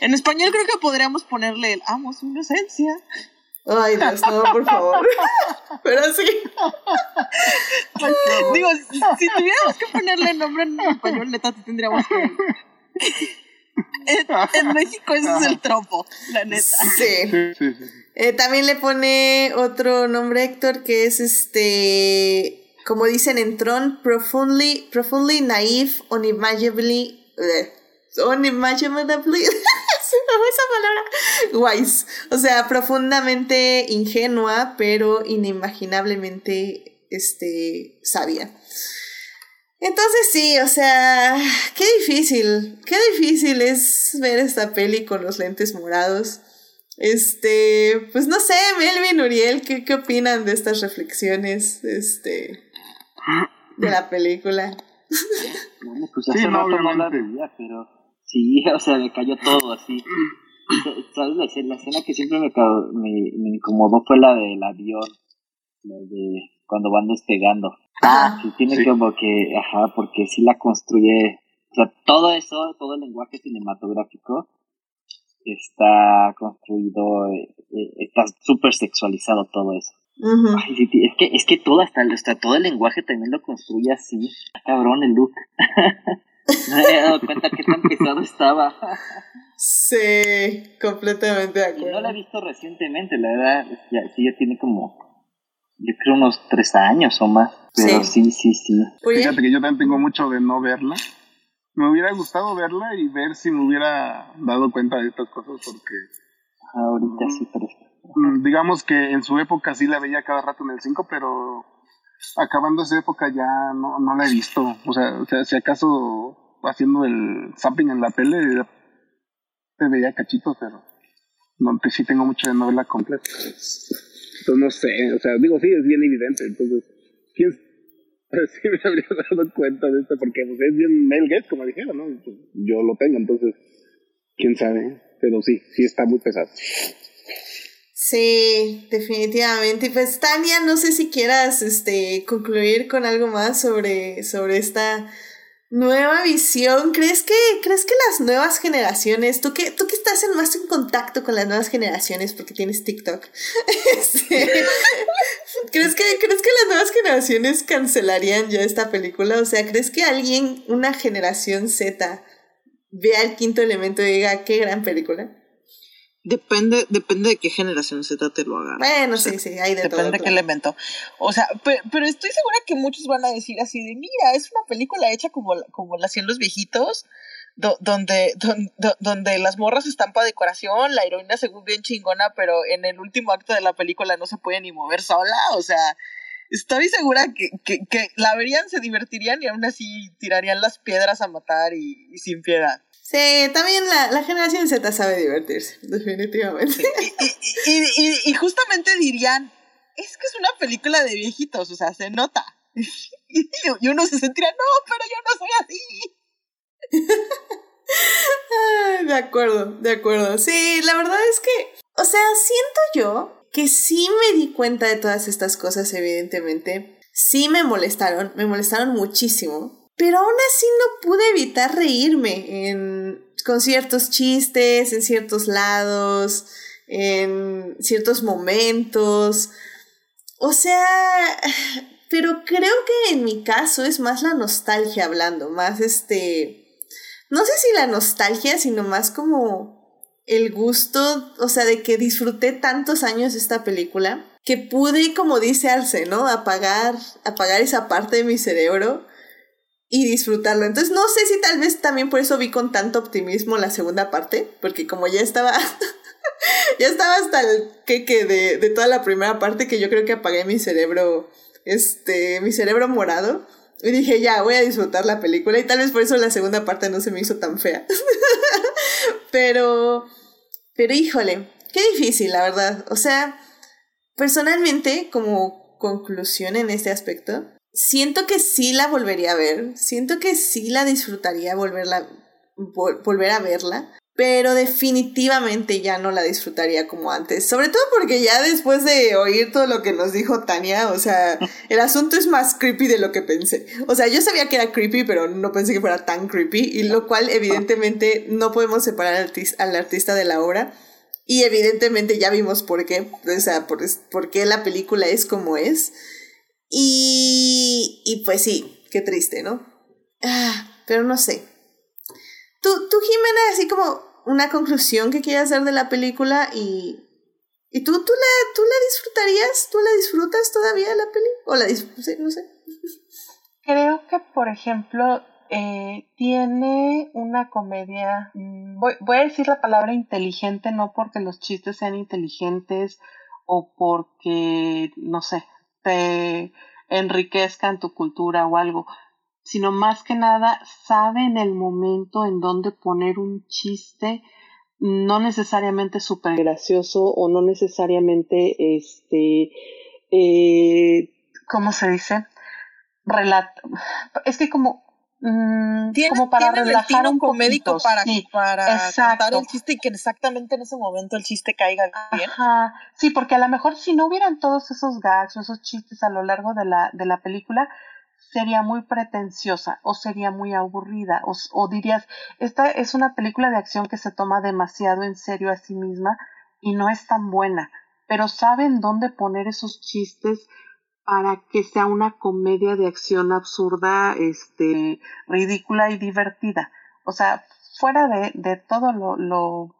En español creo que podríamos ponerle el amo su inocencia. Ay, Dios, no, por favor. Pero sí. Digo, si tuviéramos que ponerle nombre en español, neta, tendríamos que. En, México ese es el tropo, la neta. Sí. Eh, también le pone otro nombre Héctor que es este, como dicen en Tron, profoundly, profoundly naive, unimaginably, uh, unimaginably, esa palabra, wise, o sea, profundamente ingenua, pero inimaginablemente, este, sabia. Entonces sí, o sea, qué difícil, qué difícil es ver esta peli con los lentes morados. Este, pues no sé, Melvin, Uriel, ¿qué, qué opinan de estas reflexiones este, de la película? Bueno, pues hace rato no la veía, pero sí, o sea, me cayó todo así. ¿Sabes? La, escena- la escena que siempre me, me, me incomodó fue la del avión, la de cuando van despegando. Ajá. Sí, tiene Sí. como que, ajá, porque sí la construye, o sea, todo eso, todo el lenguaje cinematográfico está construido, eh, eh, está súper sexualizado todo eso. Ay, es que, es que todo, hasta, hasta todo el lenguaje también lo construye así. Está Cabrón el look. no me había dado cuenta que tan pesado estaba. Sí, completamente de Y no la he acuerdo. visto recientemente, la verdad, ya, sí, ya tiene como, yo creo unos tres años o más. Pero Sí. sí, sí, sí. Fíjate que yo también tengo mucho de no verla. Me hubiera gustado verla y ver si me hubiera dado cuenta de estas cosas porque Ahorita sí parece. mm, digamos que en su época sí la veía cada rato en el 5, pero acabando esa época ya no, no la he visto. O sea, o sea, si acaso haciendo el zapping en la tele te veía cachitos, pero no, te- sí tengo mucho de no verla completa. Entonces no sé, o sea, digo, sí, es bien evidente. Entonces, ¿quién sí me habría dado cuenta de esto? Porque pues, es bien Mel Gates, como dijeron, ¿no? Pues, yo lo tengo, entonces, quién sabe. Pero sí, sí está muy pesado. Sí, definitivamente. Y pues Tania, no sé si quieras este concluir con algo más sobre, sobre esta nueva visión. ¿Crees que, crees que las nuevas generaciones, tú que, tú que estás en más en contacto con las nuevas generaciones porque tienes TikTok, este, ¿crees que, crees que las nuevas generaciones cancelarían ya esta película? O sea, ¿crees que alguien, una generación Z, vea el quinto elemento y diga qué gran película? Depende, depende de qué generación Z te lo haga. Bueno, sí, sí, hay de todo. Depende de qué claro. elemento. O sea, pe- pero estoy segura que muchos van a decir así de, mira, es una película hecha como, la- como la hacían los viejitos, do- donde, don- do- donde las morras están para decoración, la heroína según bien chingona, pero en el último acto de la película no se puede ni mover sola. O sea, estoy segura que, que, que la verían, se divertirían y aún así tirarían las piedras a matar y, y sin piedad. Sí, también la, la generación Z sabe divertirse, definitivamente. Y, y, y, justamente dirían, es que es una película de viejitos, o sea, se nota. Y, y uno se sentiría, no, pero yo no soy así. De acuerdo, de acuerdo. Sí, la verdad es que, o sea, siento yo que sí me di cuenta de todas estas cosas, evidentemente. Sí me molestaron, me molestaron muchísimo. Pero aún así no pude evitar reírme en, con ciertos chistes, en ciertos lados, en ciertos momentos. O sea, pero creo que en mi caso es más la nostalgia hablando, más este... No sé si la nostalgia, sino más como el gusto, o sea, de que disfruté tantos años esta película, que pude, como dice Arce, ¿no? Apagar, apagar esa parte de mi cerebro y disfrutarlo. Entonces no sé si tal vez también por eso vi con tanto optimismo la segunda parte, porque como ya estaba, ya estaba hasta el queque de, de toda la primera parte que yo creo que apagué mi cerebro, este, mi cerebro morado. Y dije, ya, voy a disfrutar la película. Y tal vez por eso la segunda parte no se me hizo tan fea. pero, pero híjole, qué difícil, la verdad. O sea, personalmente, como conclusión en este aspecto, siento que sí la volvería a ver. Siento que sí la disfrutaría volverla, vol- volver a verla. Pero definitivamente ya no la disfrutaría como antes. Sobre todo porque ya después de oír todo lo que nos dijo Tania, o sea, el asunto es más creepy de lo que pensé. O sea, yo sabía que era creepy, pero no pensé que fuera tan creepy. Y lo cual, evidentemente, no podemos separar al, artis- al artista de la obra. Y evidentemente ya vimos por qué. O sea, por, por qué la película es como es. Y, y pues sí, qué triste, ¿no? Ah, pero no sé. Tú, tú, Jimena, así como una conclusión que quieras dar de la película y, y tú, tú, la, tú la disfrutarías, tú la disfrutas todavía la peli o la disfrutas, no sé. Creo que, por ejemplo, eh, tiene una comedia, mm, voy, voy a decir la palabra inteligente, no porque los chistes sean inteligentes o porque, no sé, te enriquezcan tu cultura o algo, sino más que nada sabe en el momento en donde poner un chiste no necesariamente súper gracioso o no necesariamente, este, eh, ¿cómo se dice? Relato. Es que como, mm, Tiene, como para tienen el relajar un comédico poquito, para, sí, para exacto. contar el chiste y que exactamente en ese momento el chiste caiga bien. Ajá, sí, porque a lo mejor si no hubieran todos esos gags o esos chistes a lo largo de la, de la película, sería muy pretenciosa o sería muy aburrida o, dirías, esta es una película de acción que se toma demasiado en serio a sí misma y no es tan buena, pero saben dónde poner esos chistes para que sea una comedia de acción absurda, este, ridícula y divertida. O sea, fuera de, de todo lo, lo,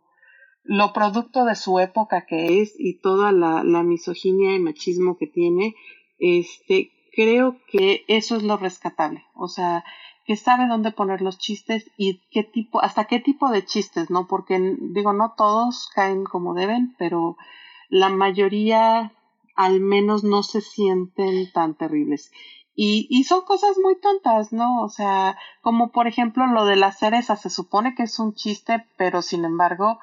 lo producto de su época que es y toda la, la misoginia y machismo que tiene, este, creo que eso es lo rescatable. O sea, que sabe dónde poner los chistes y qué tipo, hasta qué tipo de chistes, ¿no? Porque digo, no todos caen como deben, pero la mayoría al menos no se sienten tan terribles. Y, y son cosas muy tontas, ¿no? O sea, como por ejemplo lo de la cereza, se supone que es un chiste, pero sin embargo,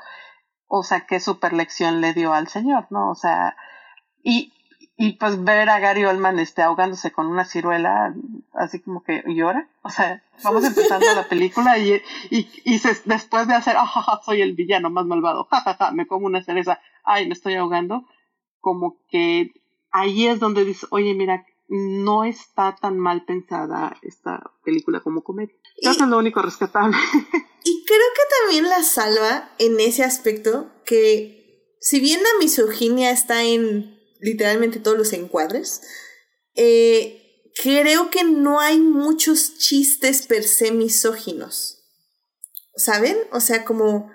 o sea, qué super lección le dio al señor, ¿no? O sea, y, y pues ver a Gary Oldman este, ahogándose con una ciruela, así como que llora. O sea, vamos empezando la película y, y, y se, después de hacer, ah, soy el villano más malvado, jajaja, me como una cereza, ay, me estoy ahogando, como que ahí es donde dice, oye, mira, no está tan mal pensada esta película como comedia. Eso es lo único rescatable. Y creo que también la salva en ese aspecto que si bien la misoginia está en literalmente todos los encuadres, eh, creo que no hay muchos chistes per se misóginos. ¿Saben? O sea, como...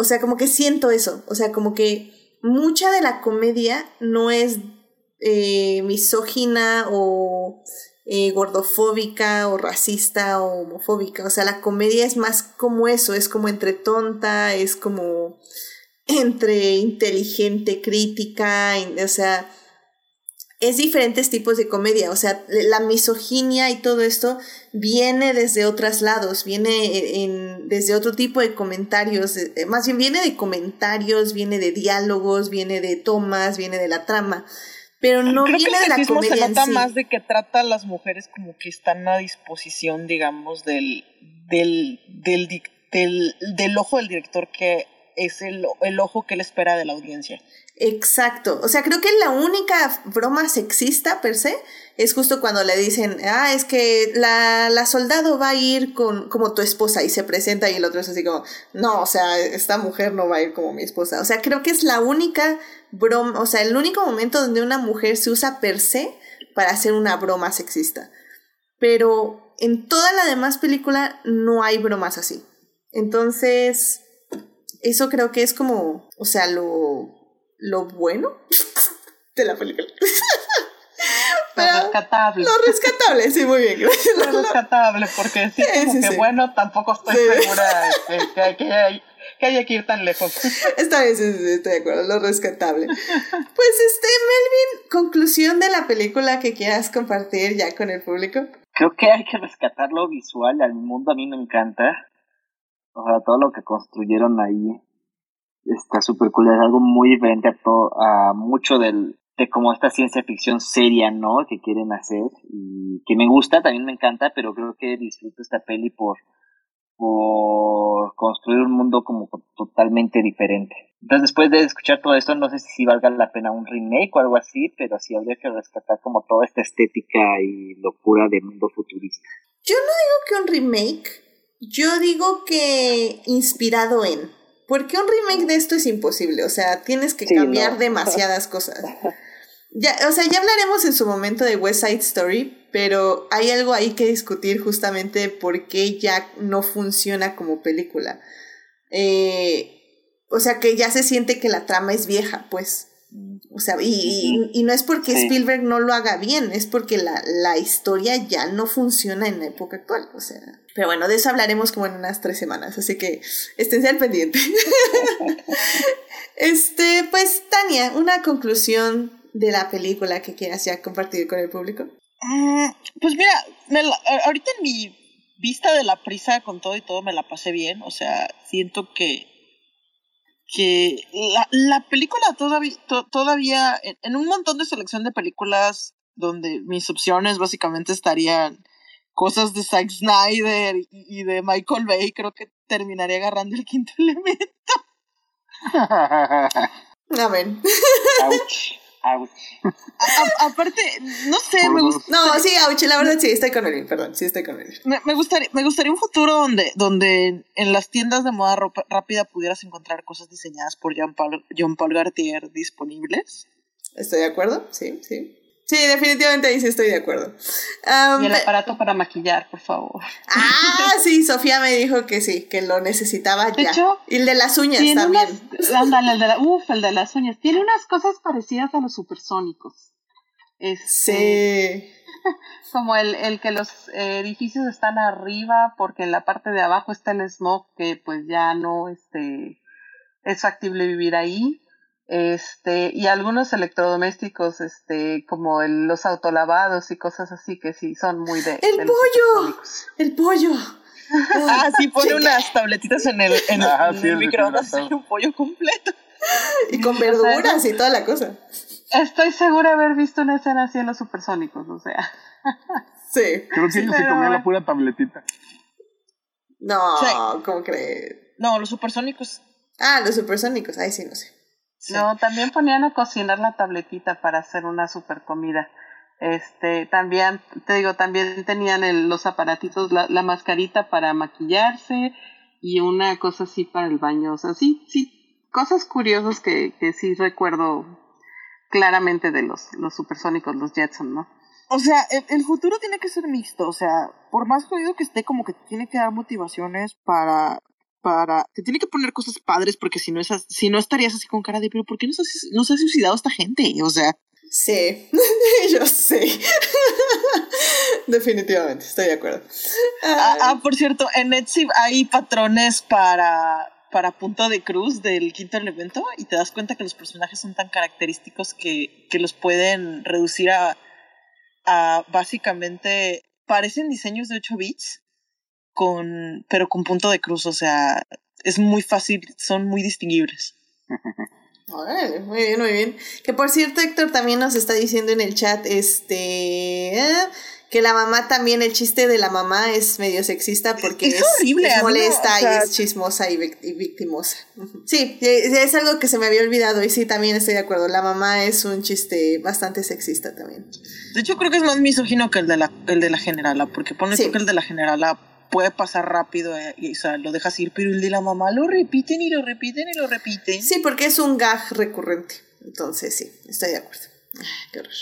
O sea, como que siento eso. O sea, como que mucha de la comedia no es eh, misógina o eh, gordofóbica o racista o homofóbica. O sea, la comedia es más como eso, es como entre tonta, es como entre inteligente, crítica, o sea, es diferentes tipos de comedia, o sea, la misoginia y todo esto viene desde otros lados, viene en, desde otro tipo de comentarios, más bien viene de comentarios, viene de diálogos, viene de tomas, viene de la trama, pero no Creo viene que el de la comedia se en nota sí. más de que trata a las mujeres como que están a disposición, digamos, del, del, del, dic- del, del ojo del director que es el, el ojo que él espera de la audiencia. Exacto. O sea, creo que la única broma sexista per se es justo cuando le dicen, ah, es que la, la soldado va a ir con, como tu esposa y se presenta y el otro es así como, no, o sea, esta mujer no va a ir como mi esposa. O sea, creo que es la única broma, o sea, el único momento donde una mujer se usa per se para hacer una broma sexista. Pero en toda la demás película no hay bromas así. Entonces, eso creo que es como, o sea, lo, lo bueno de la película. Lo rescatable. Lo rescatable, sí, muy bien. gracias. Lo rescatable, porque sí, Sí, como sí, que sí. bueno, tampoco estoy segura que, que, que hay, que haya que ir tan lejos. Está bien, sí, sí, estoy de acuerdo, lo rescatable. Pues este, Melvin, conclusión de la película que quieras compartir ya con el público. Creo que hay que rescatar lo visual, al mundo a mí me encanta. O sea, todo lo que construyeron ahí está súper cool, es algo muy diferente a todo, a mucho del, de como esta ciencia ficción seria, ¿no? Que quieren hacer y que me gusta, también me encanta, pero creo que disfruto esta peli por, por construir un mundo como totalmente diferente. Entonces, después de escuchar todo esto, no sé si valga la pena un remake o algo así, pero sí habría que rescatar como toda esta estética y locura de mundo futurista. Yo no digo que un remake, yo digo que inspirado en. Porque un remake de esto es imposible, o sea, tienes que Sí, cambiar no. demasiadas cosas. Ya, o sea, ya hablaremos en su momento de West Side Story, pero hay algo ahí que discutir justamente por qué ya no funciona como película. Eh, o sea, que ya se siente que la trama es vieja, pues. O sea, y, y- y no es porque Sí. Spielberg no lo haga bien, es porque la, la historia ya no funciona en la época actual. O sea. Pero bueno, de eso hablaremos como en unas tres semanas, así que esténse al pendiente. este, pues, Tania, una conclusión de la película que quieras ya compartir con el público. Mm, Pues mira, me la- a- ahorita en mi vista de la prisa con todo y todo me la pasé bien. O sea, siento que que la, la película todavía, to- todavía en, en un montón de selección de películas donde mis opciones básicamente estarían cosas de Zack Snyder y, y de Michael Bay, creo que terminaría agarrando el quinto elemento. A ver. Ouch, ouch. A- a- aparte, no sé, me gusta. No, sí, Auchi, la verdad sí, estoy con él, perdón, sí estoy con él. Me, me gustaría, me gustaría un futuro donde, donde en las tiendas de moda ropa- rápida pudieras encontrar cosas diseñadas por Jean Paul, Jean Paul Gaultier disponibles. ¿Estoy de acuerdo? Sí, sí. Sí, definitivamente ahí sí estoy de acuerdo. Y el aparato para maquillar, por favor. ah, sí, Sofía me dijo que sí, que lo necesitaba De ya. hecho, y el de las uñas también. unas, ándale, el de la, uf, el de las uñas. Tiene unas cosas parecidas a los supersónicos. Este, Sí. Como el, el que los edificios están arriba porque en la parte de abajo está el smog que pues ya no este, es factible vivir ahí. Este, y algunos electrodomésticos, este, como el- los autolavados y cosas así que sí son muy de. ¡El de pollo! El pollo. Ah, sí, pone Chica. unas tabletitas en el, en el, sí, el microondas y un pollo completo. Y con O sea, verduras y toda la cosa. Estoy segura de haber visto una escena así en los supersónicos, o sea. Sí. Creo que ellos se pero- comían la pura tabletita. No, Sí. ¿cómo crees? No, los supersónicos. Ah, los supersónicos, ahí sí no sé. Sí. No, también ponían a cocinar la tabletita para hacer una super comida. Este, también, te digo, también tenían el- los aparatitos, la, la mascarita para maquillarse y una cosa así para el baño. O sea, sí, sí, cosas curiosas que, que sí recuerdo claramente de los, los supersónicos, los Jetson, ¿no? O sea, el, el futuro tiene que ser mixto. O sea, por más jodido que esté, como que tiene que dar motivaciones para. Para te tiene que poner cosas padres, porque si no, es as- si no estarías así con cara de, pero ¿por qué no se, ha- no se ha suicidado esta gente? O sea, Sí, yo sé. Definitivamente, estoy de acuerdo. ah, ah, por cierto, en Etsy hay patrones para para punto de cruz del quinto elemento y te das cuenta que los personajes son tan característicos que, que los pueden reducir a, a básicamente parecen diseños de 8 bits con pero con punto de cruz, o sea, es muy fácil, son muy distinguibles. Órale, muy bien, muy bien. Que por cierto, Héctor también nos está diciendo en el chat, este, eh, que la mamá también, el chiste de la mamá es medio sexista porque Es horrible, molesta o sea- y es chismosa y, vic- y victimosa. Sí, es algo que se me había olvidado y sí, también estoy de acuerdo. La mamá es un chiste bastante sexista también. De hecho, creo que es más misógino que el de la, el de la generala, porque pone Sí. que el de la generala puede pasar rápido eh, y o sea, lo dejas ir, pero el de la mamá lo repiten y lo repiten y lo repiten. Sí, porque es un gag recurrente. Entonces, sí, estoy de acuerdo. Qué horror.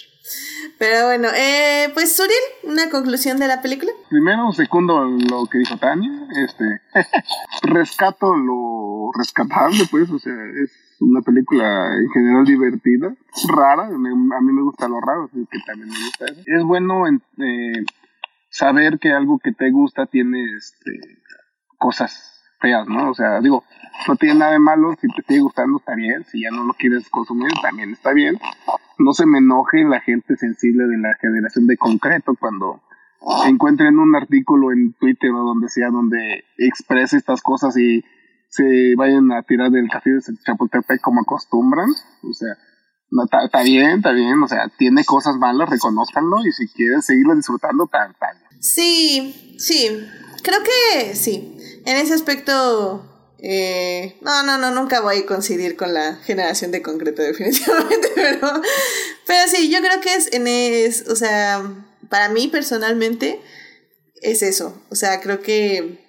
Pero bueno, eh, pues Suriel, una conclusión de la película. Primero, segundo, lo que dijo Tania, este, rescato lo rescatable, pues, o sea, es una película en general divertida, rara, me- a mí me gusta lo raro, así que también me gusta eso. Es bueno en- eh, saber que algo que te gusta tiene, este, cosas feas, ¿no? O sea, digo, no tiene nada de malo, si te sigue gustando está bien, si ya no lo quieres consumir también está bien. No se me enoje la gente sensible de la generación de concreto cuando encuentren un artículo en Twitter o donde sea donde exprese estas cosas y se vayan a tirar del café de Chapultepec como acostumbran. O sea, está está bien, está bien, o sea, tiene cosas malas, reconozcanlo y si quieren seguirlo disfrutando, está bien. Sí, sí, creo que sí. En ese aspecto, eh, no, no, no, nunca voy a coincidir con la generación de concreto, definitivamente, pero, pero sí, yo creo que es, en es, o sea, para mí personalmente es eso. O sea, creo que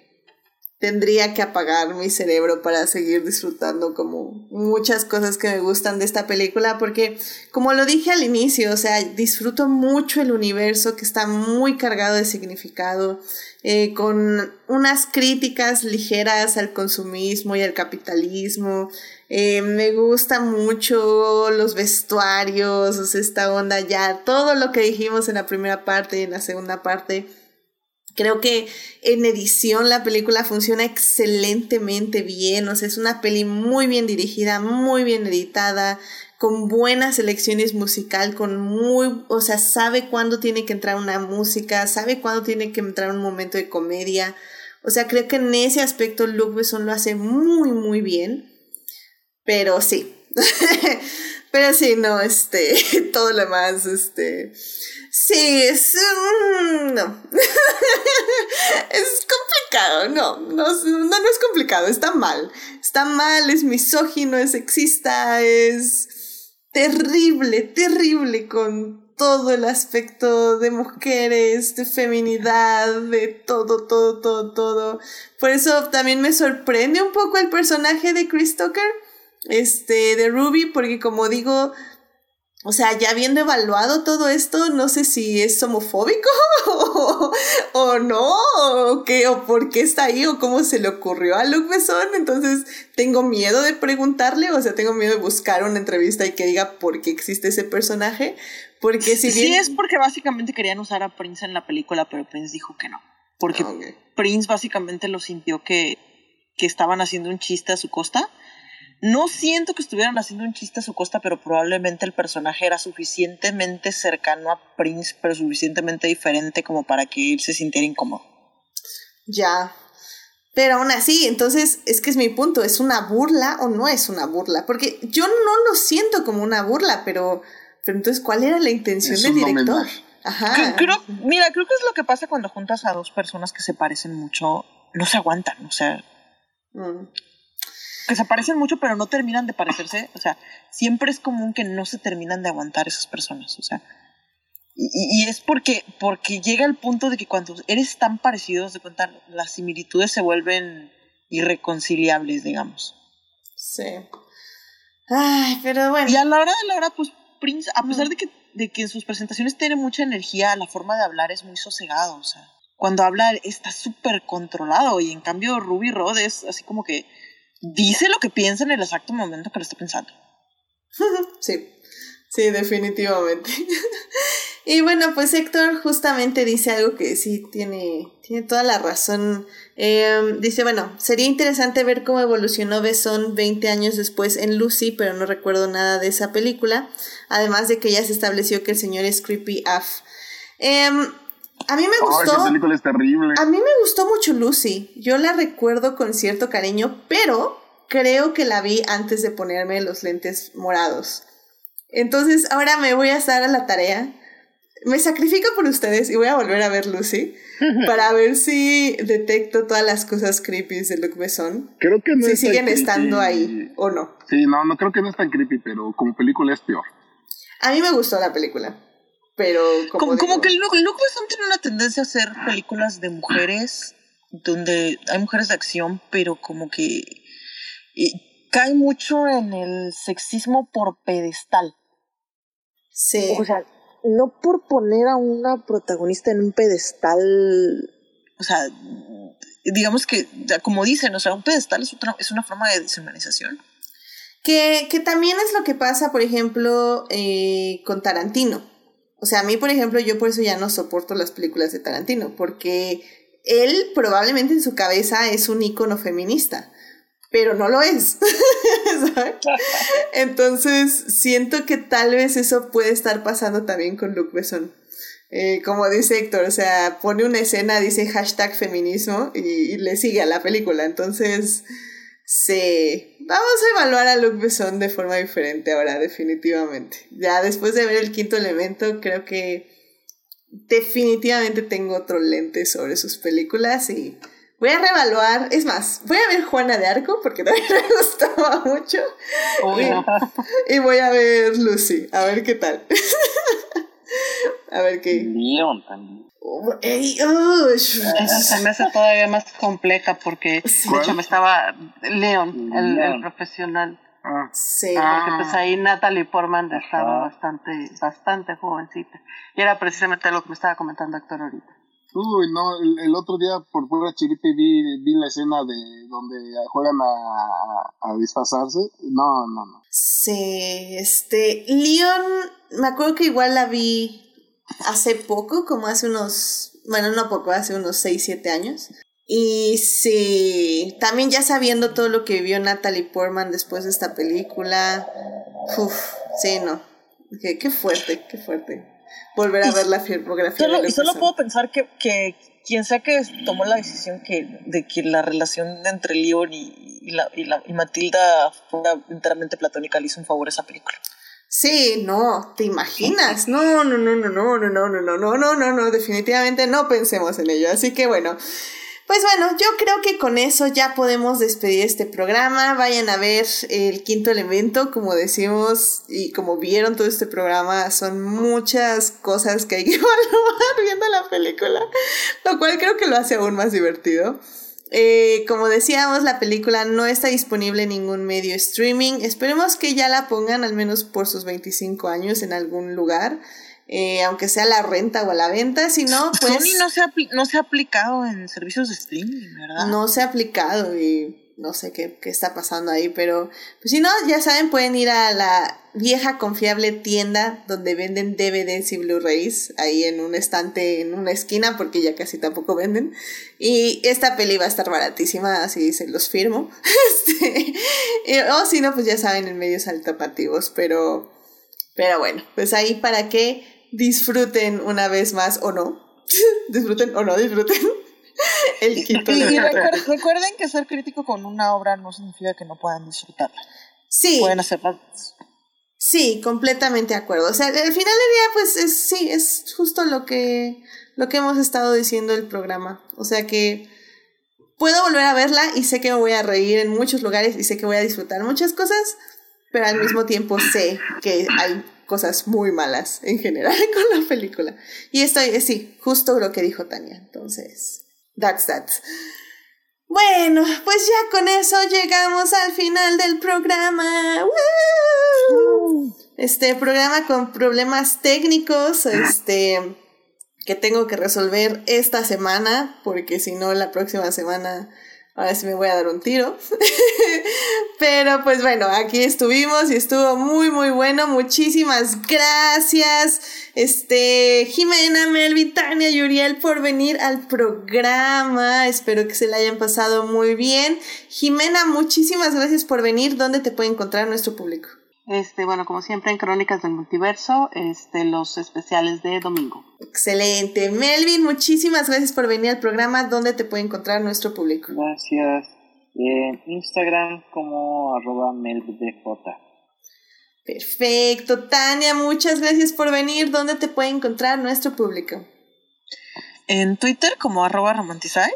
tendría que apagar mi cerebro para seguir disfrutando como muchas cosas que me gustan de esta película porque como lo dije al inicio, o sea, disfruto mucho el universo que está muy cargado de significado, eh, con unas críticas ligeras al consumismo y al capitalismo. Eh, me gusta mucho los vestuarios, o sea, esta onda ya, todo lo que dijimos en la primera parte y en la segunda parte. Creo que en edición la película funciona excelentemente bien, o sea, es una peli muy bien dirigida, muy bien editada, con buenas elecciones musical, con muy, o sea, sabe cuándo tiene que entrar una música, sabe cuándo tiene que entrar un momento de comedia. O sea, creo que en ese aspecto Luke Besson lo hace muy, muy bien. Pero sí. Pero sí, no, este, todo lo demás, este, sí, es, mm, no, es complicado, no, no, no, no es complicado, está mal, está mal, es misógino, es sexista, es terrible, terrible con todo el aspecto de mujeres, de feminidad, de todo, todo, todo, todo. Por eso también me sorprende un poco el personaje de Chris Tucker este, de Ruby, porque como digo, o sea, ya habiendo evaluado todo esto, no sé si es homofóbico o, o no, o qué, o por qué está ahí, o cómo se le ocurrió a Luke Besson. Entonces, tengo miedo de preguntarle, o sea, tengo miedo de buscar una entrevista y que diga por qué existe ese personaje. Porque si bien. Sí, es porque básicamente querían usar a Prince en la película, pero Prince dijo que no. Porque Ah. Prince básicamente lo sintió que, que estaban haciendo un chiste a su costa. No siento que estuvieran haciendo un chiste a su costa, pero probablemente el personaje era suficientemente cercano a Prince, pero suficientemente diferente como para que él se sintiera incómodo. Ya. Pero aún así, entonces es que es mi punto, ¿es una burla o no es una burla? Porque yo no lo siento como una burla, pero, pero entonces, ¿cuál era la intención Es del un director? Ajá. Cre- Creo, mira, creo que es lo que pasa cuando juntas a dos personas que se parecen mucho, no se aguantan, o sea, Mm. Que se parecen mucho pero no terminan de parecerse, o sea, siempre es común que no se terminan de aguantar esas personas, o sea, y, es porque, porque llega el punto de que cuando eres tan parecidos, de cuenta, las similitudes se vuelven irreconciliables, digamos. Sí. Ay, pero bueno. Y a la hora de la hora, pues Prince, a pesar de que, de que en sus presentaciones tiene mucha energía, la forma de hablar es muy sosegado, o sea, cuando habla está súper controlado y en cambio Ruby Rod es así como que dice lo que piensa en el exacto momento que lo está pensando. Sí, sí, definitivamente. y bueno, pues Héctor justamente dice algo que sí tiene, tiene toda la razón. Em, dice, bueno, sería interesante ver cómo evolucionó Besson 20 años después en Lucy, pero no recuerdo nada de esa película. Además de que ya se estableció que el señor es creepy AF. Em, a mí me Oh, gustó. esa película es terrible. A mí me gustó mucho Lucy. Yo la recuerdo con cierto cariño, pero creo que la vi antes de ponerme los lentes morados. Entonces ahora me voy a estar a la tarea. Me sacrifico por ustedes y voy a volver a ver Lucy para ver si detecto todas las cosas creepy de Luc Besson. Creo que no Si es tan siguen creepy. estando ahí o no. Sí, no, no creo que no es tan creepy, pero como película es peor. A mí me gustó la película, pero como, Como, que Luke, Luke Besson tiene una tendencia a hacer películas de mujeres donde hay mujeres de acción, pero como que y cae mucho en el sexismo por pedestal. Sí. O sea, no por poner a una protagonista en un pedestal, o sea, digamos que, como dicen, o sea, un pedestal es, otra, es una forma de deshumanización. Que, que también es lo que pasa, por ejemplo, eh, con Tarantino. O sea, a mí, por ejemplo, yo por eso ya no soporto las películas de Tarantino, porque él probablemente en su cabeza es un ícono feminista, pero no lo es. Entonces, siento que tal vez eso puede estar pasando también con Luc Besson. Eh, como dice Héctor, o sea, pone una escena, dice hashtag feminismo y le sigue a la película. Entonces, sí, vamos a evaluar a Luc Besson de forma diferente ahora, definitivamente. Ya después de ver el quinto elemento, creo que definitivamente tengo otro lente sobre sus películas y voy a reevaluar. Es más, voy a ver Juana de Arco porque también me gustaba mucho. No. Y voy a ver Lucy, a ver qué tal. a ver qué. Leon también. Ey, oh, Esa se me hace todavía más compleja porque, Sí. de hecho, me estaba. Leon, el, el profesional. Ah, Sí. Porque pues ahí Natalie Portman estaba bastante, bastante jovencita. Y era precisamente lo que me estaba comentando Héctor ahorita. Uy, no, el, el otro día por pura chiripe vi, vi la escena de donde juegan a, a, a disfrazarse. No, no, no. Sí, este, Leon, me acuerdo que igual la vi hace poco, como hace unos, bueno, no poco, hace unos 6, 7 años. Y sí, también ya sabiendo todo lo que vivió Natalie Portman después de esta película, uf, sí, no, qué, qué fuerte, qué fuerte. Volver a Y ver la filmografía Solo, de y solo puedo pensar que, que quien sea que tomó la decisión que, de que la relación entre Leon y y, la, y, la, y Matilda fuera enteramente platónica, le hizo un favor a esa película. Sí, no, ¿te imaginas? No, no, no, no, no, no, no, no, no, no, no, no, no, definitivamente no pensemos en ello. Así que bueno, pues bueno, yo creo que con eso ya podemos despedir este programa. Vayan a ver el quinto elemento, como decimos y como vieron todo este programa, son muchas cosas que hay que evaluar viendo la película, lo cual creo que lo hace aún más divertido. Eh, como decíamos, la película no está disponible en ningún medio streaming. Esperemos que ya la pongan al menos por sus 25 años en algún lugar. Eh, aunque sea la renta o a la venta, si no, pues... Sony no se, ha, no se ha aplicado en servicios de streaming, ¿verdad? No se ha aplicado y no sé qué, qué está pasando ahí, pero pues si no, ya saben, pueden ir a la vieja confiable tienda donde venden DVDs y Blu-rays, ahí en un estante, en una esquina, porque ya casi tampoco venden. Y esta peli va a estar baratísima, así se los firmo. Este, o si no, pues ya saben, en medios alternativos, pero... Pero bueno, pues ahí para que disfruten una vez más o no. disfruten o no disfruten. El quinto y, y recuerden, recuerden, que ser crítico con una obra no significa que no puedan disfrutarla. Sí. Pueden hacerla. Sí, completamente de acuerdo. O sea, al final del día, pues es, sí, es justo lo que, lo que hemos estado diciendo el programa. O sea que puedo volver a verla y sé que me voy a reír en muchos lugares y sé que voy a disfrutar muchas cosas, pero al mismo tiempo sé que hay cosas muy malas en general con la película. Y esto es, sí, justo lo que dijo Tania. Entonces, that's that. Bueno, pues ya con eso llegamos al final del programa. ¡Woo! Este programa con problemas técnicos, este que tengo que resolver esta semana, porque si no la próxima semana ahora sí me voy a dar un tiro. Pero pues bueno, aquí estuvimos y estuvo muy muy bueno. Muchísimas gracias. Este, Jimena, Melvin, Tania y Uriel por venir al programa. Espero que se la hayan pasado muy bien. Jimena, muchísimas gracias por venir. ¿Dónde te puede encontrar nuestro público? Este, bueno, como siempre en Crónicas del Multiverso, este, los especiales de domingo. Excelente. Melvin, muchísimas gracias por venir al programa. ¿Dónde te puede encontrar nuestro público? Gracias. En Instagram como arroba melvdj. Perfecto. Tania, muchas gracias por venir. ¿Dónde te puede encontrar nuestro público? En Twitter como arroba romantizai.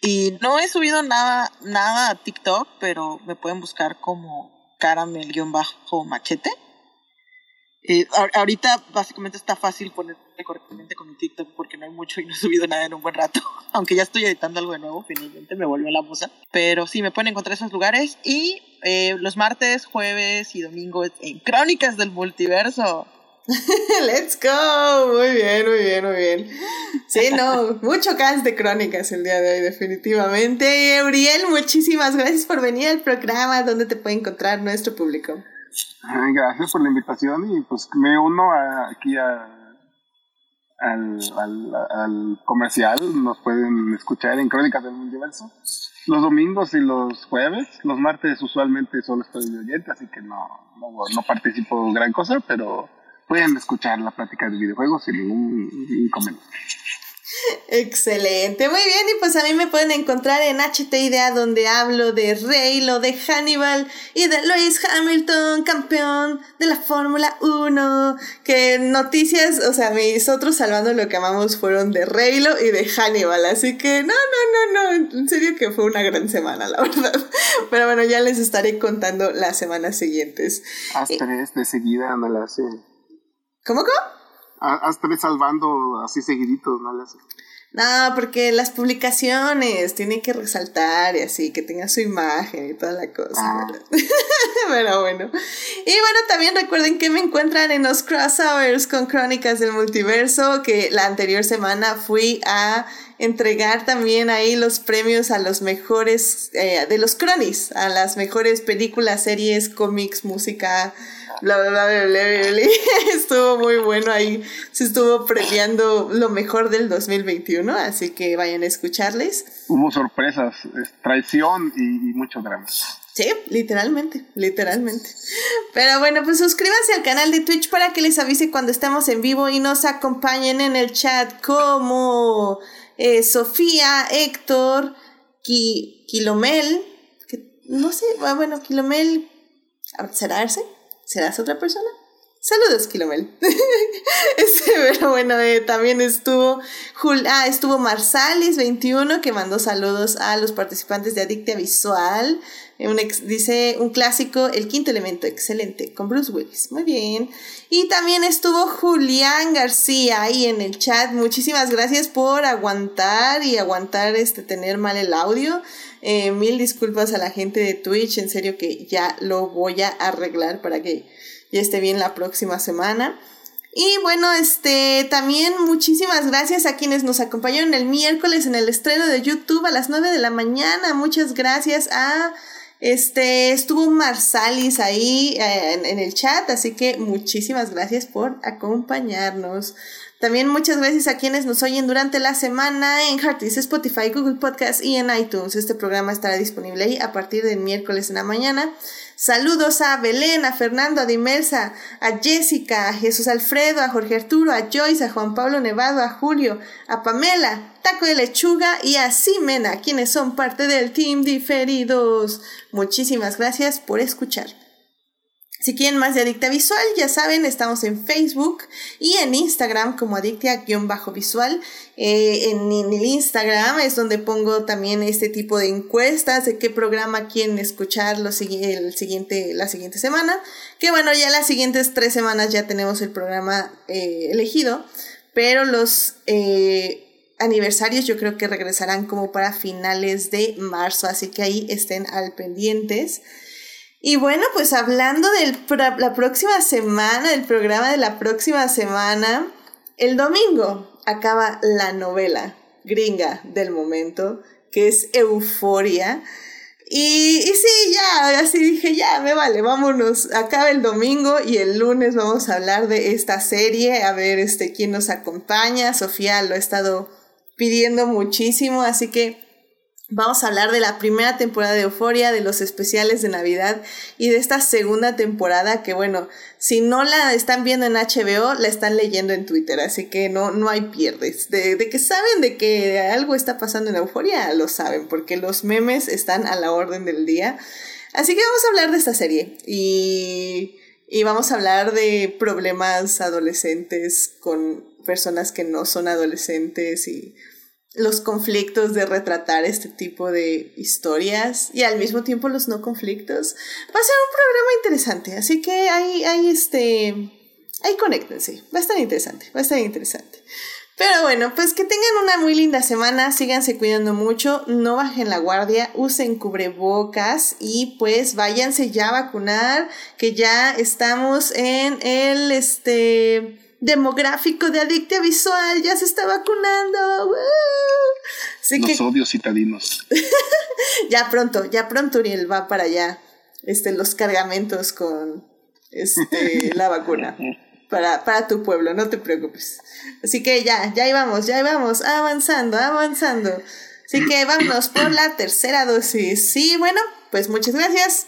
Y no he subido nada, nada a TikTok, pero me pueden buscar como caramel-machete. Eh, ahorita básicamente está fácil ponerme correctamente con mi TikTok porque no hay mucho y no he subido nada en un buen rato. Aunque ya estoy editando algo de nuevo, finalmente me volvió la musa. Pero sí, me pueden encontrar esos lugares. Y eh, los martes, jueves y domingos en Crónicas del Multiverso. Let's go. Muy bien, muy bien, muy bien. Sí, no, mucho cast de crónicas el día de hoy, definitivamente. Uriel, muchísimas gracias por venir al programa. ¿Dónde te puede encontrar nuestro público? Gracias por la invitación y pues me uno a, aquí al, al, al, comercial. Nos pueden escuchar en Crónicas del Universo los domingos y los jueves. Los martes usualmente solo estoy de oyente, así que no, no, no participo gran cosa, pero pueden escuchar la plática de videojuegos sin ningún inconveniente. Excelente, muy bien, y pues a mí me pueden encontrar en HT Idea donde hablo de Reylo, de Hannibal y de Lewis Hamilton, campeón de la Fórmula 1, que noticias, o sea, mis otros salvando lo que amamos fueron de Reylo y de Hannibal, así que no, no, no, no, en serio que fue una gran semana, la verdad. Pero bueno, ya les estaré contando las semanas siguientes. Hasta tres de seguida me la hace. ¿Cómo, cómo? Haz tres salvando así seguidito, ¿no? No, porque las publicaciones tienen que resaltar y así, que tenga su imagen y toda la cosa. Ah. Pero bueno. Y bueno, también recuerden que me encuentran en los crossovers con Crónicas del Multiverso, que la anterior semana fui a entregar también ahí los premios a los mejores, eh, de los cronis, a las mejores películas, series, cómics, música, bla, bla, bla, bla, bla, bla. Estuvo muy bueno ahí. Se estuvo premiando lo mejor del 2021, así que vayan a escucharles. Hubo sorpresas, traición y, y mucho drama. Sí, literalmente, literalmente. Pero bueno, pues suscríbanse al canal de Twitch para que les avise cuando estemos en vivo y nos acompañen en el chat como eh, Sofía, Héctor, que no sé, ah, bueno, Kilomel, ¿será Arce? ¿Serás otra persona? Saludos, Kilomel. este, pero bueno, eh, también estuvo, Jul ah, estuvo Marsalis21, que mandó saludos a los participantes de Adictia Visual. Ex, dice un clásico, El quinto elemento, excelente, con Bruce Willis. Muy bien. Y también estuvo Julián García ahí en el chat. Muchísimas gracias por aguantar y aguantar este tener mal el audio. Eh, mil disculpas a la gente de Twitch, en serio que ya lo voy a arreglar para que ya esté bien la próxima semana. Y bueno, este también muchísimas gracias a quienes nos acompañaron el miércoles en el estreno de YouTube a las 9 de la mañana. Muchas gracias a este, estuvo Marsalis ahí eh, en, el chat, así que muchísimas gracias por acompañarnos. También muchas gracias a quienes nos oyen durante la semana en Heartis, Spotify, Google Podcast y en iTunes. Este programa estará disponible ahí a partir del miércoles en la mañana. Saludos a Belén, a Fernando, a Dimelsa, a Jessica, a Jesús Alfredo, a Jorge Arturo, a Joyce, a Juan Pablo Nevado, a Julio, a Pamela, Taco de Lechuga y a Simena, quienes son parte del Team Diferidos. Muchísimas gracias por escuchar. Si quieren más de Adicta Visual, ya saben, estamos en Facebook y en Instagram como Adictia-Visual. Eh, en, el Instagram es donde pongo también este tipo de encuestas de qué programa quieren escuchar el siguiente, la siguiente semana. Que bueno, ya las siguientes tres semanas ya tenemos el programa eh, elegido, pero los eh, aniversarios yo creo que regresarán como para finales de marzo, así que ahí estén al pendientes. Y bueno, pues hablando de la próxima semana, del programa de la próxima semana, el domingo acaba la novela gringa del momento, que es Euforia. Y, y sí, ya, así dije, ya, me vale, vámonos. Acaba el domingo y el lunes vamos a hablar de esta serie, a ver este, quién nos acompaña. Sofía lo ha estado pidiendo muchísimo, así que Vamos a hablar de la primera temporada de Euforia, de los especiales de Navidad y de esta segunda temporada que bueno, si no la están viendo en HBO, la están leyendo en Twitter, así que no, no hay pierdes. De, de que saben de que algo está pasando en Euforia, lo saben, porque los memes están a la orden del día. Así que vamos a hablar de esta serie y, y vamos a hablar de problemas adolescentes con personas que no son adolescentes y los conflictos de retratar este tipo de historias y al mismo tiempo los no conflictos. Va a ser un programa interesante, así que ahí, ahí este, ahí conéctense, va a estar interesante, va a estar interesante. Pero bueno, pues que tengan una muy linda semana, síganse cuidando mucho, no bajen la guardia, usen cubrebocas y pues váyanse ya a vacunar, que ya estamos en el, este, demográfico de adicta visual ya se está vacunando. Los odios citadinos. ya pronto, ya pronto Uriel va para allá. Este, los cargamentos con este, la vacuna. Para, para tu pueblo, no te preocupes. Así que ya, ya íbamos, ya íbamos, avanzando, avanzando. Así que vámonos por la tercera dosis. Sí, bueno, pues muchas gracias.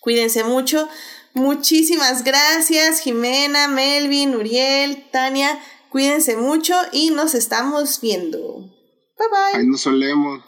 Cuídense mucho. Muchísimas gracias, Jimena, Melvin, Uriel, Tania. Cuídense mucho y nos estamos viendo. Bye bye. Ahí nos solemos.